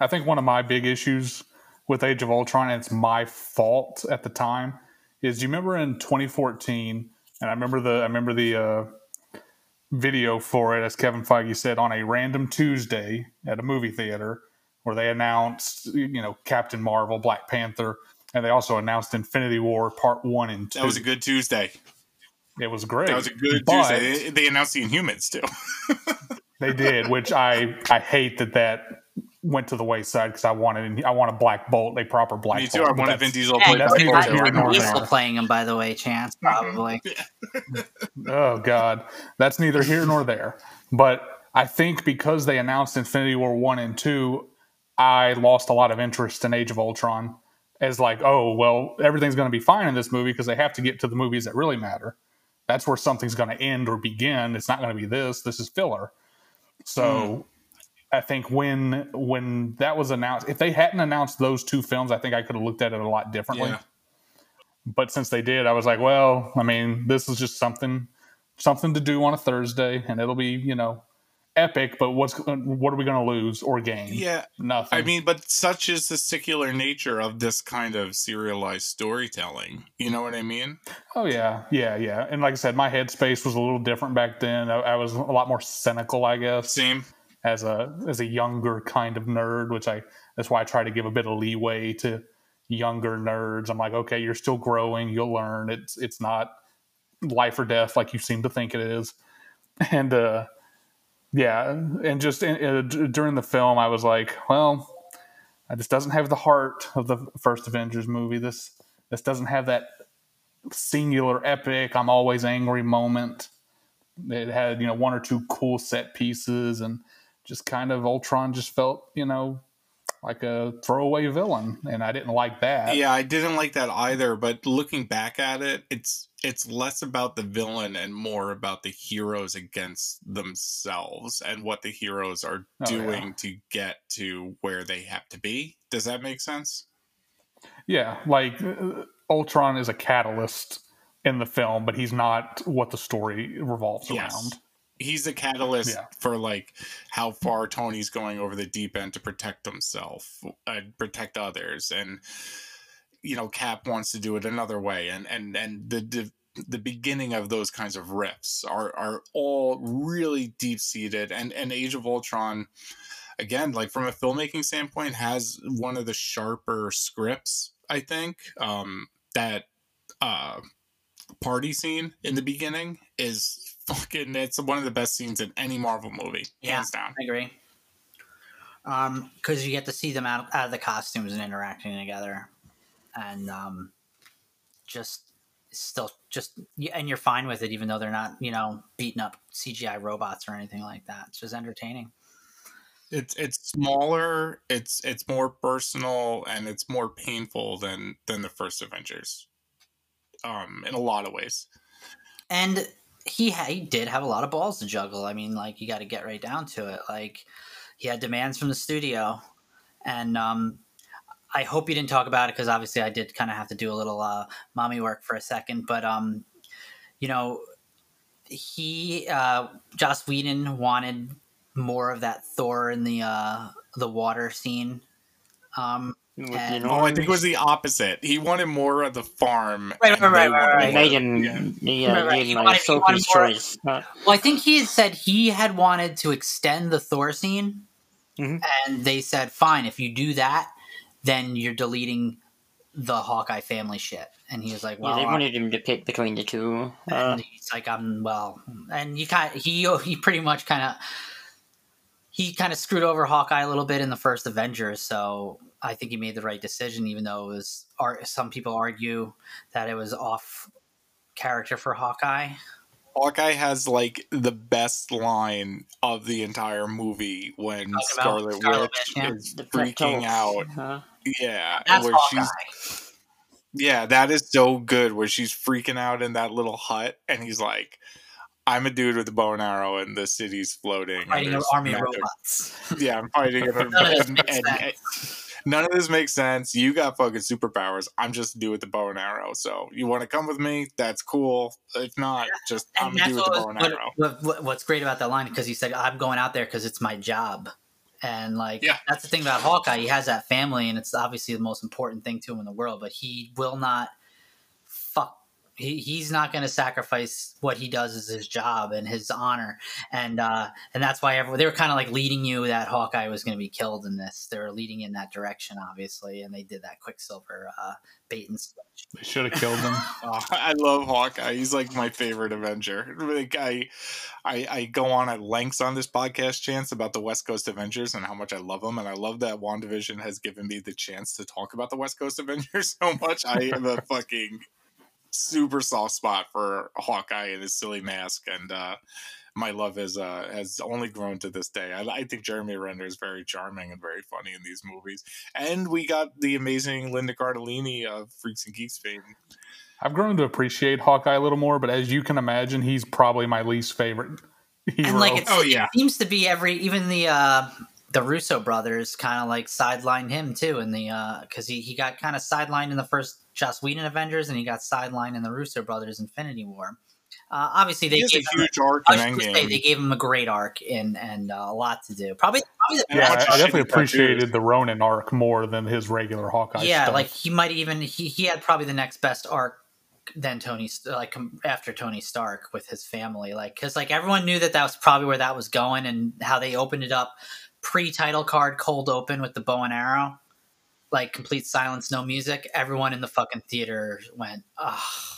I think one of my big issues with Age of Ultron, and it's my fault at the time, is you remember in 2014, and I remember the I remember the uh, video for it, as Kevin Feige said, on a random Tuesday at a movie theater, where they announced, you know, Captain Marvel, Black Panther, and they also announced Infinity War Part One and Two. That was a good Tuesday. It was great. That was a good but Tuesday. They, they announced the Inhumans too. they did, which I I hate that that went to the wayside because I wanted I want a Black Bolt, a proper Black. Me too. Bolt, I wanted Vin Diesel. Yeah, that's neither here nor there. playing him, by the way, Chance probably. oh God, that's neither here nor there. But I think because they announced Infinity War one and two, I lost a lot of interest in Age of Ultron as like, oh, well, everything's going to be fine in this movie because they have to get to the movies that really matter. That's where something's going to end or begin. It's not going to be this. This is filler. So mm. I think when when that was announced, if they hadn't announced those two films, I think I could have looked at it a lot differently. Yeah. But since they did, I was like, well, I mean, this is just something something to do on a Thursday, and it'll be you know epic, but what's what are we going to lose or gain? Yeah, nothing. I mean, but such is the secular nature of this kind of serialized storytelling. You know what I mean? Oh yeah, yeah, yeah. And like I said, my headspace was a little different back then. I, I was a lot more cynical, I guess. Same as a as a younger kind of nerd, which I that's why I try to give a bit of leeway to younger nerds. I'm like, okay, you're still growing, you'll learn. It's it's not life or death like you seem to think it is. And uh yeah, and just in, uh, during the film, I was like, well, this doesn't have the heart of the first Avengers movie. This this doesn't have that singular epic I'm always angry moment. It had you know one or two cool set pieces and just kind of Ultron just felt you know like a throwaway villain, and I didn't like that. Yeah, I didn't like that either. But looking back at it, it's it's less about the villain and more about the heroes against themselves and what the heroes are oh, doing yeah. to get to where they have to be. Does that make sense? Yeah, like uh, Ultron is a catalyst in the film, but he's not what the story revolves yes. around he's a catalyst yeah. for like how far Tony's going over the deep end to protect himself and protect others. And you know Cap wants to do it another way. And and and the, the the beginning of those kinds of riffs are are all really deep seated. And and Age of Ultron again like from a filmmaking standpoint has one of the sharper scripts I think. Um that uh party scene in the beginning is fucking it's one of the best scenes in any Marvel movie, yeah, hands down. I agree. Um, because you get to see them out, out of the costumes and interacting together, and um, just still just and you're fine with it even though they're not you know beating up cgi robots or anything like that. It's just entertaining. It's it's smaller it's it's more personal and it's more painful than than the first avengers. Um in a lot of ways. And he ha- he did have a lot of balls to juggle i mean like you got to get right down to it like he had demands from the studio and um I hope you didn't talk about it because obviously I did kind of have to do a little uh, mommy work for a second. But um, you know, he uh, Joss Whedon wanted more of that Thor in the uh, the water scene. Um, and, oh, I think it was the opposite. He wanted more of the farm. Right, right, right, right, right. Made yeah, yeah right, right. He wanted, he wanted choice. Well, I think he had said he had wanted to extend the Thor scene, mm-hmm. and they said, "Fine, if you do that, then you're deleting the Hawkeye family shit. And he was like, "Well, yeah, they wanted him to pick between the two." Uh, and he's like, "I'm well," and you kind he he pretty much kind of he kind of screwed over Hawkeye a little bit in the first Avengers. So I think he made the right decision, even though it was. Some people argue that it was off character for Hawkeye. Hawkeye has like the best line of the entire movie when Scarlet, Scarlet Witch yeah. is freaking out. Uh-huh. Yeah, That's where Hawkeye. she's yeah, that is so good. Where she's freaking out in that little hut, and he's like, "I'm a dude with a bow and arrow, and the city's floating." Fighting an army of robots. Yeah, I'm fighting it. and, and, and, none of this makes sense. You got fucking superpowers. I'm just a dude with the bow and arrow. So you want to come with me? That's cool. If not, just and I'm a dude with the bow and what, arrow. What, what's great about that line because he said, "I'm going out there because it's my job." And like yeah. that's the thing about Hawkeye, he has that family, and it's obviously the most important thing to him in the world. But he will not. He, he's not going to sacrifice what he does as his job and his honor, and uh, and that's why everyone, they were kind of like leading you that Hawkeye was going to be killed in this. They were leading in that direction, obviously, and they did that Quicksilver uh, bait and switch. They should have killed him. oh, I love Hawkeye. He's like my favorite Avenger. Like I, I, I go on at lengths on this podcast, chance about the West Coast Avengers and how much I love them, and I love that Wandavision has given me the chance to talk about the West Coast Avengers so much. I am a fucking super soft spot for Hawkeye and his silly mask, and uh, my love has uh, has only grown to this day. I, I, think Jeremy Renner is very charming and very funny in these movies, and we got the amazing Linda Cardellini of Freaks and Geeks fame. I've grown to appreciate Hawkeye a little more, but as you can imagine, he's probably my least favorite. Hero. And like, oh yeah, it seems to be every even the uh, the Russo brothers kind of like sidelined him too in the because uh, he he got kind of sidelined in the first Joss Whedon Avengers, and he got sidelined in the Russo brothers Infinity War. Uh, obviously, they gave a huge him, arc in Endgame. Say, they gave him a great arc and and uh, a lot to do. Probably, probably yeah. I, I definitely appreciated the Ronin arc more than his regular Hawkeye. Yeah, stuff. like he might even he he had probably the next best arc than Tony like after Tony Stark with his family. Like because like everyone knew that that was probably where that was going and how they opened it up pre-title card cold open with the bow and arrow like complete silence no music everyone in the fucking theater went ah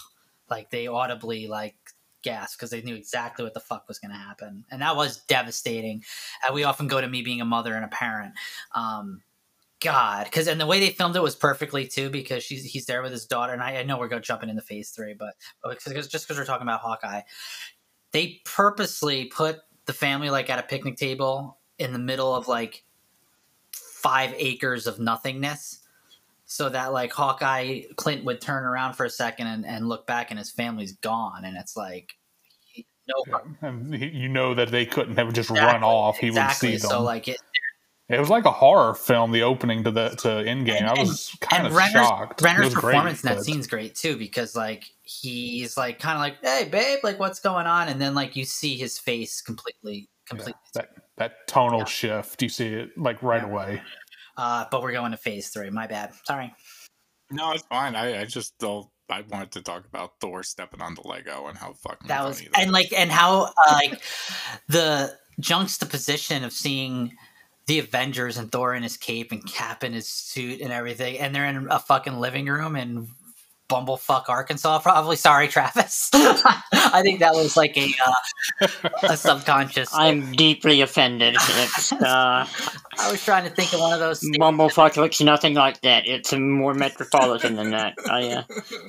like they audibly like gasped because they knew exactly what the fuck was going to happen, and that was devastating. And we often go to me being a mother and a parent. Um, God, because and the way they filmed it was perfectly too, because she's he's there with his daughter, and I, I know we're going jumping into phase three, but because just because we're talking about Hawkeye, they purposely put the family like at a picnic table in the middle of like five acres of nothingness so that like Hawkeye Clint would turn around for a second and, and look back and his family's gone. And it's like no and you know that they couldn't have just exactly, run off. He exactly. would see them so like it it was like a horror film the opening to the to Endgame. I was kind of Renner's, shocked. Renner's performance great, in that but... scene's great too because like he's like kind of like hey babe like what's going on? And then like you see his face completely completely yeah, that that tonal yeah. shift you see it like right away uh, but we're going to phase three. My bad. Sorry. No, it's fine. I, I just don't. I wanted to talk about Thor stepping on the Lego and how fucking that was, that and like, and how uh, like the juxtaposition of seeing the Avengers and Thor in his cape and Cap in his suit and everything, and they're in a fucking living room and bumblefuck Arkansas. Probably sorry, Travis. I think that was like a uh, a subconscious. I'm deeply offended. It's, uh, I was trying to think of one of those. Bumblefuck looks nothing like that. It's more metropolitan than that. I, uh,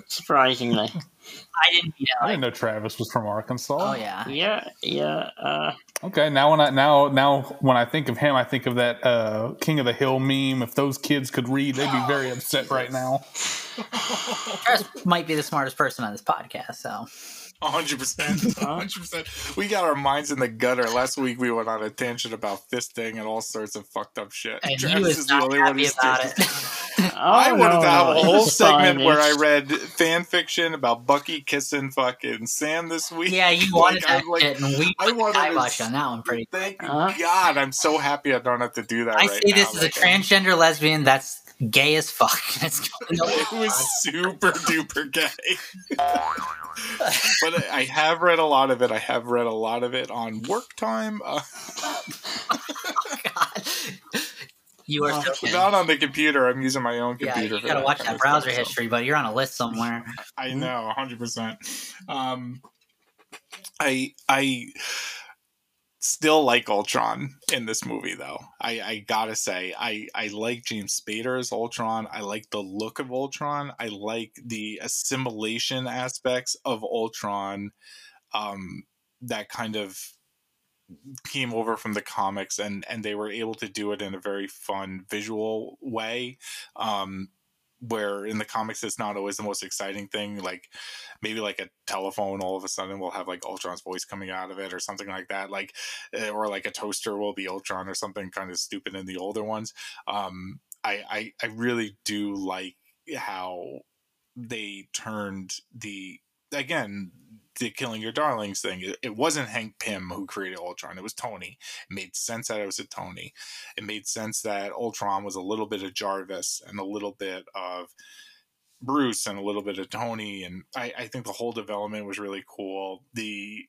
surprisingly. I didn't. You know, I didn't know Travis was from Arkansas. Oh yeah. Yeah, yeah. Uh, Okay, now when I now now when I think of him, I think of that uh, King of the Hill meme. If those kids could read, they'd be very upset right now. Travis might be the smartest person on this podcast. So hundred percent, hundred percent. We got our minds in the gutter. Last week we went on a tangent about fisting and all sorts of fucked up shit. and he was not happy about it. I oh, wanted no, to have no, a whole it's fine, segment where I read fan fiction about Bucky kissing fucking Sam this week. yeah, you Like, wanted that I'm like, shit, and we I put the wanted to kibosh on that one pretty. Thank Uh-huh. God. I'm so happy I don't have to do that. I right say this now. as a Like, transgender lesbian that's gay as fuck. It's It was super duper gay. but I have read a lot of it. I have read a lot of it on work time. Uh, God. You are so not on the computer. I'm using my own computer. Yeah, computer. you for gotta watch kind that browser stuff, so. history, but you're on a list somewhere. I know, hundred percent. Um, I I still like Ultron in this movie, though. I, I gotta say, I I like James Spader as Ultron. I like the look of Ultron. I like the assimilation aspects of Ultron. Um, that kind of came over from the comics and and they were able to do it in a very fun visual way um where in the comics it's not always the most exciting thing like maybe like a telephone all of a sudden will have like ultron's voice coming out of it or something like that like eh, or like a toaster will be ultron or something kind of stupid in the older ones. Um i i, I really do like how they turned the again the killing your darlings thing. It, it wasn't hank pym who created ultron. It was tony. It made sense that it was a tony. It made sense that ultron was a little bit of jarvis and a little bit of bruce and a little bit of tony. And i, I think the whole development was really cool. The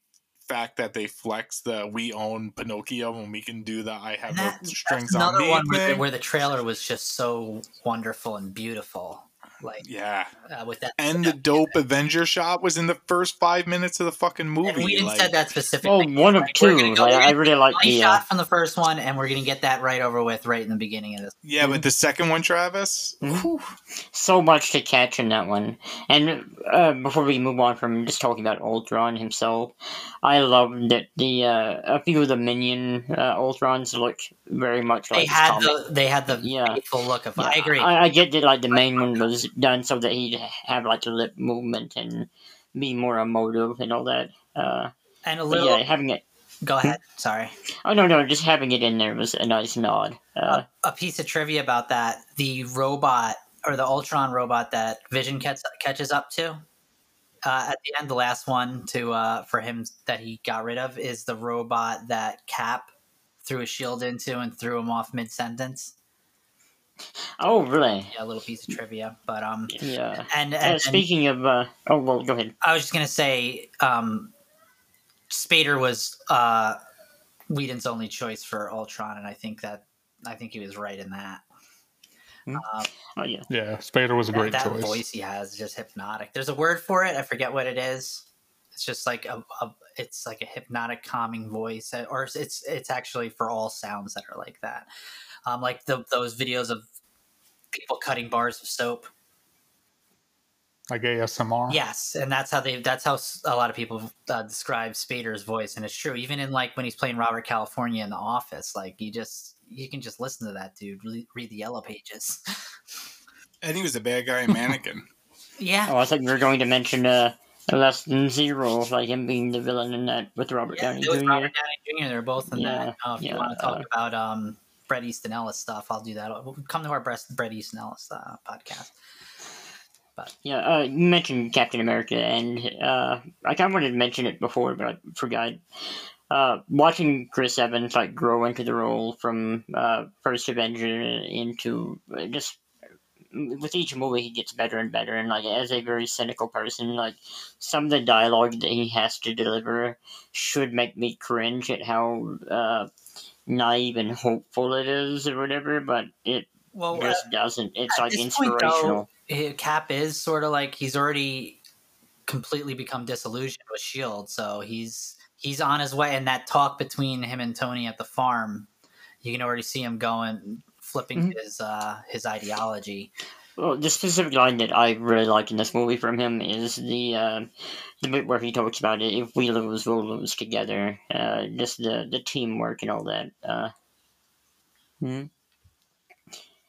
fact that they flex the we own pinocchio and we can do the i have that, strings on another me one where the, thing. where the trailer was just so wonderful and beautiful. Like yeah uh, with that, and the dope Avenger shot was in the first five minutes of the fucking movie. and we didn't like, said that Oh, specifically. one of Like, two. go- Like, I really like the. Uh, shot from the first one, and we're gonna get that right over with right in the beginning of this. yeah, but the second one, Travis, Mhm. so much to catch in that one. And uh, before we move on from just talking about Ultron himself, I love that the uh, a few of the minion uh, Ultrons look very much like They had comic. the they had the Yeah. faithful look of. Yeah, I agree. I, I get that like the main one was done so that he'd have like the lip movement and be more emotive and all that. Uh, and a little. yeah, having it. Go ahead. Sorry. Oh no, no, just having it in there was a nice nod. Uh, a piece of trivia about that: the robot or the Ultron robot that Vision catch, catches up to uh, at the end, the last one to uh, for him that he got rid of is the robot that Cap threw a shield into and threw him off mid sentence. oh really? Yeah, a little piece of trivia, but um, Yeah. and, and, Uh, and speaking of, uh, oh well, go ahead. I was just gonna say, um, Spader was uh, Whedon's only choice for Ultron, and I think that I think he was right in that. Hmm. Um, Oh yeah. Yeah, Spader was a great that choice. voice he has is just hypnotic. There's a word for it. I forget what it is. It's just like a, a it's like a hypnotic, calming voice, uh, or it's it's actually for all sounds that are like that. Um, like the, those videos of people cutting bars of soap. Like ASMR. Yes, and that's how they. That's how a lot of people uh, describe Spader's voice, and it's true. Even in like when he's playing Robert California in The Office, like you just you can just listen to that dude re- read the yellow pages. and he was a bad guy in Mannequin. yeah, Oh, I thought you were going to mention uh, less than zero, like him being the villain in that with Robert Yeah, Downey it was Jr. Robert Downey Jr. They're both in Yeah, that. Uh, if yeah, you want to talk uh, about um, Bret Easton Ellis stuff, I'll do that. We'll come to our breast Bret Easton Ellis uh, podcast. Yeah, uh, you mentioned Captain America, and uh, I kind of wanted to mention it before, but I forgot. Uh, watching Chris Evans like grow into the role from uh, first Avenger into uh, just with each movie he gets better and better, and like as a very cynical person, like some of the dialogue that he has to deliver should make me cringe at how uh, naive and hopeful it is or whatever, but it Well, uh, just doesn't. It's like this point, though, inspirational. Cap is sort of like he's already completely become disillusioned with Shield, so he's he's on his way. And that talk between him and Tony at the farm, you can already see him going flipping mm-hmm. his uh, his ideology. Well, the specific line that I really like in this movie from him is the uh, the bit where he talks about it. If we lose, we'll lose together. Uh, just the the teamwork and all that. Uh, hmm?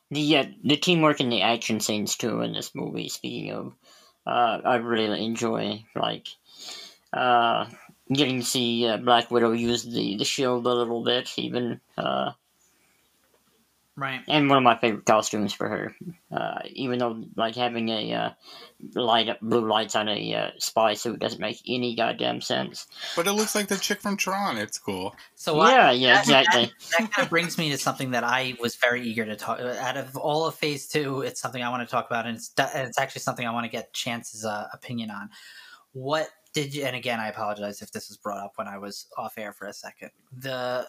The uh, the teamwork and the action scenes too in this movie. Speaking of, uh, I really enjoy like uh, getting to see uh, Black Widow use the the shield a little bit, even. Uh, Right. And one of my favorite costumes for her. Uh, even though, like, having a uh, light up blue lights on a uh, spy suit doesn't make any goddamn sense. But it looks like the chick from Tron. It's cool. So yeah, I, yeah, exactly. That, that, kind of brings me to something that I was very eager to talk. Out of all of Phase Two, it's something I want to talk about, and it's and it's actually something I want to get Chance's uh, opinion on. What did you? And again, I apologize if this was brought up when I was off air for a second. The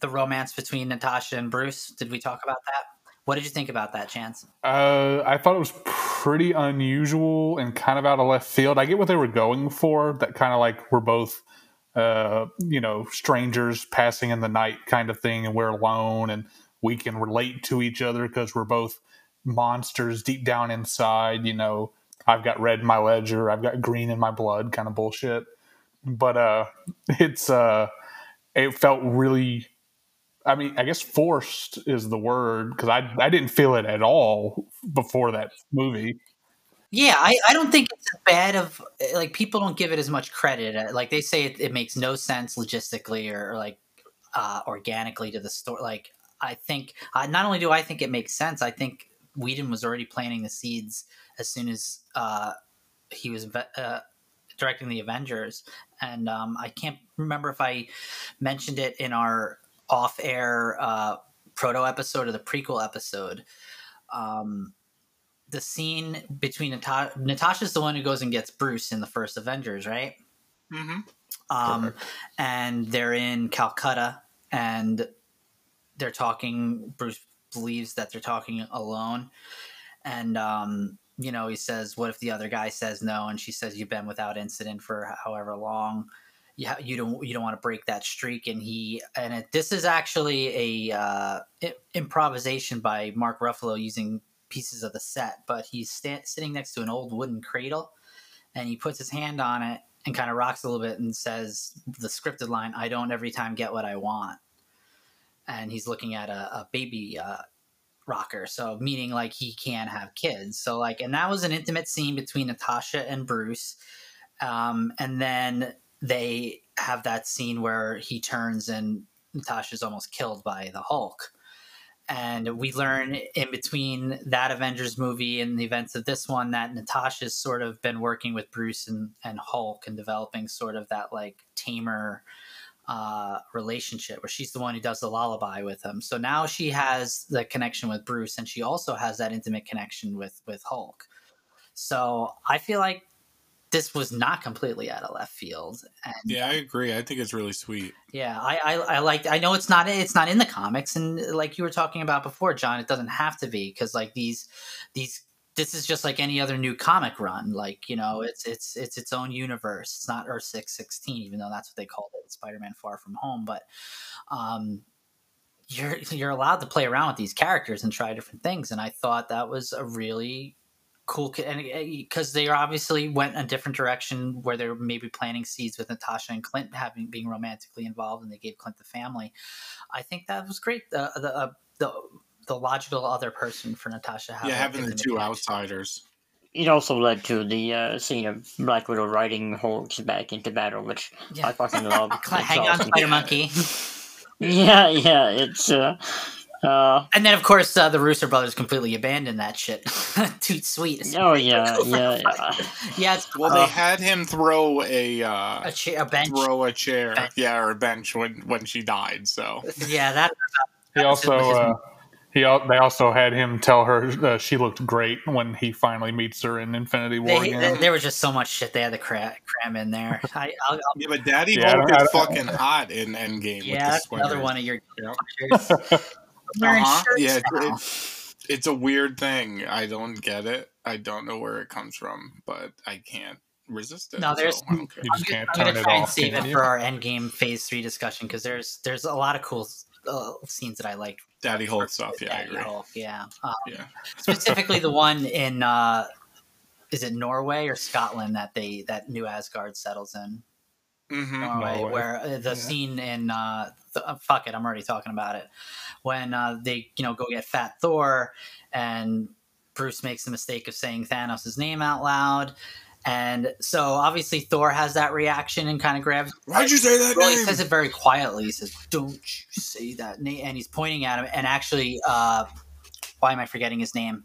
the romance between Natasha and Bruce. Did we talk about that? What did you think about that, Chance? Uh, I thought it was pretty unusual and kind of out of left field. I get what they were going for. That kind of like we're both, uh, you know, strangers passing in the night kind of thing, and we're alone, and we can relate to each other because we're both monsters deep down inside. You know, I've got red in my ledger, I've got green in my blood, kind of bullshit. But uh, it's uh, it felt really I mean, I guess forced is the word because I I didn't feel it at all before that movie. Yeah, I, I don't think it's bad of like people don't give it as much credit. Like they say it, it makes no sense logistically or, or like uh, organically to the story. Like I think uh, not only do I think it makes sense, I think Whedon was already planting the seeds as soon as uh, he was uh, directing the Avengers, and um, I can't remember if I mentioned it in our off air uh, proto episode or the prequel episode. Um, the scene between Natasha, Natasha's the one who goes and gets Bruce in the first Avengers, right? Mm-hmm. Um, and they're in Calcutta and they're talking. Bruce believes that they're talking alone. And, um, you know, he says, What if the other guy says no? And she says, You've been without incident for however long you, you don't you don't want to break that streak and he and it, this is actually a uh, improvisation by Mark Ruffalo using pieces of the set but he's sta- sitting next to an old wooden cradle and he puts his hand on it and kind of rocks a little bit and says the scripted line I don't every time get what I want. And he's looking at a, a baby uh, rocker so meaning like he can have kids. So like and that was an intimate scene between Natasha and Bruce um, and then they have that scene where he turns and Natasha's almost killed by the Hulk. And we learn in between that Avengers movie and the events of this one that Natasha's sort of been working with Bruce and, and Hulk and developing sort of that like tamer uh, relationship where she's the one who does the lullaby with him. So now she has the connection with Bruce and she also has that intimate connection with with Hulk. So I feel like this was not completely out of left field. And, yeah, I agree. I think it's really sweet. Yeah, I, I, I like. I know it's not it's not in the comics, and like you were talking about before, John, it doesn't have to be because like these these this is just like any other new comic run. Like you know, it's it's it's its own universe. It's not Earth six sixteen, even though that's what they called it, Spider Man Far From Home. But um, you're you're allowed to play around with these characters and try different things, and I thought that was a really cool and because they obviously went a different direction where they're maybe planting seeds with Natasha and Clint having being romantically involved, and they gave Clint the family. I think that was great. The the uh, the, the logical other person for Natasha. Yeah, having the two outsiders. It also led to the uh, scene of Black Widow riding Hulk back into battle, which yeah. I fucking love. Hang on, Spider Monkey. yeah, yeah, it's. Uh, uh, and then, of course, uh, the Russo brothers completely abandoned that shit. Too sweet. Oh yeah, yeah, yeah. yeah well, uh, they had him throw a uh, a, cha- a bench, throw a chair, bench. yeah, or a bench when when she died. So yeah, that. He also uh, he they also had him tell her uh, she looked great when he finally meets her in Infinity War. They, they, there was just so much shit they had to cram, cram in there. I, I'll, I'll, yeah, but Daddy yeah, Hulk is fucking hot in Endgame. Yeah, that's another one of your. Yeah. Uh-huh. Yeah, it, it's a weird thing. I don't get it. I don't know where it comes from, but I can't resist it. No, there's. So I don't care. You I'm just gonna, can't I'm turn gonna it try and off, save it for our endgame phase three discussion because there's there's a lot of cool uh, scenes that I liked. Daddy Hulk stuff. Yeah, I Daddy agree. Hulk, yeah. Uh, Yeah. specifically the one in uh, is it Norway or Scotland that they that New Asgard settles in? hmm Norway, Norway. where uh, the Yeah. scene in uh, th- uh, fuck it, I'm already talking about it. When uh, they you know go get Fat Thor, and Bruce makes the mistake of saying Thanos' name out loud, and so obviously Thor has that reaction and kind of grabs. Why'd you say that Well, he name? says it very quietly. He says, "Don't you say that name," and he's pointing at him. And actually, uh, why am I forgetting his name?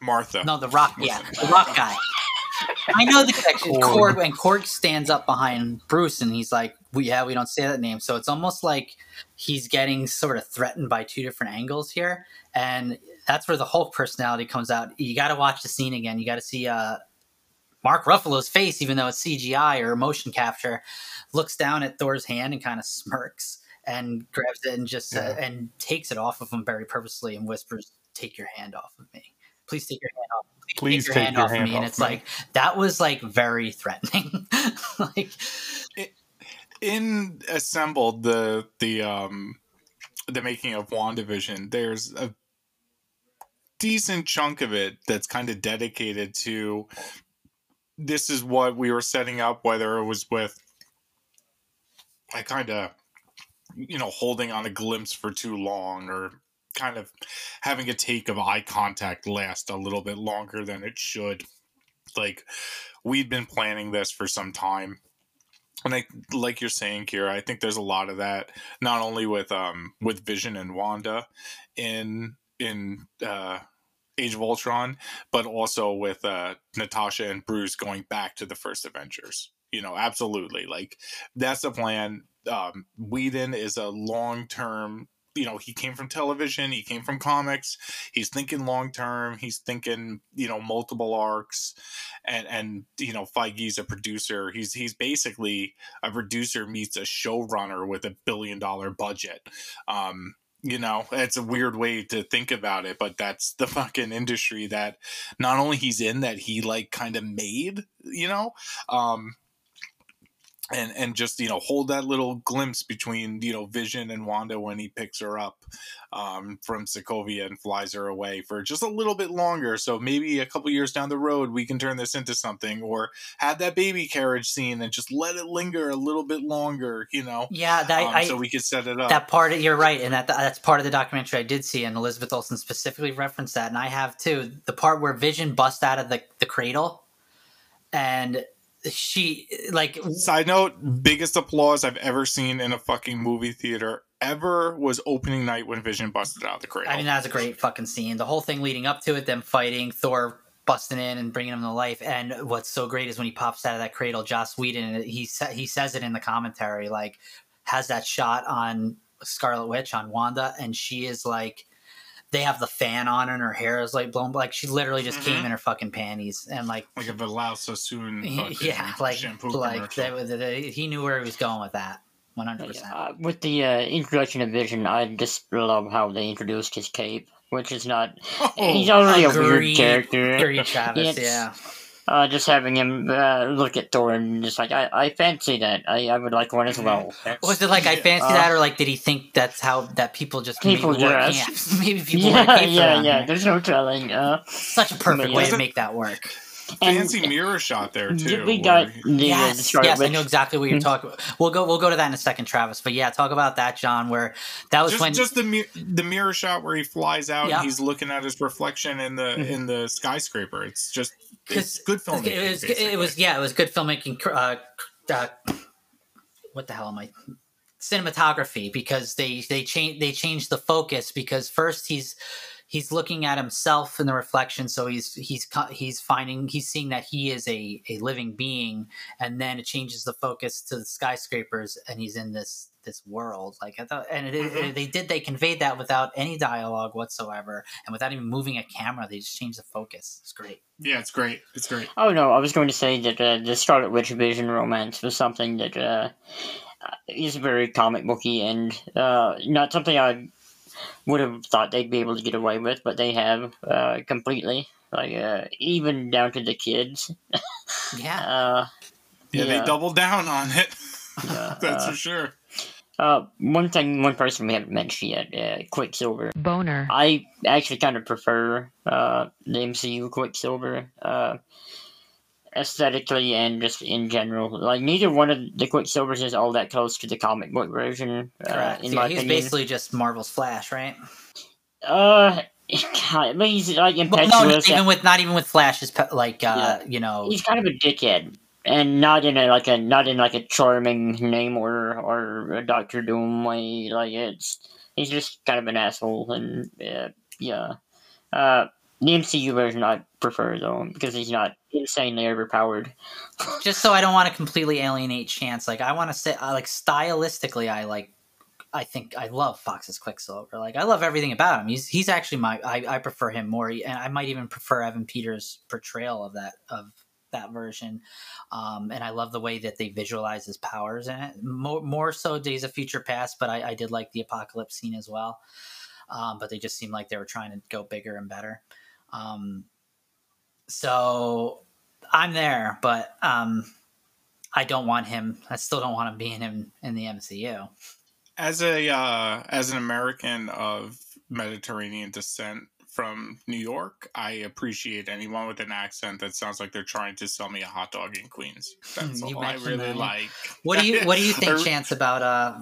Martha. No, the Rock. Yeah, the Rock guy. I know the connection. Korg. Korg and Korg stands up behind Bruce, and he's like, "We yeah, we don't say that name." So it's almost like he's getting sort of threatened by two different angles here, and that's where the Hulk personality comes out. You got to watch the scene again. You got to see uh, Mark Ruffalo's face, even though it's CGI or motion capture, looks down at Thor's hand and kind of smirks and grabs it and just uh, and takes it off of him very purposely and whispers, "Take your hand off of me." Please take your hand off. Please take your hand off of me. And it's me. like that was like very threatening. like in assembled the the um the making of WandaVision, there's a decent chunk of it that's kind of dedicated to this is what we were setting up, whether it was with I kind of you know holding on a glimpse for too long or kind of having a take of eye contact last a little bit longer than it should. Like we'd been planning this for some time and I like you're saying, Kira, I think there's a lot of that, not only with um with Vision and Wanda in in uh Age of Ultron, but also with uh Natasha and Bruce going back to the first Avengers. You know, absolutely. Like that's the plan. Um Whedon is a long term you know, he came from television, he came from comics, he's thinking long term, he's thinking, you know, multiple arcs and and you know Feige's a producer. He's he's basically a producer meets a showrunner with a billion dollar budget. Um, you know, it's a weird way to think about it, but that's the fucking industry that not only he's in that he like kind of made. You know, um, and and just you know hold that little glimpse between you know Vision and Wanda when he picks her up um, from Sokovia and flies her away for just a little bit longer. So maybe a couple years down the road we can turn this into something, or have that baby carriage scene and just let it linger a little bit longer. You know, yeah, that, um, I, so we could set it up. that part. Of, you're right, and that that's part of the documentary I did see, and Elizabeth Olsen specifically referenced that, and I have too. The part where Vision busts out of the the cradle, and she like Side note: biggest applause I've ever seen in a fucking movie theater ever was opening night when Vision busted out of the cradle. I mean, that was a great fucking scene. The whole thing leading up to it, them fighting, Thor busting in and bringing him to life. And what's so great is when he pops out of that cradle, Joss Whedon, he sa- he says it in the commentary, like has that shot on Scarlet Witch on Wanda, and she is like. They have the fan on and her hair is like blown like she literally just came Mhm. in her fucking panties and like like a Vidal Sassoon fucking yeah like shampoo like commercial. that, was- that- he knew where he was going with that 100% Uh, with the uh, introduction of Vision, I just love how they introduced his cape, which is not. he's already a weird character. Agreed, Travis, yeah Uh, just having him uh, look at Thor and just like, I, I fancy that. I, I would like one as well. That's- Was it like I fancy Uh, that, or like did he think that's how that people just People maybe wear dress. yeah, maybe people wear yeah, yeah, yeah. here. There's no telling. Uh, Such a perfect Yeah. way to make that work. and fancy mirror shot there too. we got where- the, uh, the yes, yes, I know exactly what you're Mhm. talking. about. We'll go, we'll go to that in a second, Travis. But yeah, talk about that, John. Where that was just, when just the mi- the mirror shot where he flies out Yeah. and he's looking at his reflection in the Mhm. in the skyscraper. It's just it's good filmmaking. it was, it was yeah, it was good filmmaking. Uh, uh, what the hell am I? Cinematography because they they change they change the focus because first he's he's looking at himself in the reflection so he's he's he's finding he's seeing that he is a, a living being and then it changes the focus to the skyscrapers and he's in this this world like i thought and it, it- Mhm. they did they conveyed that without any dialogue whatsoever and without even moving a camera they just changed the focus it's great yeah, it's great. It's great. Oh no, I was going to say that uh, the Scarlet Witch Vision romance was something that uh, is very comic booky and uh, not something I would have thought they'd be able to get away with, but they have uh, completely, like uh, even down to the kids. yeah. Uh, yeah, they doubled down on it. Yeah, That's uh, for sure. Uh, one thing, one person we haven't mentioned yet, uh, Quicksilver. Boner. I actually kind of prefer uh, the MCU Quicksilver uh, aesthetically and just in general. Like neither one of the Quicksilvers is all that close to the comic book version. Uh, Correct. in Yeah, my he's opinion. basically just Marvel's Flash, right? Uh, I mean, he's like Well, no, not even with not even with Flash's pe- like uh, Yeah. you know. he's kind of a dickhead, and not in a like a not in like a charming name or or a Doctor Doom way. Like it's he's just kind of an asshole, and uh, yeah. Uh, the MCU version I prefer though because he's not insanely overpowered. just so I don't want to completely alienate Chance. Like I want to say, uh, like stylistically, I like. I think I love Fox's Quicksilver. Like I love everything about him. He's he's actually my. I, I prefer him more, and I might even prefer Evan Peters' portrayal of that of that version. Um, and I love the way that they visualize his powers in it. More more so Days of Future Past, but I, I did like the Apocalypse scene as well. Um, but they just seemed like they were trying to go bigger and better. Um, so I'm there, but um, I don't want him. I still don't want him being in in the MCU. As a uh, as an American of Mediterranean descent from New York, I appreciate anyone with an accent that sounds like they're trying to sell me a hot dog in Queens. That's all I really that. like. What do you What do you think, I- Chance, about uh,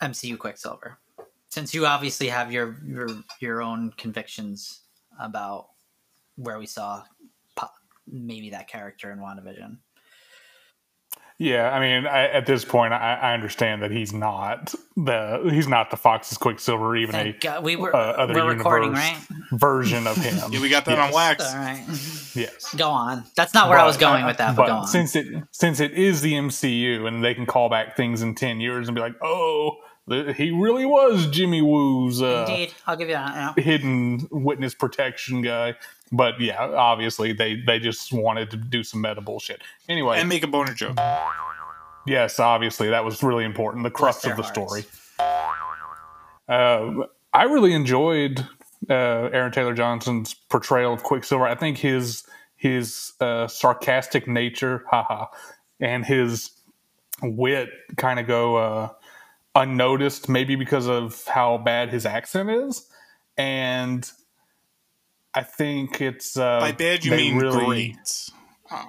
MCU Quicksilver? Since you obviously have your your your own convictions about where we saw maybe that character in WandaVision. Yeah, I mean, I, at this point, I, I understand that he's not the he's not the Fox's Quicksilver, even Thank a God. We were uh, other we're recording, universe right? version of him. Yeah, we got that Yes. on wax. All right, Yes, go on. That's not where I was going uh, with that, but, But go on. since it since it is the MCU and they can call back things in ten years and be like, oh, the, he really was Jimmy Woo's uh, Indeed, I'll give you that. Yeah. hidden witness protection guy. But yeah, obviously they they just wanted to do some meta bullshit. Anyway, And make a boner joke. Yes, obviously that was really important. The crux of the hearts. story. Uh, I really enjoyed uh, Aaron Taylor Johnson's portrayal of Quicksilver. I think his his uh, sarcastic nature, haha, and his wit kind of go uh, unnoticed, maybe because of how bad his accent is, and I think it's uh, By bad, you mean really- great.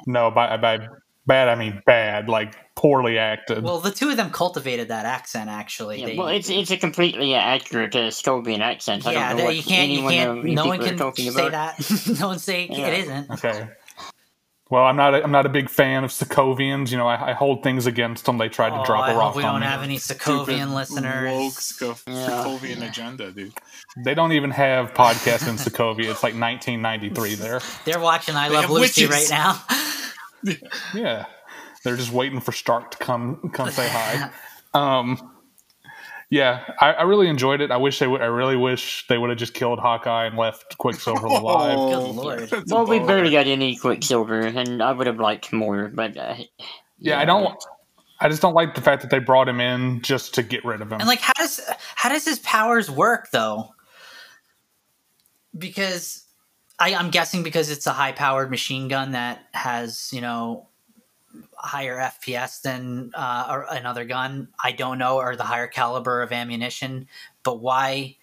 No, by by bad I mean bad, like poorly acted. Well, the two of them cultivated that accent. Actually, Yeah, They- well, it's it's a completely accurate uh, Sokovian accent. I yeah, don't know that- what you can't. You can't. No one can say about. that. no one say Yeah. it isn't. Okay. Well, I'm not. A, I'm not a big fan of Sokovians. You know, I, I hold things against them. They tried to Oh, drop I a rock hope we on don't me. have any Stupid Sokovian listeners. Woke Sco- Yeah. Sokovian agenda, dude. They don't even have podcasts in Sokovia. It's like 1993 there. They're watching I They Love Lucy witches. right now. Yeah, they're just waiting for Stark to come come say hi. Um, yeah, I, I really enjoyed it. I wish they would. I really wish they would have just killed Hawkeye and left Quicksilver alive. Good lord. Well, we barely got any Quicksilver, and I would have liked more, but uh, Yeah, I don't. I just don't like the fact that they brought him in just to get rid of him. And like, how does how does his powers work though? Because I, I'm guessing because it's a high powered machine gun that has you know higher FPS than uh, or another gun. I don't know, or the higher caliber of ammunition. But why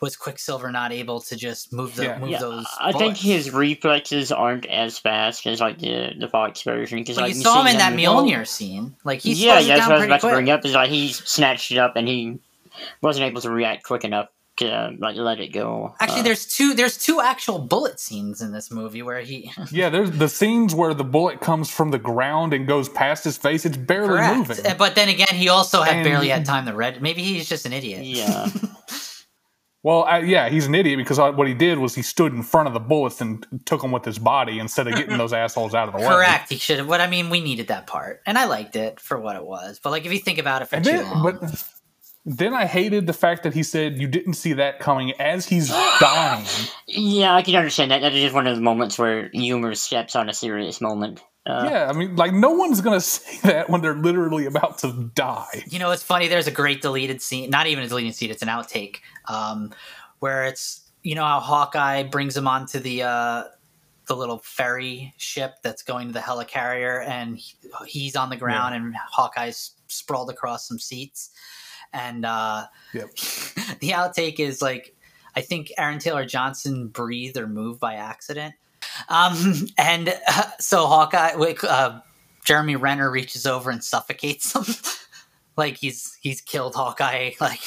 was Quicksilver not able to just move the Yeah. move Yeah, those? I think his reflexes aren't as fast as like the the Fox version. Because But like, you saw him in that well, Mjolnir scene. Like he yeah, yeah, that's down what I was pretty about to bring up. Is like he snatched it up and he wasn't able to react quick enough to uh, like let it go. Actually, Uh, there's two. There's two actual bullet scenes in this movie where he. yeah, there's the scenes where the bullet comes from the ground and goes past his face. It's barely Correct. moving. Uh, But then again, he also had And- barely had time to read. Maybe he's just an idiot. yeah. Well, I, yeah, he's an idiot because what he did was he stood in front of the bullets and took them with his body instead of getting those assholes out of the way. Correct. He should have. What I mean, we needed that part, and I liked it for what it was. But like, if you think about it for And too then, long, but then I hated the fact that he said you didn't see that coming as he's dying. Yeah, I can understand that. That is just one of the moments where humor steps on a serious moment. Uh, yeah, I mean, like no one's gonna say that when they're literally about to die. You know, it's funny. There's a great deleted scene, not even a deleted scene; it's an outtake, um, where it's you know how Hawkeye brings him onto the uh, the little ferry ship that's going to the helicarrier, and he, he's on the ground, yeah. and Hawkeye's sprawled across some seats, and uh, yep. the outtake is like, I think Aaron Taylor Johnson breathed or moved by accident, um, and uh, so Hawkeye, uh, Jeremy Renner reaches over and suffocates him, like he's he's killed Hawkeye, like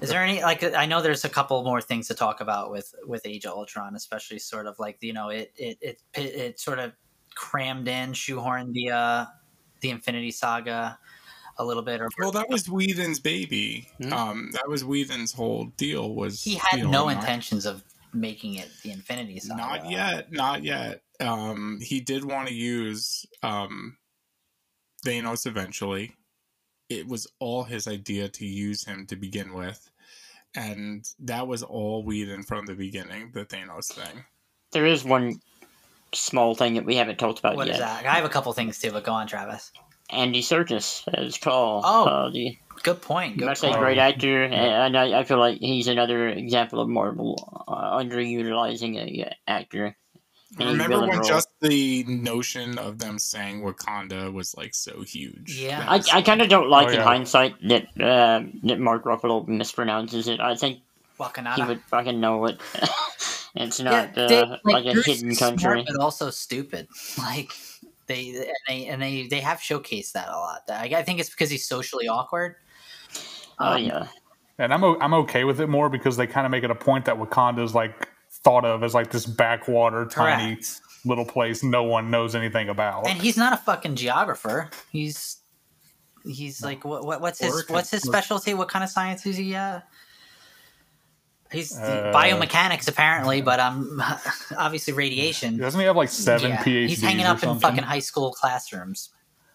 is there any like I know there's a couple more things to talk about with with Age of Ultron, especially sort of like you know it it it it, it sort of crammed in, shoehorned the uh the Infinity Saga a little bit. Or well, that was Whedon's baby. Mm-hmm. Um, that was Whedon's whole deal. Was he had you know, no intentions of making it the Infinity Saga? Not yet. Not yet. Um, he did want to use um, Thanos eventually it was all his idea to use him to begin with. And that was all Whedon from the beginning, the Thanos thing. There is one small thing that we haven't talked about what yet. What is that? I have a couple things too, but go on, Travis. Andy Serkis as Klaue. Oh, uh, the, good point. Good point. a great actor, and I, I, feel like he's another example of Marvel uh, underutilizing a actor. Remember when role. just the notion of them saying Wakanda was like so huge? Yeah, I, I kind of don't like oh, yeah. in hindsight that uh, that Mark Ruffalo mispronounces it. I think Wakanda. he would fucking know it. it's not yeah, they, uh, like, like a hidden country, smart, but also stupid. Like they and they and they they have showcased that a lot. I, I think it's because he's socially awkward. Oh um, yeah. And I'm I'm okay with it more because they kind of make it a point that Wakanda is like thought of as like this backwater, tiny Correct. little place no one knows anything about. And he's not a fucking geographer. He's he's like what, what what's his what's his specialty? What kind of science is he? Uh, He's uh, biomechanics apparently, but um, obviously radiation. Doesn't he have like seven yeah. PhDs? He's hanging up in fucking high school classrooms.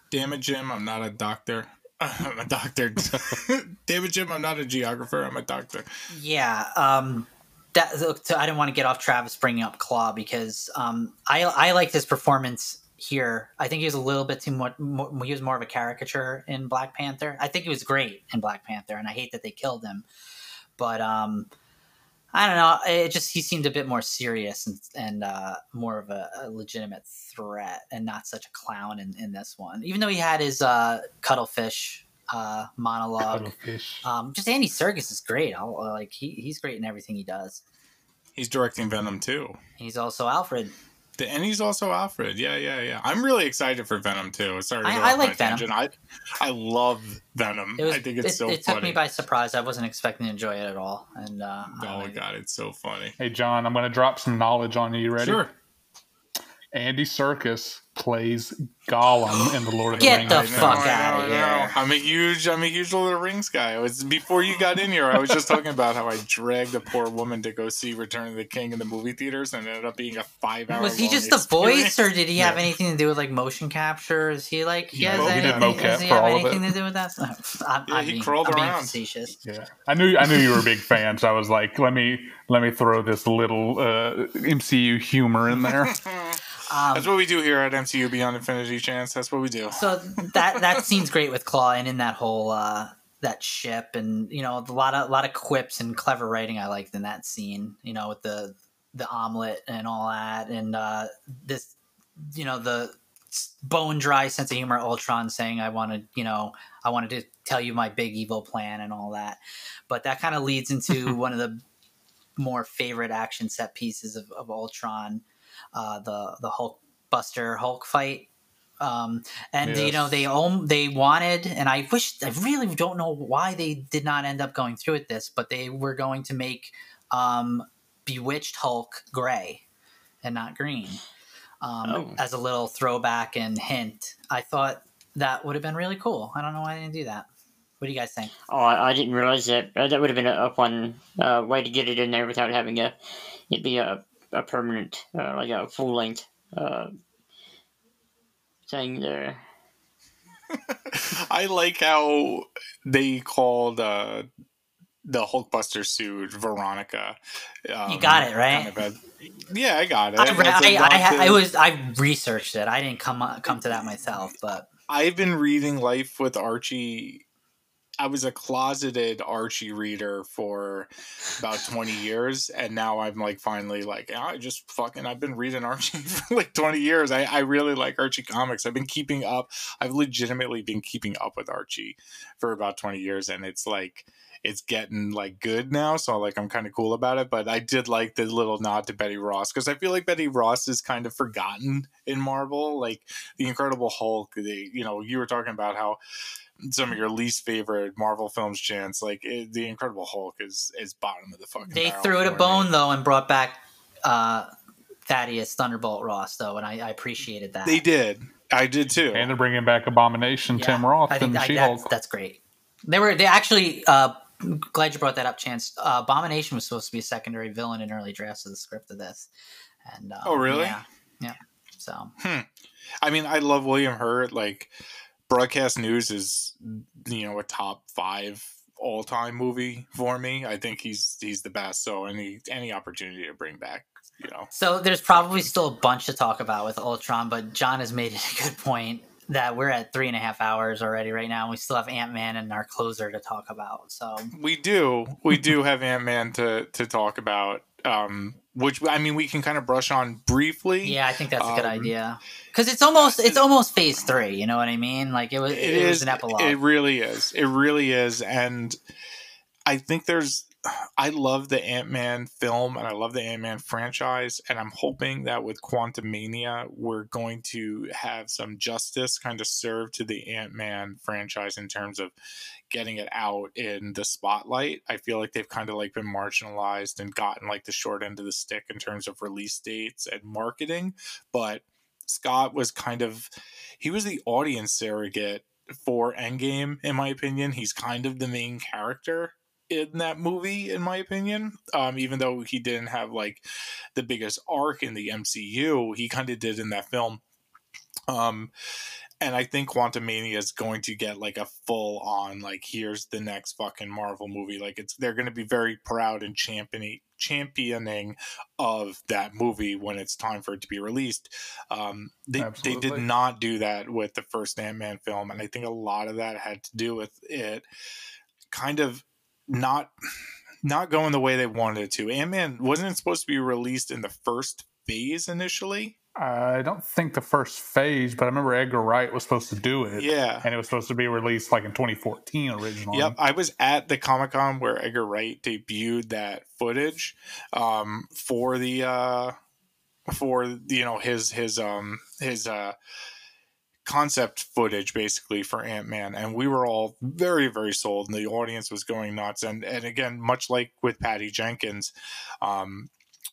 Damn it, Jim! I'm not a doctor. I'm a doctor. Damn it, Jim! I'm not a geographer. I'm a doctor. Yeah. Um that so I didn't want to get off Travis bringing up Klaue because um, I I liked his performance here. I think he was a little bit too much. More, he was more of a caricature in Black Panther. I think he was great in Black Panther, and I hate that they killed him. But um, I don't know. It just he seemed a bit more serious and, and uh, more of a, a, legitimate threat, and not such a clown in, in this one. Even though he had his uh, cuttlefish uh, monologue. Um, just Andy Serkis is great. I'll, like he, he's great in everything he does. He's directing Venom too. He's also Alfred. The, and he's also Alfred. Yeah, yeah, yeah. I'm really excited for Venom too. Sorry, I, I like Venom. I I love Venom. Was, I think it's it, so. It funny. took me by surprise. I wasn't expecting to enjoy it at all. And uh, oh my god, it's so funny. Hey John, I'm going to drop some knowledge on you. You ready? Sure. Andy Serkis plays Gollum in the Lord of the Get Rings. Get the fuck out of here! I'm a huge, I'm a huge Lord of the Rings guy. It was before you got in here. I was just talking about how I dragged a poor woman to go see Return of the King in the movie theaters, and it ended up being a five hour. Was he just the voice, or did he have yeah. anything to do with like motion capture? Is he like he, has he anything, did mocap does he have anything to do with that? I'm, yeah, I'm he being, crawled I'm around. Facetious. Yeah, I knew, I knew you were a big fan, so I was like, let me, let me throw this little uh, MCU humor in there. Um, That's what we do here at MCU Beyond Infinity Chance. That's what we do. So that that scene's great with Klaue and in that whole uh, that ship, and you know a lot of a lot of quips and clever writing I liked in that scene. You know with the the omelet and all that, and uh, this you know the bone dry sense of humor Ultron saying I wanted you know I wanted to tell you my big evil plan and all that, but that kind of leads into one of the more favorite action set pieces of, of Ultron uh, the the Hulk Buster Hulk fight. Um, and yes. you know they own, they wanted, and I wish I really don't know why they did not end up going through with this, but they were going to make um, Bewitched Hulk gray and not green um, oh. as a little throwback and hint. I thought that would have been really cool. I don't know why they didn't do that. What do you guys think? Oh, I, I didn't realize that. Uh, that would have been a, a fun uh, way to get it in there without having a it be a a permanent, uh, like a full length uh, thing there. I like how they called uh, the Hulkbuster suit Veronica. Um, you got it right. Kind of yeah, I got it. I, I, I, I, was I researched it. I didn't come come to that myself, but I've been reading Life with Archie I was a closeted Archie reader for about 20 years. And now I'm like, finally, like, I just fucking, I've been reading Archie for like 20 years. I, I really like Archie comics. I've been keeping up. I've legitimately been keeping up with Archie for about 20 years. And it's like, it's getting like good now. So like, I'm kind of cool about it. But I did like the little nod to Betty Ross because I feel like Betty Ross is kind of forgotten in Marvel. Like the Incredible Hulk, the, you know, you were talking about how, some of your least favorite Marvel films, Chance. Like it, the Incredible Hulk is is bottom of the fucking. They threw it a bone me. though and brought back uh, Thaddeus Thunderbolt Ross though, and I, I, appreciated that. They did. I did too. And they're bringing back Abomination yeah, Tim Roth I think and She-Hulk. That's, that's, great. They were they actually. Uh, glad you brought that up, Chance. Uh, Abomination was supposed to be a secondary villain in early drafts of the script of this. And oh, really? Yeah. Yeah. So. Hmm. I mean, I love William Hurt. Like, broadcast news is you know a top five all time movie for me. I think he's he's the best. So any any opportunity to bring back, you know. So there's probably still a bunch to talk about with Ultron, but John has made it a good point that we're at three and a half hours already right now. And we still have Ant Man and our closer to talk about. So we do we do have Ant Man to to talk about. Um, which I mean we can kind of brush on briefly. Yeah, I think that's a good um, idea because it's almost it's almost phase three. You know what I mean? Like it was it, it is, was an epilogue. It really is. It really is, and I think there's. I love the Ant Man film and I love the Ant Man franchise, and I'm hoping that with Quantumania, we're going to have some justice kind of served to the Ant Man franchise in terms of getting it out in the spotlight. I feel like they've kind of like been marginalized and gotten like the short end of the stick in terms of release dates and marketing. But Scott was kind of he was the audience surrogate for Endgame, in my opinion. He's kind of the main character in that movie, in my opinion. Um, even though he didn't have like the biggest arc in the MCU, he kind of did in that film. Um, and I think Quantumania is going to get like a full on like here's the next fucking Marvel movie. Like it's they're going to be very proud and championing championing of that movie when it's time for it to be released. Um, they they did not do that with the first Ant Man film, and I think a lot of that had to do with it kind of not not going the way they wanted it to. Ant Man wasn't it supposed to be released in the first phase initially. I don't think the first phase, but I remember Edgar Wright was supposed to do it. Yeah. And it was supposed to be released like in 2014 originally. Yep. I was at the Comic Con where Edgar Wright debuted that footage um, for the, uh, for, you know, his, his, um, his, uh, concept footage basically for Ant-Man and we were all very very sold and the audience was going nuts and and again much like with Patty Jenkins um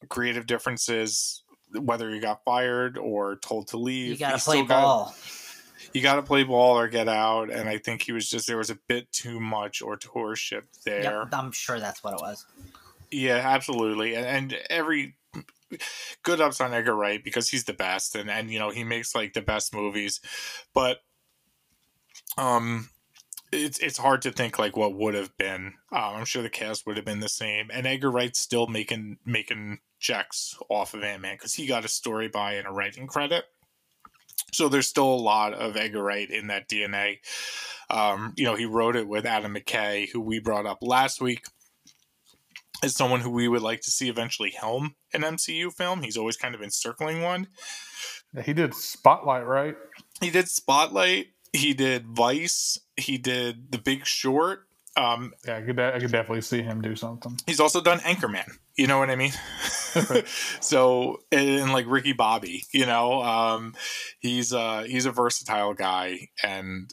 creative differences whether you got fired or told to leave. You got to play ball. Got, you got to play ball or get out. And I think he was just, there was a bit too much authorship there. Yep, I'm sure that's what it was. Yeah, absolutely. And, and every good ups on Edgar Wright because he's the best and, and, you know, he makes like the best movies. But, um, it's it's hard to think like what would have been. Um, I'm sure the cast would have been the same, and Edgar Wright's still making making checks off of Ant Man because he got a story by and a writing credit. So there's still a lot of Edgar Wright in that DNA. Um, you know, he wrote it with Adam McKay, who we brought up last week as someone who we would like to see eventually helm an MCU film. He's always kind of encircling one. He did Spotlight, right? He did Spotlight. He did Vice. He did The Big Short. Um, yeah, I could, I could definitely see him do something. He's also done Anchorman. You know what I mean? so and like Ricky Bobby, you know, um, he's uh he's a versatile guy, and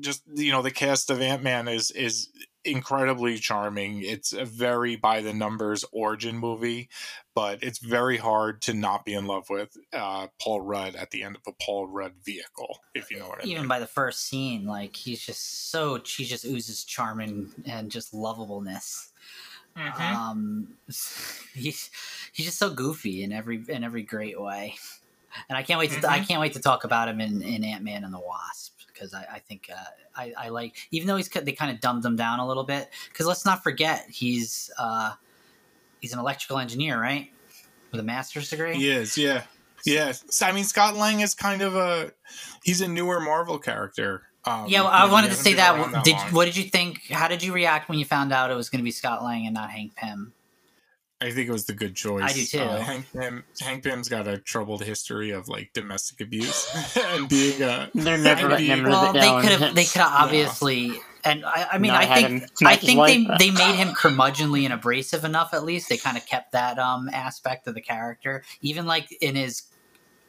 just you know the cast of Ant Man is is incredibly charming. It's a very by the numbers origin movie, but it's very hard to not be in love with uh, Paul Rudd at the end of a Paul Rudd vehicle, if you know what I Even mean. Even by the first scene, like he's just so he just oozes charming and just lovableness. Mm-hmm. Um, he's he's just so goofy in every in every great way, and I can't wait to mm-hmm. I can't wait to talk about him in in Ant Man and the Wasp because I, I, think uh, I, I, like even though he's they kind of dumbed him down a little bit because let's not forget he's uh, he's an electrical engineer, right, with a master's degree. He is, yeah, yeah. I mean, Scott Lang is kind of a he's a newer Marvel character. Um, yeah, well, I wanted to say that. that did long. what did you think? How did you react when you found out it was going to be Scott Lang and not Hank Pym? I think it was the good choice. I do too. Uh, Hank Pym, Hank Pym's got a troubled history of like domestic abuse and being a. They're never letting him Well, they could have. They could have obviously. And I, I mean, I think I think they, they made him curmudgeonly and abrasive enough. At least they kind of kept that um aspect of the character, even like in his,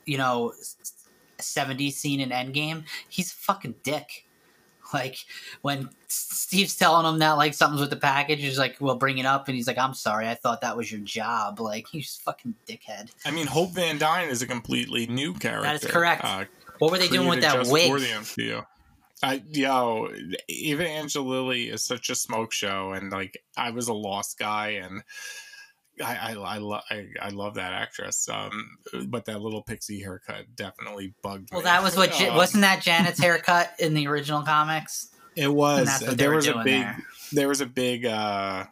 you know, 70s scene in Endgame. He's a fucking dick. Like when Steve's telling him that like something's with the package, he's like, "Well, bring it up," and he's like, "I'm sorry, I thought that was your job." Like he's fucking dickhead. I mean, Hope Van Dyne is a completely new character. That is correct. Uh, what were they doing with that wig? For the MCU. I yo, Evangeline Lilly is such a smoke show, and like I was a lost guy, and I I I, lo- I, I love that actress. Um, but that little pixie haircut definitely bugged well, me. Well, that was what um, wasn't that Janet's haircut in the original comics. It was. There was a big. There. there. was a big uh,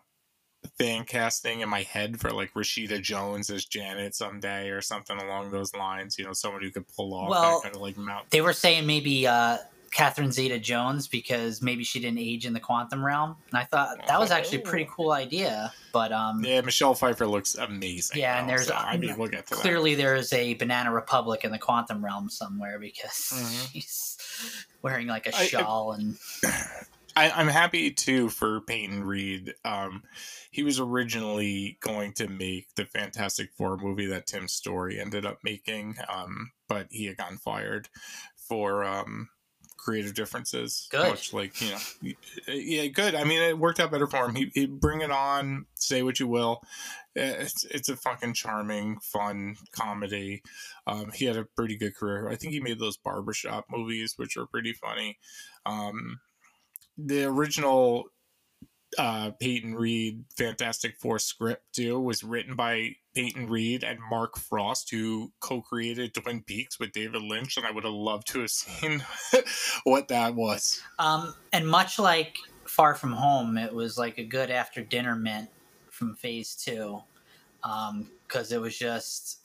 fan casting in my head for like Rashida Jones as Janet someday or something along those lines. You know, someone who could pull off well, that kind of like mount. They were saying maybe uh, Catherine Zeta Jones because maybe she didn't age in the quantum realm. And I thought that was actually a pretty cool idea. But um, yeah, Michelle Pfeiffer looks amazing. Yeah, and there's so, I mean we'll get to clearly that. there is a Banana Republic in the quantum realm somewhere because mm-hmm. she's wearing like a shawl I, and. I, am happy too for Peyton Reed. Um, he was originally going to make the Fantastic Four movie that Tim Story ended up making, um, but he had gotten fired for um, creative differences. Good. Much like you know, yeah, good. I mean, it worked out better for him. He, he bring it on. Say what you will. It's it's a fucking charming, fun comedy. Um, he had a pretty good career. I think he made those barbershop movies, which are pretty funny. Um, the original uh, Peyton Reed Fantastic Four script too was written by Peyton Reed and Mark Frost, who co-created Twin Peaks with David Lynch, and I would have loved to have seen what that was. Um, and much like Far From Home, it was like a good after dinner mint from Phase Two, because um, it was just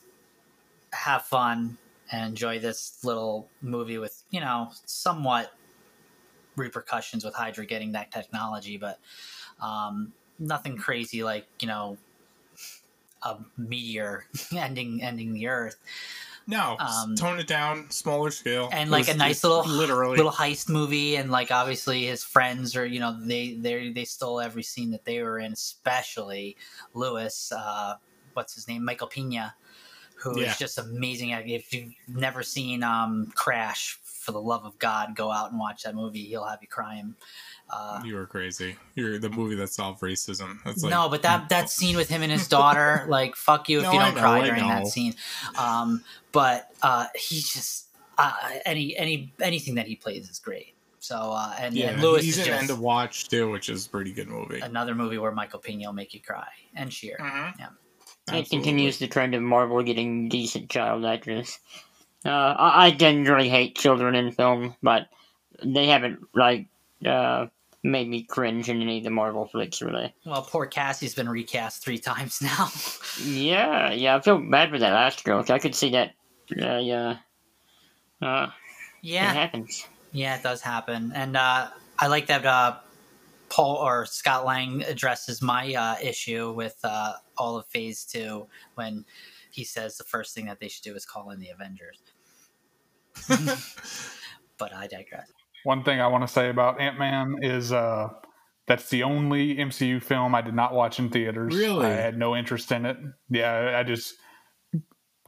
have fun and enjoy this little movie with you know somewhat repercussions with Hydra getting that technology, but um, nothing crazy like you know a meteor ending ending the Earth. No, um, tone it down, smaller scale, and like was, a nice little literally little heist movie, and like obviously his friends are you know they they they stole every scene that they were in, especially Lewis. Uh, what's his name? Michael Pena, who yeah. is just amazing. If you've never seen um, Crash, for the love of God, go out and watch that movie. He'll have you crying. Uh, you were crazy. You're the movie that solved racism. That's like, no, but that that scene with him and his daughter, like fuck you if no, you don't know, cry during that scene. Um, but uh, he's just uh, any any anything that he plays is great. So uh, and, yeah, and Lewis he's is an end of watch too, which is a pretty good movie. Another movie where Michael Pena will make you cry and cheer. Mm-hmm. Yeah. It continues the trend of Marvel getting decent child actors. Uh, I, I generally hate children in film, but they haven't like uh, made me cringe in any of the Marvel flicks, really. Well, poor Cassie's been recast three times now. yeah, yeah, I feel bad for that last girl. I could see that. Uh, yeah. Uh, yeah. It happens. Yeah, it does happen, and uh, I like that uh, Paul or Scott Lang addresses my uh, issue with uh, all of Phase Two when he says the first thing that they should do is call in the Avengers. but I digress. One thing I want to say about Ant Man is uh, that's the only MCU film I did not watch in theaters. Really? I had no interest in it. Yeah, I just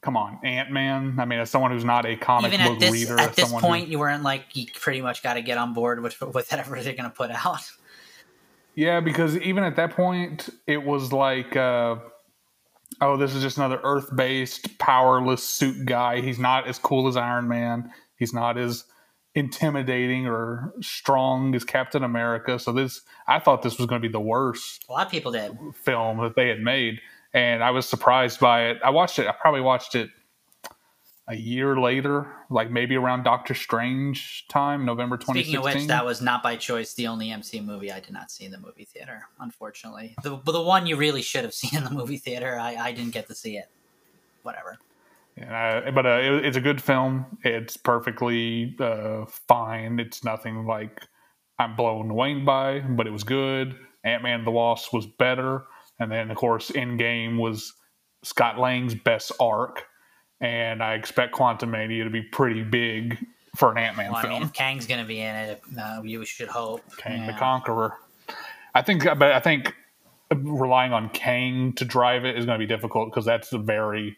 come on, Ant Man. I mean, as someone who's not a comic Even book at this, reader, at this point, who, you weren't like you pretty much got to get on board with with whatever they're going to put out. Yeah, because even at that point, it was like, uh, oh, this is just another Earth-based, powerless suit guy. He's not as cool as Iron Man. He's not as intimidating or strong as Captain America. So this, I thought this was going to be the worst. A lot of people did film that they had made, and I was surprised by it. I watched it. I probably watched it a year later, like maybe around Doctor Strange time, November 2016. Speaking of which, that was not by choice the only MCU movie I did not see in the movie theater, unfortunately. The, the one you really should have seen in the movie theater, I, I didn't get to see it. Whatever. Yeah, but uh, it, it's a good film. It's perfectly uh, fine. It's nothing like I'm blown away by, but it was good. Ant Man the Wasp was better. And then, of course, Endgame was Scott Lang's best arc and I expect Quantumania to be pretty big for an Ant Man well, film. I mean, if Kang's going to be in it, uh, you should hope. Kang yeah. the Conqueror. I think, but I think relying on Kang to drive it is going to be difficult because that's a very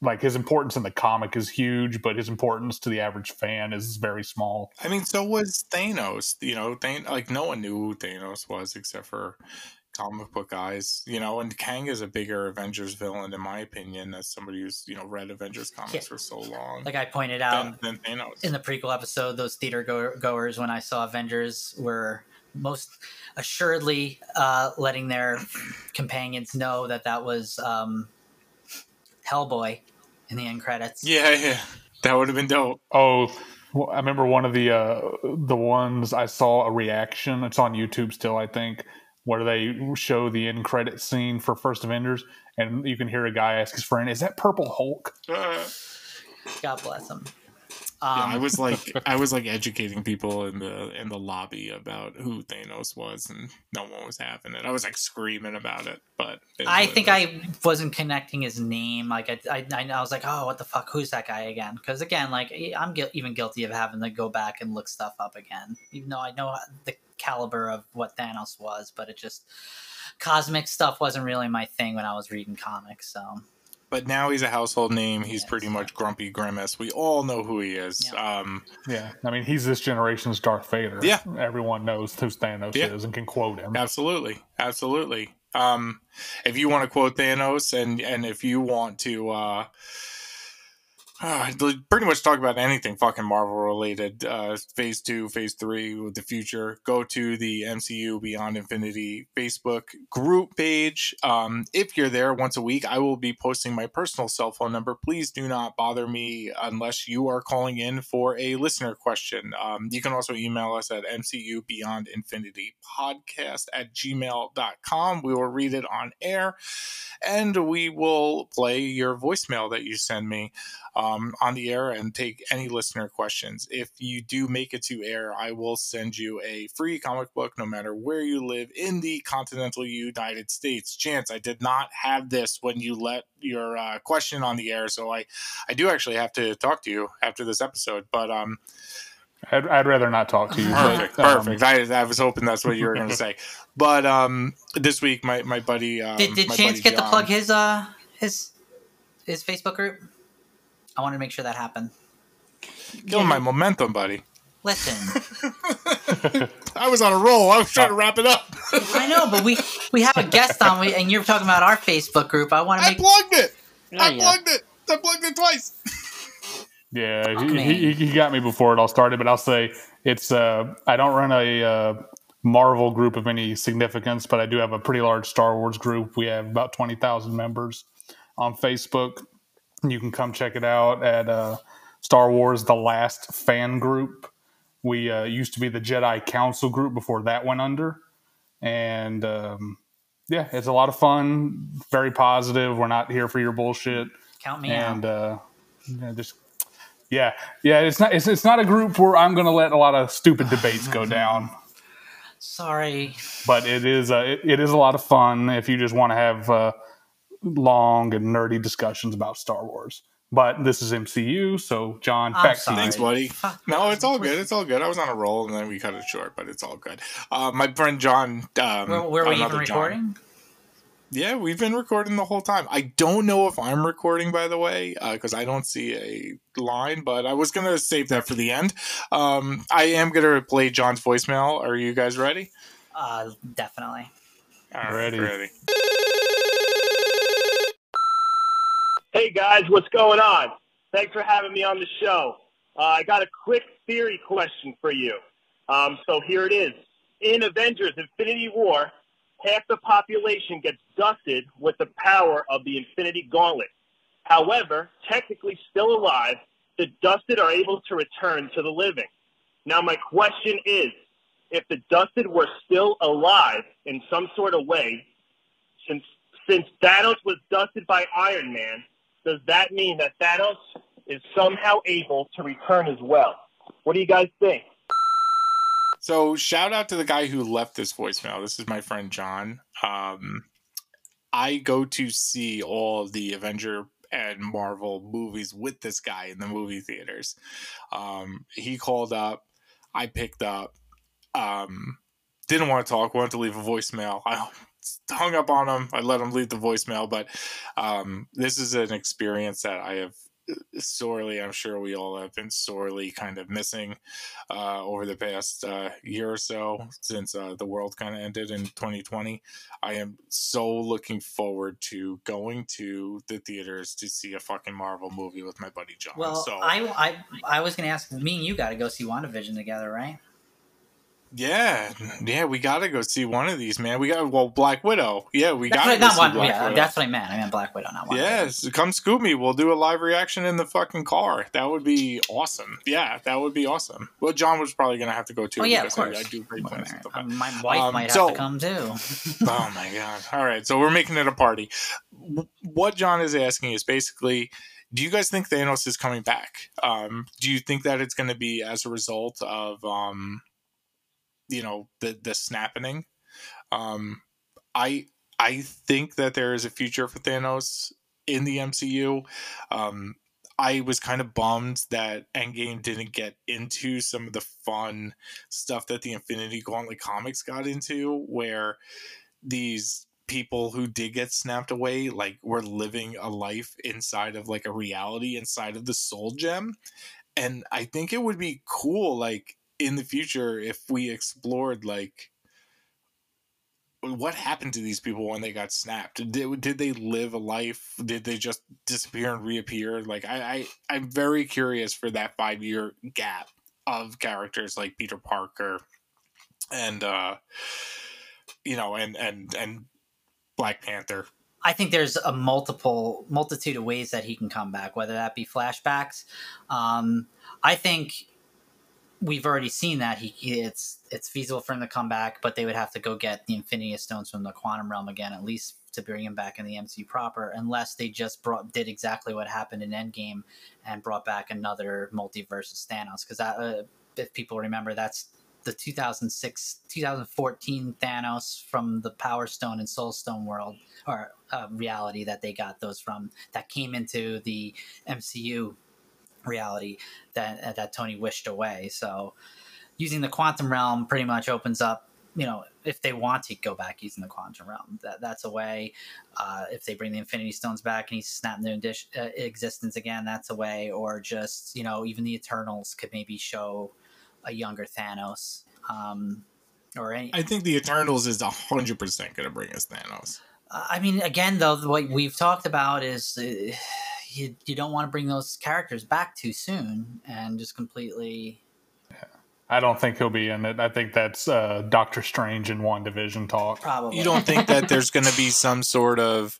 like his importance in the comic is huge, but his importance to the average fan is very small. I mean, so was Thanos. You know, Than- like no one knew who Thanos was except for comic book eyes, you know, and Kang is a bigger Avengers villain in my opinion, as somebody who's you know read Avengers comics yeah. for so long. Like I pointed out than, than in the prequel episode, those theater go- goers when I saw Avengers were most assuredly uh, letting their companions know that that was um, Hellboy in the end credits. Yeah, yeah, that would have been dope. Oh. I remember one of the uh, the ones I saw a reaction. It's on YouTube still, I think, where they show the end credit scene for First Avengers, and you can hear a guy ask his friend, "Is that Purple Hulk?" God bless him. Um, yeah, I was like, I was like educating people in the in the lobby about who Thanos was, and no one was having it. I was like screaming about it, but it I think I wasn't connecting his name. Like I, I, I was like, oh, what the fuck? Who's that guy again? Because again, like I'm gu- even guilty of having to go back and look stuff up again, even though I know the caliber of what Thanos was, but it just cosmic stuff wasn't really my thing when I was reading comics. So but now he's a household name. He's yes. pretty much Grumpy Grimace. We all know who he is. Yeah. Um, yeah. I mean, he's this generation's Darth Vader. Yeah, everyone knows who Thanos yeah. is and can quote him. Absolutely, absolutely. Um, if you want to quote Thanos, and and if you want to. Uh, uh, pretty much talk about anything fucking Marvel related. Uh, phase two, phase three with the future. Go to the MCU Beyond Infinity Facebook group page. Um, if you're there once a week, I will be posting my personal cell phone number. Please do not bother me unless you are calling in for a listener question. Um, you can also email us at MCU Beyond Infinity podcast at gmail.com. We will read it on air and we will play your voicemail that you send me um, on the air and take any listener questions. If you do make it to air, I will send you a free comic book no matter where you live in the continental United States. Chance, I did not have this when you let your uh, question on the air, so I, I do actually have to talk to you after this episode. But um, I'd, I'd rather not talk to you. Perfect, but, um, perfect. I, I was hoping that's what you were going to say. But um, this week, my my buddy um, did, did Chance get John, to plug his uh his his Facebook group? I wanted to make sure that happened. Killing yeah. my momentum, buddy. Listen. I was on a roll. I was trying to wrap it up. I know, but we we have a guest on, and you're talking about our Facebook group. I want to make. I plugged it. Oh, I yeah. plugged it. I plugged it twice. Yeah, he, he, he, got me before it all started, but I'll say it's. Uh, I don't run a uh, Marvel group of any significance, but I do have a pretty large Star Wars group. We have about twenty thousand members on Facebook. You can come check it out at uh, Star Wars: The Last Fan Group. We uh, used to be the Jedi Council group before that went under, and um, yeah, it's a lot of fun. Very positive. We're not here for your bullshit. Count me and, out. And uh, just yeah, yeah. It's not. It's, it's not a group where I'm going to let a lot of stupid debates go down. Sorry, but it is. A, it, it is a lot of fun if you just want to have. Uh, long and nerdy discussions about Star Wars. But this is MCU, so John, I'm back sorry. to you. Thanks, buddy. No, it's all good. It's all good. I was on a roll and then we cut it short, but it's all good. Uh, my friend John. Um, were, were we even recording? John, yeah, we've been recording the whole time. I don't know if I'm recording, by the way, because uh, I don't see a line, but I was going to save that for the end. Um, I am going to play John's voicemail. Are you guys ready? Uh, definitely. All right, ready. Hey guys, what's going on? Thanks for having me on the show. Uh, I got a quick theory question for you. Um, so here it is. In Avengers Infinity War, half the population gets dusted with the power of the Infinity Gauntlet. However, technically still alive, the dusted are able to return to the living. Now, my question is if the dusted were still alive in some sort of way, since, since Thanos was dusted by Iron Man, does that mean that Thanos is somehow able to return as well? What do you guys think? So, shout out to the guy who left this voicemail. This is my friend John. Um, I go to see all the Avenger and Marvel movies with this guy in the movie theaters. Um, he called up, I picked up, um, didn't want to talk, wanted to leave a voicemail. I hung up on him. I let him leave the voicemail, but um, this is an experience that I have sorely, I'm sure we all have been sorely kind of missing uh, over the past uh, year or so since uh, the world kind of ended in 2020. I am so looking forward to going to the theaters to see a fucking Marvel movie with my buddy John. Well, so, I, I, I was going to ask, me and you got to go see WandaVision together, right? Yeah, yeah, we gotta go see one of these, man. We got well, Black Widow. Yeah, we got. to not one. Yeah, Widow. that's what I meant. I meant Black Widow, not one. Yes, come scoop me. We'll do a live reaction in the fucking car. That would be awesome. Yeah, that would be awesome. Well, John was probably gonna have to go too. Oh yeah, of course. I, I do great plans. My wife um, might so, have to come too. oh my god! All right, so we're making it a party. What John is asking is basically do you guys think Thanos is coming back? Um, do you think that it's going to be as a result of um, you know the the snapping. Um, I I think that there is a future for Thanos in the MCU. Um, I was kind of bummed that Endgame didn't get into some of the fun stuff that the Infinity Gauntlet comics got into, where these people who did get snapped away like were living a life inside of like a reality inside of the soul gem and i think it would be cool like in the future if we explored like what happened to these people when they got snapped? Did, did they live a life? Did they just disappear and reappear? Like I, I i'm very curious for that five year gap of characters like peter parker and uh you know and and and black panther. I think there's a multiple multitude of ways that he can come back, whether that be flashbacks. Um, I think we've already seen that he it's it's feasible for him to come back, but they would have to go get the Infinity Stones from the Quantum Realm again, at least to bring him back in the MCU proper, unless they just brought did exactly what happened in Endgame and brought back another multiverse Thanos. Because uh, if people remember, that's the 2006 2014 Thanos from the Power Stone and Soul Stone world or uh, reality that they got those from that came into the MCU reality that uh, that Tony wished away. So using the quantum realm pretty much opens up you know if they want to go back using the quantum realm. That, that's a way uh, if they bring the infinity stones back and he snapping their uh, existence again that's a way. Or just you know even the eternals could maybe show a younger thanos um, or any i think the eternals is 100% going to bring us thanos. I mean again though what we've talked about is uh, you, you don't want to bring those characters back too soon and just completely I don't think he'll be in it. I think that's uh, Doctor Strange and division talk. Probably. You don't think that there's going to be some sort of?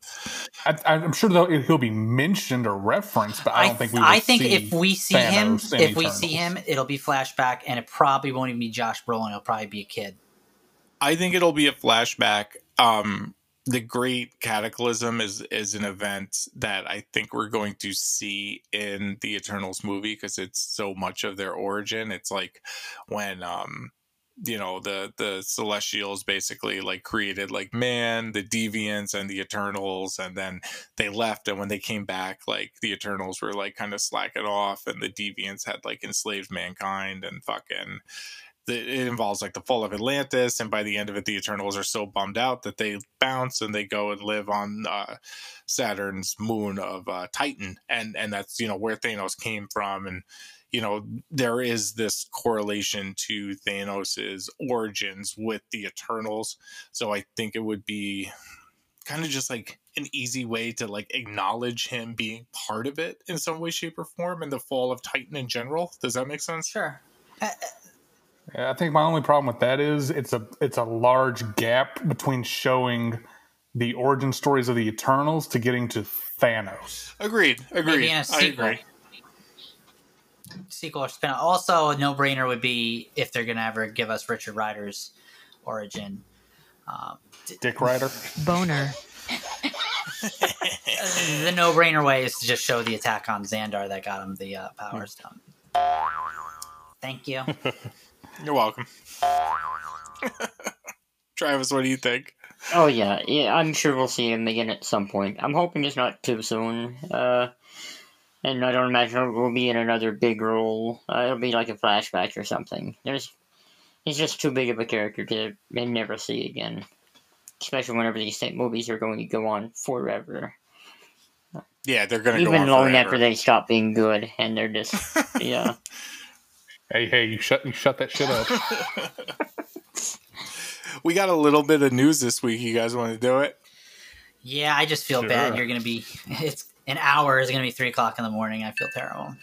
I, am sure he'll be mentioned or referenced, but I don't think we. I think if we see Thanos him, if Eternals. we see him, it'll be flashback, and it probably won't even be Josh Brolin. It'll probably be a kid. I think it'll be a flashback. Um, the great cataclysm is is an event that I think we're going to see in the Eternals movie because it's so much of their origin. It's like when um you know the the celestials basically like created like man the deviants and the eternals and then they left and when they came back like the eternals were like kind of slacking off and the deviants had like enslaved mankind and fucking it involves like the fall of Atlantis, and by the end of it, the Eternals are so bummed out that they bounce and they go and live on uh, Saturn's moon of uh, Titan, and and that's you know where Thanos came from, and you know there is this correlation to Thanos's origins with the Eternals, so I think it would be kind of just like an easy way to like acknowledge him being part of it in some way, shape, or form, and the fall of Titan in general. Does that make sense? Sure. Uh, yeah, I think my only problem with that is it's a it's a large gap between showing the origin stories of the Eternals to getting to Thanos. Agreed. Agreed. Maybe in a sequel. I agree. Sequel or spin Also, a no brainer would be if they're going to ever give us Richard Rider's origin. Um, Dick Rider? Boner. the no brainer way is to just show the attack on Xandar that got him the uh, Power Stone. Thank you. You're welcome. Travis, what do you think? Oh yeah, yeah. I'm sure we'll see him again at some point. I'm hoping it's not too soon. Uh, and I don't imagine it will be in another big role. Uh, it'll be like a flashback or something. There's, he's just too big of a character to never see again. Especially whenever these movies are going to go on forever. Yeah, they're going to even long forever. after they stop being good, and they're just yeah. Hey, hey, you shut you shut that shit up. we got a little bit of news this week. You guys want to do it? Yeah, I just feel sure. bad. You're going to be. It's an hour is going to be three o'clock in the morning. I feel terrible.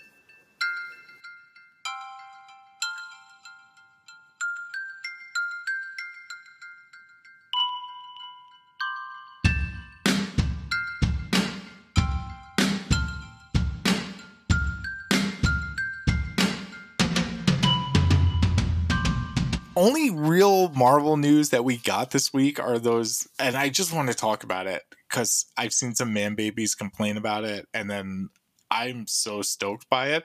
Only real Marvel news that we got this week are those, and I just want to talk about it because I've seen some man babies complain about it, and then I'm so stoked by it.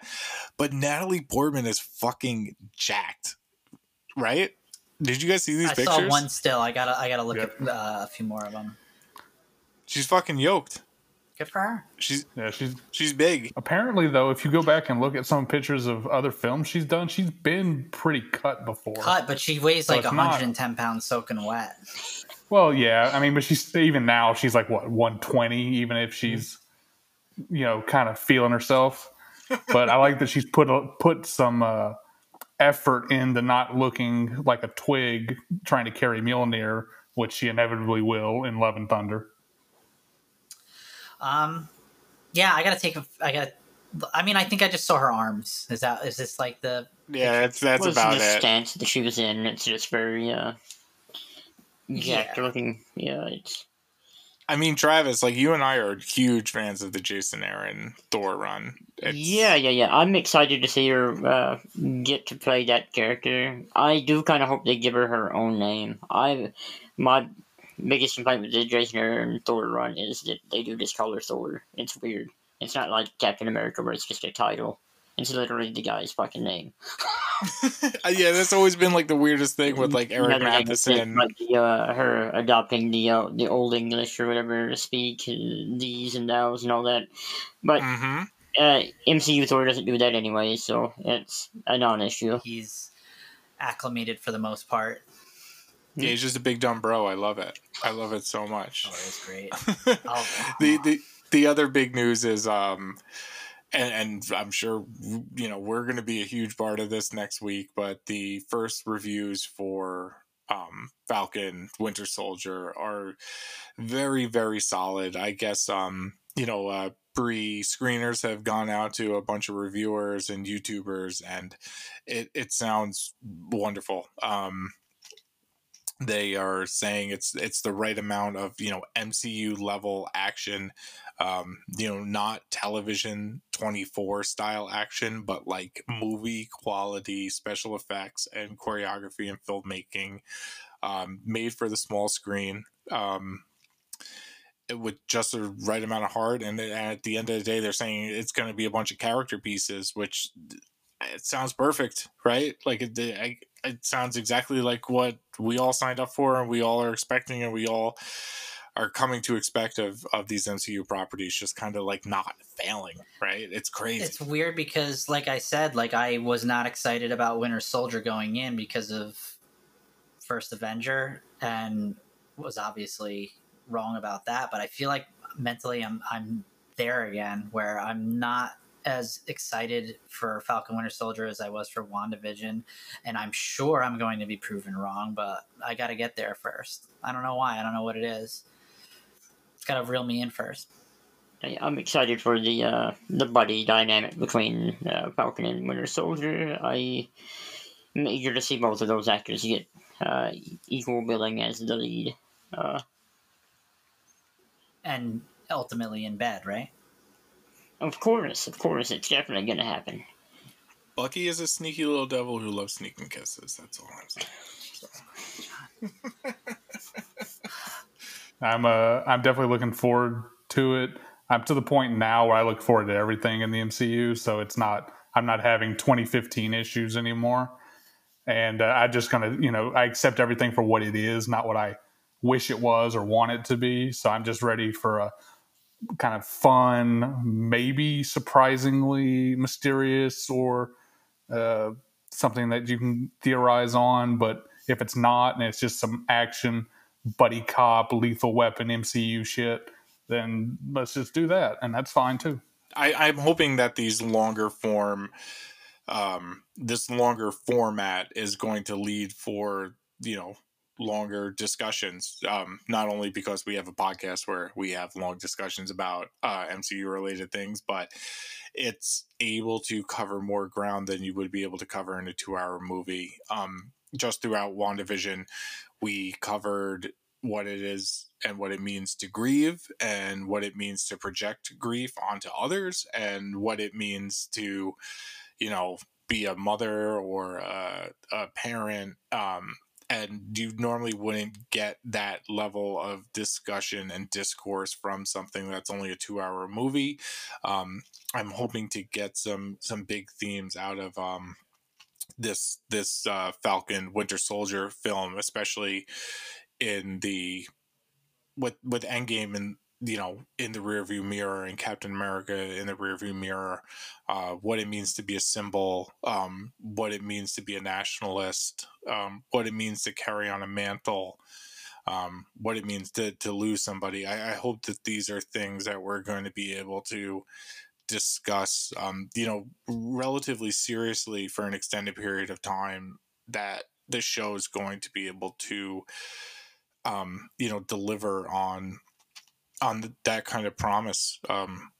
But Natalie Portman is fucking jacked, right? Did you guys see these I pictures? Saw one still. I gotta, I gotta look yep. at uh, a few more of them. She's fucking yoked. Good for her. She's yeah, she's she's big. Apparently, though, if you go back and look at some pictures of other films she's done, she's been pretty cut before. Cut, but she weighs so like 110 not... pounds soaking wet. Well, yeah, I mean, but she's even now she's like what 120, even if she's you know kind of feeling herself. But I like that she's put a, put some uh, effort into not looking like a twig trying to carry Mjolnir, which she inevitably will in Love and Thunder. Um, yeah, I gotta take. A, I gotta. I mean, I think I just saw her arms. Is that is this like the? Yeah, it's that's well, about the it. stance that she was in. It's just very uh, yeah. looking. Yeah, it's. I mean, Travis, like you and I are huge fans of the Jason Aaron Thor run. It's... Yeah, yeah, yeah. I'm excited to see her uh, get to play that character. I do kind of hope they give her her own name. I, my biggest complaint with the Jason Aaron Thor run is that they do this color Thor. It's weird. It's not like Captain America where it's just a title. It's literally the guy's fucking name. yeah, that's always been like the weirdest thing with like Eric Masterson. Like the, uh, her adopting the uh, the old English or whatever to speak these and thous and all that. But mm-hmm. uh, MCU Thor doesn't do that anyway, so it's a non-issue. He's acclimated for the most part. Yeah, he's just a big dumb bro. I love it. I love it so much. Oh, it's great. oh, the the the other big news is um and, and I'm sure you know we're going to be a huge part of this next week. But the first reviews for um, Falcon Winter Soldier are very very solid. I guess um, you know uh, pre screeners have gone out to a bunch of reviewers and YouTubers, and it it sounds wonderful. Um, they are saying it's it's the right amount of you know MCU level action, um, you know, not television twenty four style action, but like movie quality special effects and choreography and filmmaking, um, made for the small screen. Um, with just the right amount of heart, and at the end of the day, they're saying it's going to be a bunch of character pieces, which it sounds perfect, right? Like it, it, sounds exactly like what we all signed up for, and we all are expecting, and we all are coming to expect of of these MCU properties. Just kind of like not failing, right? It's crazy. It's weird because, like I said, like I was not excited about Winter Soldier going in because of First Avenger, and was obviously wrong about that. But I feel like mentally, I'm I'm there again, where I'm not as excited for Falcon Winter Soldier as I was for WandaVision, and I'm sure I'm going to be proven wrong, but I got to get there first. I don't know why. I don't know what it is. It's got to reel me in first. I'm excited for the uh, the buddy dynamic between uh, Falcon and Winter Soldier. I am eager to see both of those actors get uh, equal billing as the lead. Uh, and ultimately in bed, right? Of course, of course, it's definitely going to happen. Bucky is a sneaky little devil who loves sneaking kisses. That's all I'm saying. So. I'm uh, I'm definitely looking forward to it. I'm to the point now where I look forward to everything in the MCU, so it's not I'm not having 2015 issues anymore, and uh, I just gonna you know I accept everything for what it is, not what I wish it was or want it to be. So I'm just ready for a kind of fun, maybe surprisingly mysterious or uh, something that you can theorize on. But if it's not, and it's just some action, buddy cop, lethal weapon, MCU shit, then let's just do that, and that's fine too. I, I'm hoping that these longer form, um, this longer format is going to lead for you know longer discussions. Um, not only because we have a podcast where we have long discussions about uh, MCU related things, but it's able to cover more ground than you would be able to cover in a two hour movie. Um, just throughout WandaVision, we covered what it is and what it means to grieve and what it means to project grief onto others and what it means to, you know, be a mother or a, a parent um, and you normally wouldn't get that level of discussion and discourse from something that's only a two-hour movie. Um, I'm hoping to get some some big themes out of um, this this uh, Falcon Winter Soldier film, especially in the with with Endgame and you know in the rearview mirror and Captain America in the rearview mirror, uh, what it means to be a symbol, um, what it means to be a nationalist, um, what it means to carry on a mantle, um, what it means to to lose somebody. I, I, hope that these are things that we're going to be able to discuss, um, you know, relatively seriously for an extended period of time. That this show is going to be able to, um, you know, deliver on on that kind of promise um,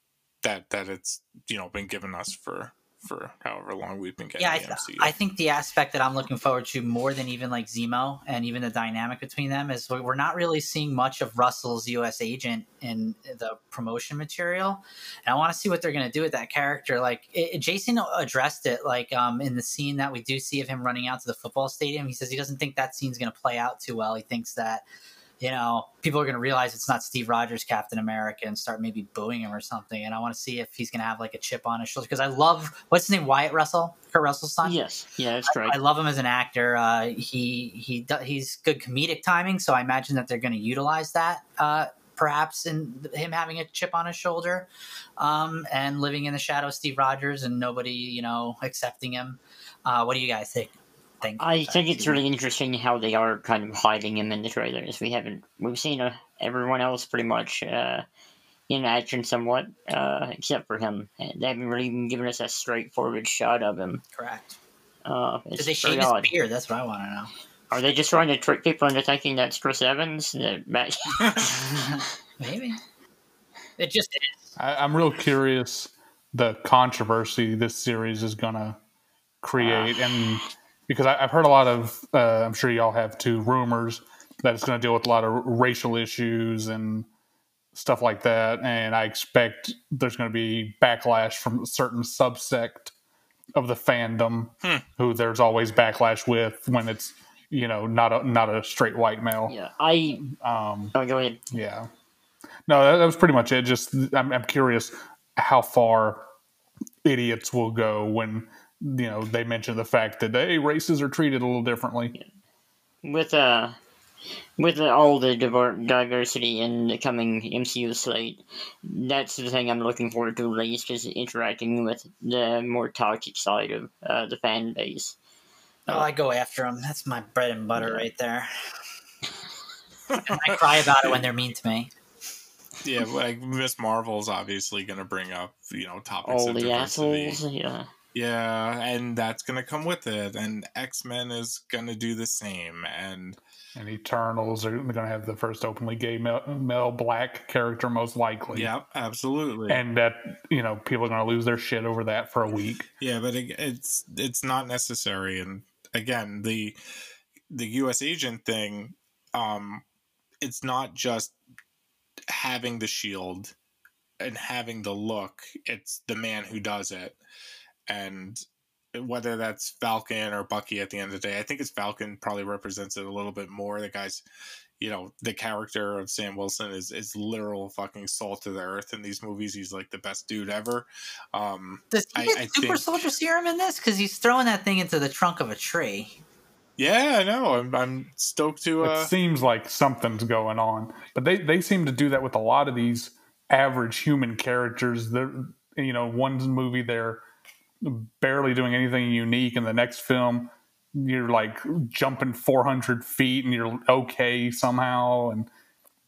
that that it's you know been given us for for however long we've been getting yeah, I, th- I, think the aspect that I'm looking forward to more than even like Zemo and even the dynamic between them is we're not really seeing much of Russell's U.S. agent in the promotion material, and I want to see what they're going to do with that character. Like it, Jason addressed it, like um, in the scene that we do see of him running out to the football stadium. He says he doesn't think that scene's going to play out too well. He thinks that you know, people are going to realize it's not Steve Rogers, Captain America, and start maybe booing him or something. And I want to see if he's going to have like a chip on his shoulder because I love what's his name, Wyatt Russell, Kurt Russell's son. Yes, yeah, that's right. I, I, love him as an actor. Uh, he he he's good comedic timing, so I imagine that they're going to utilize that. Uh, perhaps in him having a chip on his shoulder um, and living in the shadow of Steve Rogers and nobody, you know, accepting him. Uh, what do you guys think? Think. I think it's really interesting how they are kind of hiding him in the trailers. We haven't we've seen uh, everyone else pretty much uh, in action somewhat, uh, except for him. They haven't really even given us a straightforward shot of him. Correct. Uh, Did they shave his beard? That's what I want to know. Are they just trying to trick people into thinking that's Chris Evans? Maybe. It just is. I, I'm real curious the controversy this series is gonna create, uh, and because I, have heard a lot of, uh, I'm sure y'all have too, rumors that it's going to deal with a lot of racial issues and stuff like that. And I expect there's going to be backlash from a certain subsect of the fandom hmm. who there's always backlash with when it's you know not a not a straight white male. Yeah, I. Um, oh, go ahead. Yeah, no, that, that was pretty much it. Just I'm, I'm curious how far idiots will go when you know they mentioned the fact that hey races are treated a little differently with uh with all the diversity in the coming MCU slate, that's the thing I'm looking forward to least is interacting with the more toxic side of uh, the fan base. Oh, I go after them. That's my bread and butter yeah. right there. I cry about it when they're mean to me. Yeah, like Miss Marvel's obviously going to bring up you know topics all of the diversity. assholes. Yeah. Yeah, and that's gonna come with it, and X Men is gonna do the same, and and Eternals are gonna have the first openly gay male, male black character, most likely. Yep, absolutely. And that you know people are gonna lose their shit over that for a week. Yeah, but it, it's it's not necessary, and again the the U.S. agent thing, um, it's not just having the shield and having the look, it's the man who does it. And whether that's Falcon or Bucky at the end of the day, I think it's Falcon probably represents it a little bit more. The guy's, you know, the character of Sam Wilson is is literal fucking salt to the earth in these movies. He's like the best dude ever. Um, Does he get I, I super think, soldier serum in this? Because he's throwing that thing into the trunk of a tree. Yeah, I know. I'm, I'm stoked to. Uh... It seems like something's going on, but they they seem to do that with a lot of these average human characters. That you know, one movie they're barely doing anything unique, in the next film you're like jumping 400 feet and you're okay somehow. And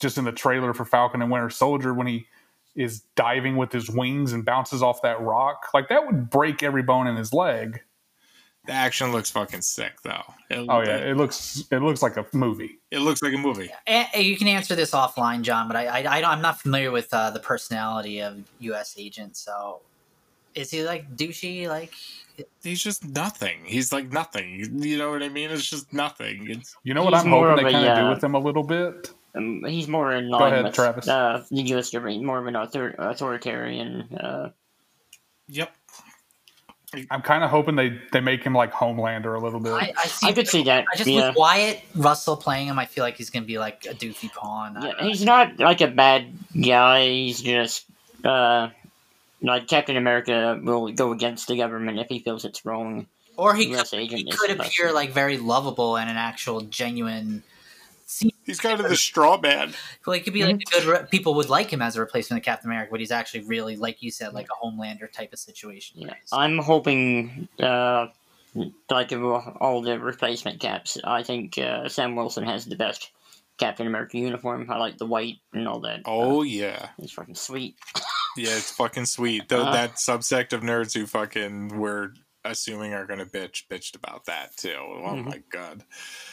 just in the trailer for Falcon and Winter Soldier, when he is diving with his wings and bounces off that rock, like that would break every bone in his leg. The action looks fucking sick, though. It, oh yeah, it looks it looks like a movie. It looks like a movie. you can answer this offline, John, but I, I, I am not familiar with uh, the personality of U.S. agent. So, is he like douchey? Like he's just nothing. He's like nothing. You know what I mean? It's just nothing. It's, you know what I'm hoping they kind of uh, do with him a little bit. Um, he's more in line ahead, with Travis. Uh, the U.S. government, more of an author- authoritarian. Uh, yep. I'm kind of hoping they, they make him like Homelander a little bit. I, I, see, I could see that. I just yeah. with Wyatt Russell playing him, I feel like he's gonna be like a doofy pawn. Yeah, he's not like a bad guy. He's just uh, like Captain America will go against the government if he feels it's wrong. Or he could, he could appear like very lovable and an actual genuine He's kind of the straw man. Well, he could be like mm-hmm. good. Re- people would like him as a replacement of Captain America, but he's actually really, like you said, like a Homelander type of situation. Yeah, I'm hoping, uh, like all the replacement caps, I think uh, Sam Wilson has the best Captain America uniform. I like the white and all that. Oh uh, yeah, it's fucking sweet. yeah, it's fucking sweet. Though that subsect of nerds who fucking were assuming are gonna bitch bitched about that too. Oh mm-hmm. my god.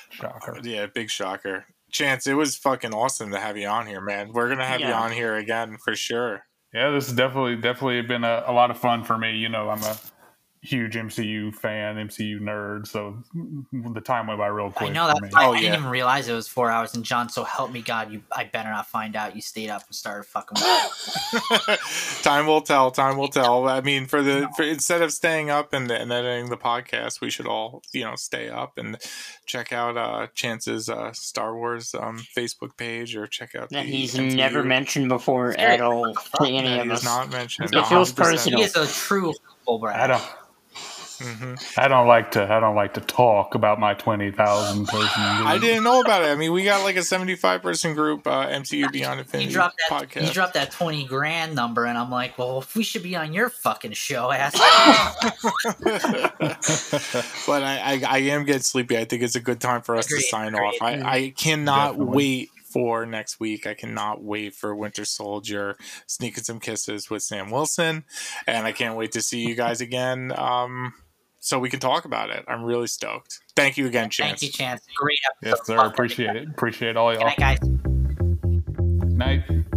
Shocker. Uh, yeah, big shocker. Chance, it was fucking awesome to have you on here, man. We're gonna have yeah. you on here again for sure. Yeah, this has definitely definitely been a, a lot of fun for me. You know, I'm a huge MCU fan, MCU nerd, so the time went by real quick. I know that. I, oh, I didn't even realize it was four hours. And John, so help me God, you I better not find out you stayed up and started fucking. Up. Time will tell. Time will tell. I mean, for the for, instead of staying up and, and editing the podcast, we should all you know stay up and check out uh Chance's uh, Star Wars um, Facebook page or check out. That he's MCU. never mentioned before at all to any of us. Not mentioned. It feels personal. He is a true Fulbright. I don't. Mm-hmm. I don't like to. I don't like to talk about my twenty thousand person. Group. I didn't know about it. I mean, we got like a seventy-five person group, uh, MCU Beyond Infinity you dropped that, podcast. You dropped that twenty grand number, and I'm like, well, we should be on your fucking show, ass. but I, I, I, am getting sleepy. I think it's a good time for us agreed, to sign agreed. off. I, I cannot Definitely. wait for next week. I cannot wait for Winter Soldier, sneaking some kisses with Sam Wilson, and I can't wait to see you guys again. Um, so we can talk about it. I'm really stoked. Thank you again, Chance. Thank you, Chance. Great episode. Yes, sir. Appreciate it. Appreciate all y'all. Good night, guys. Night.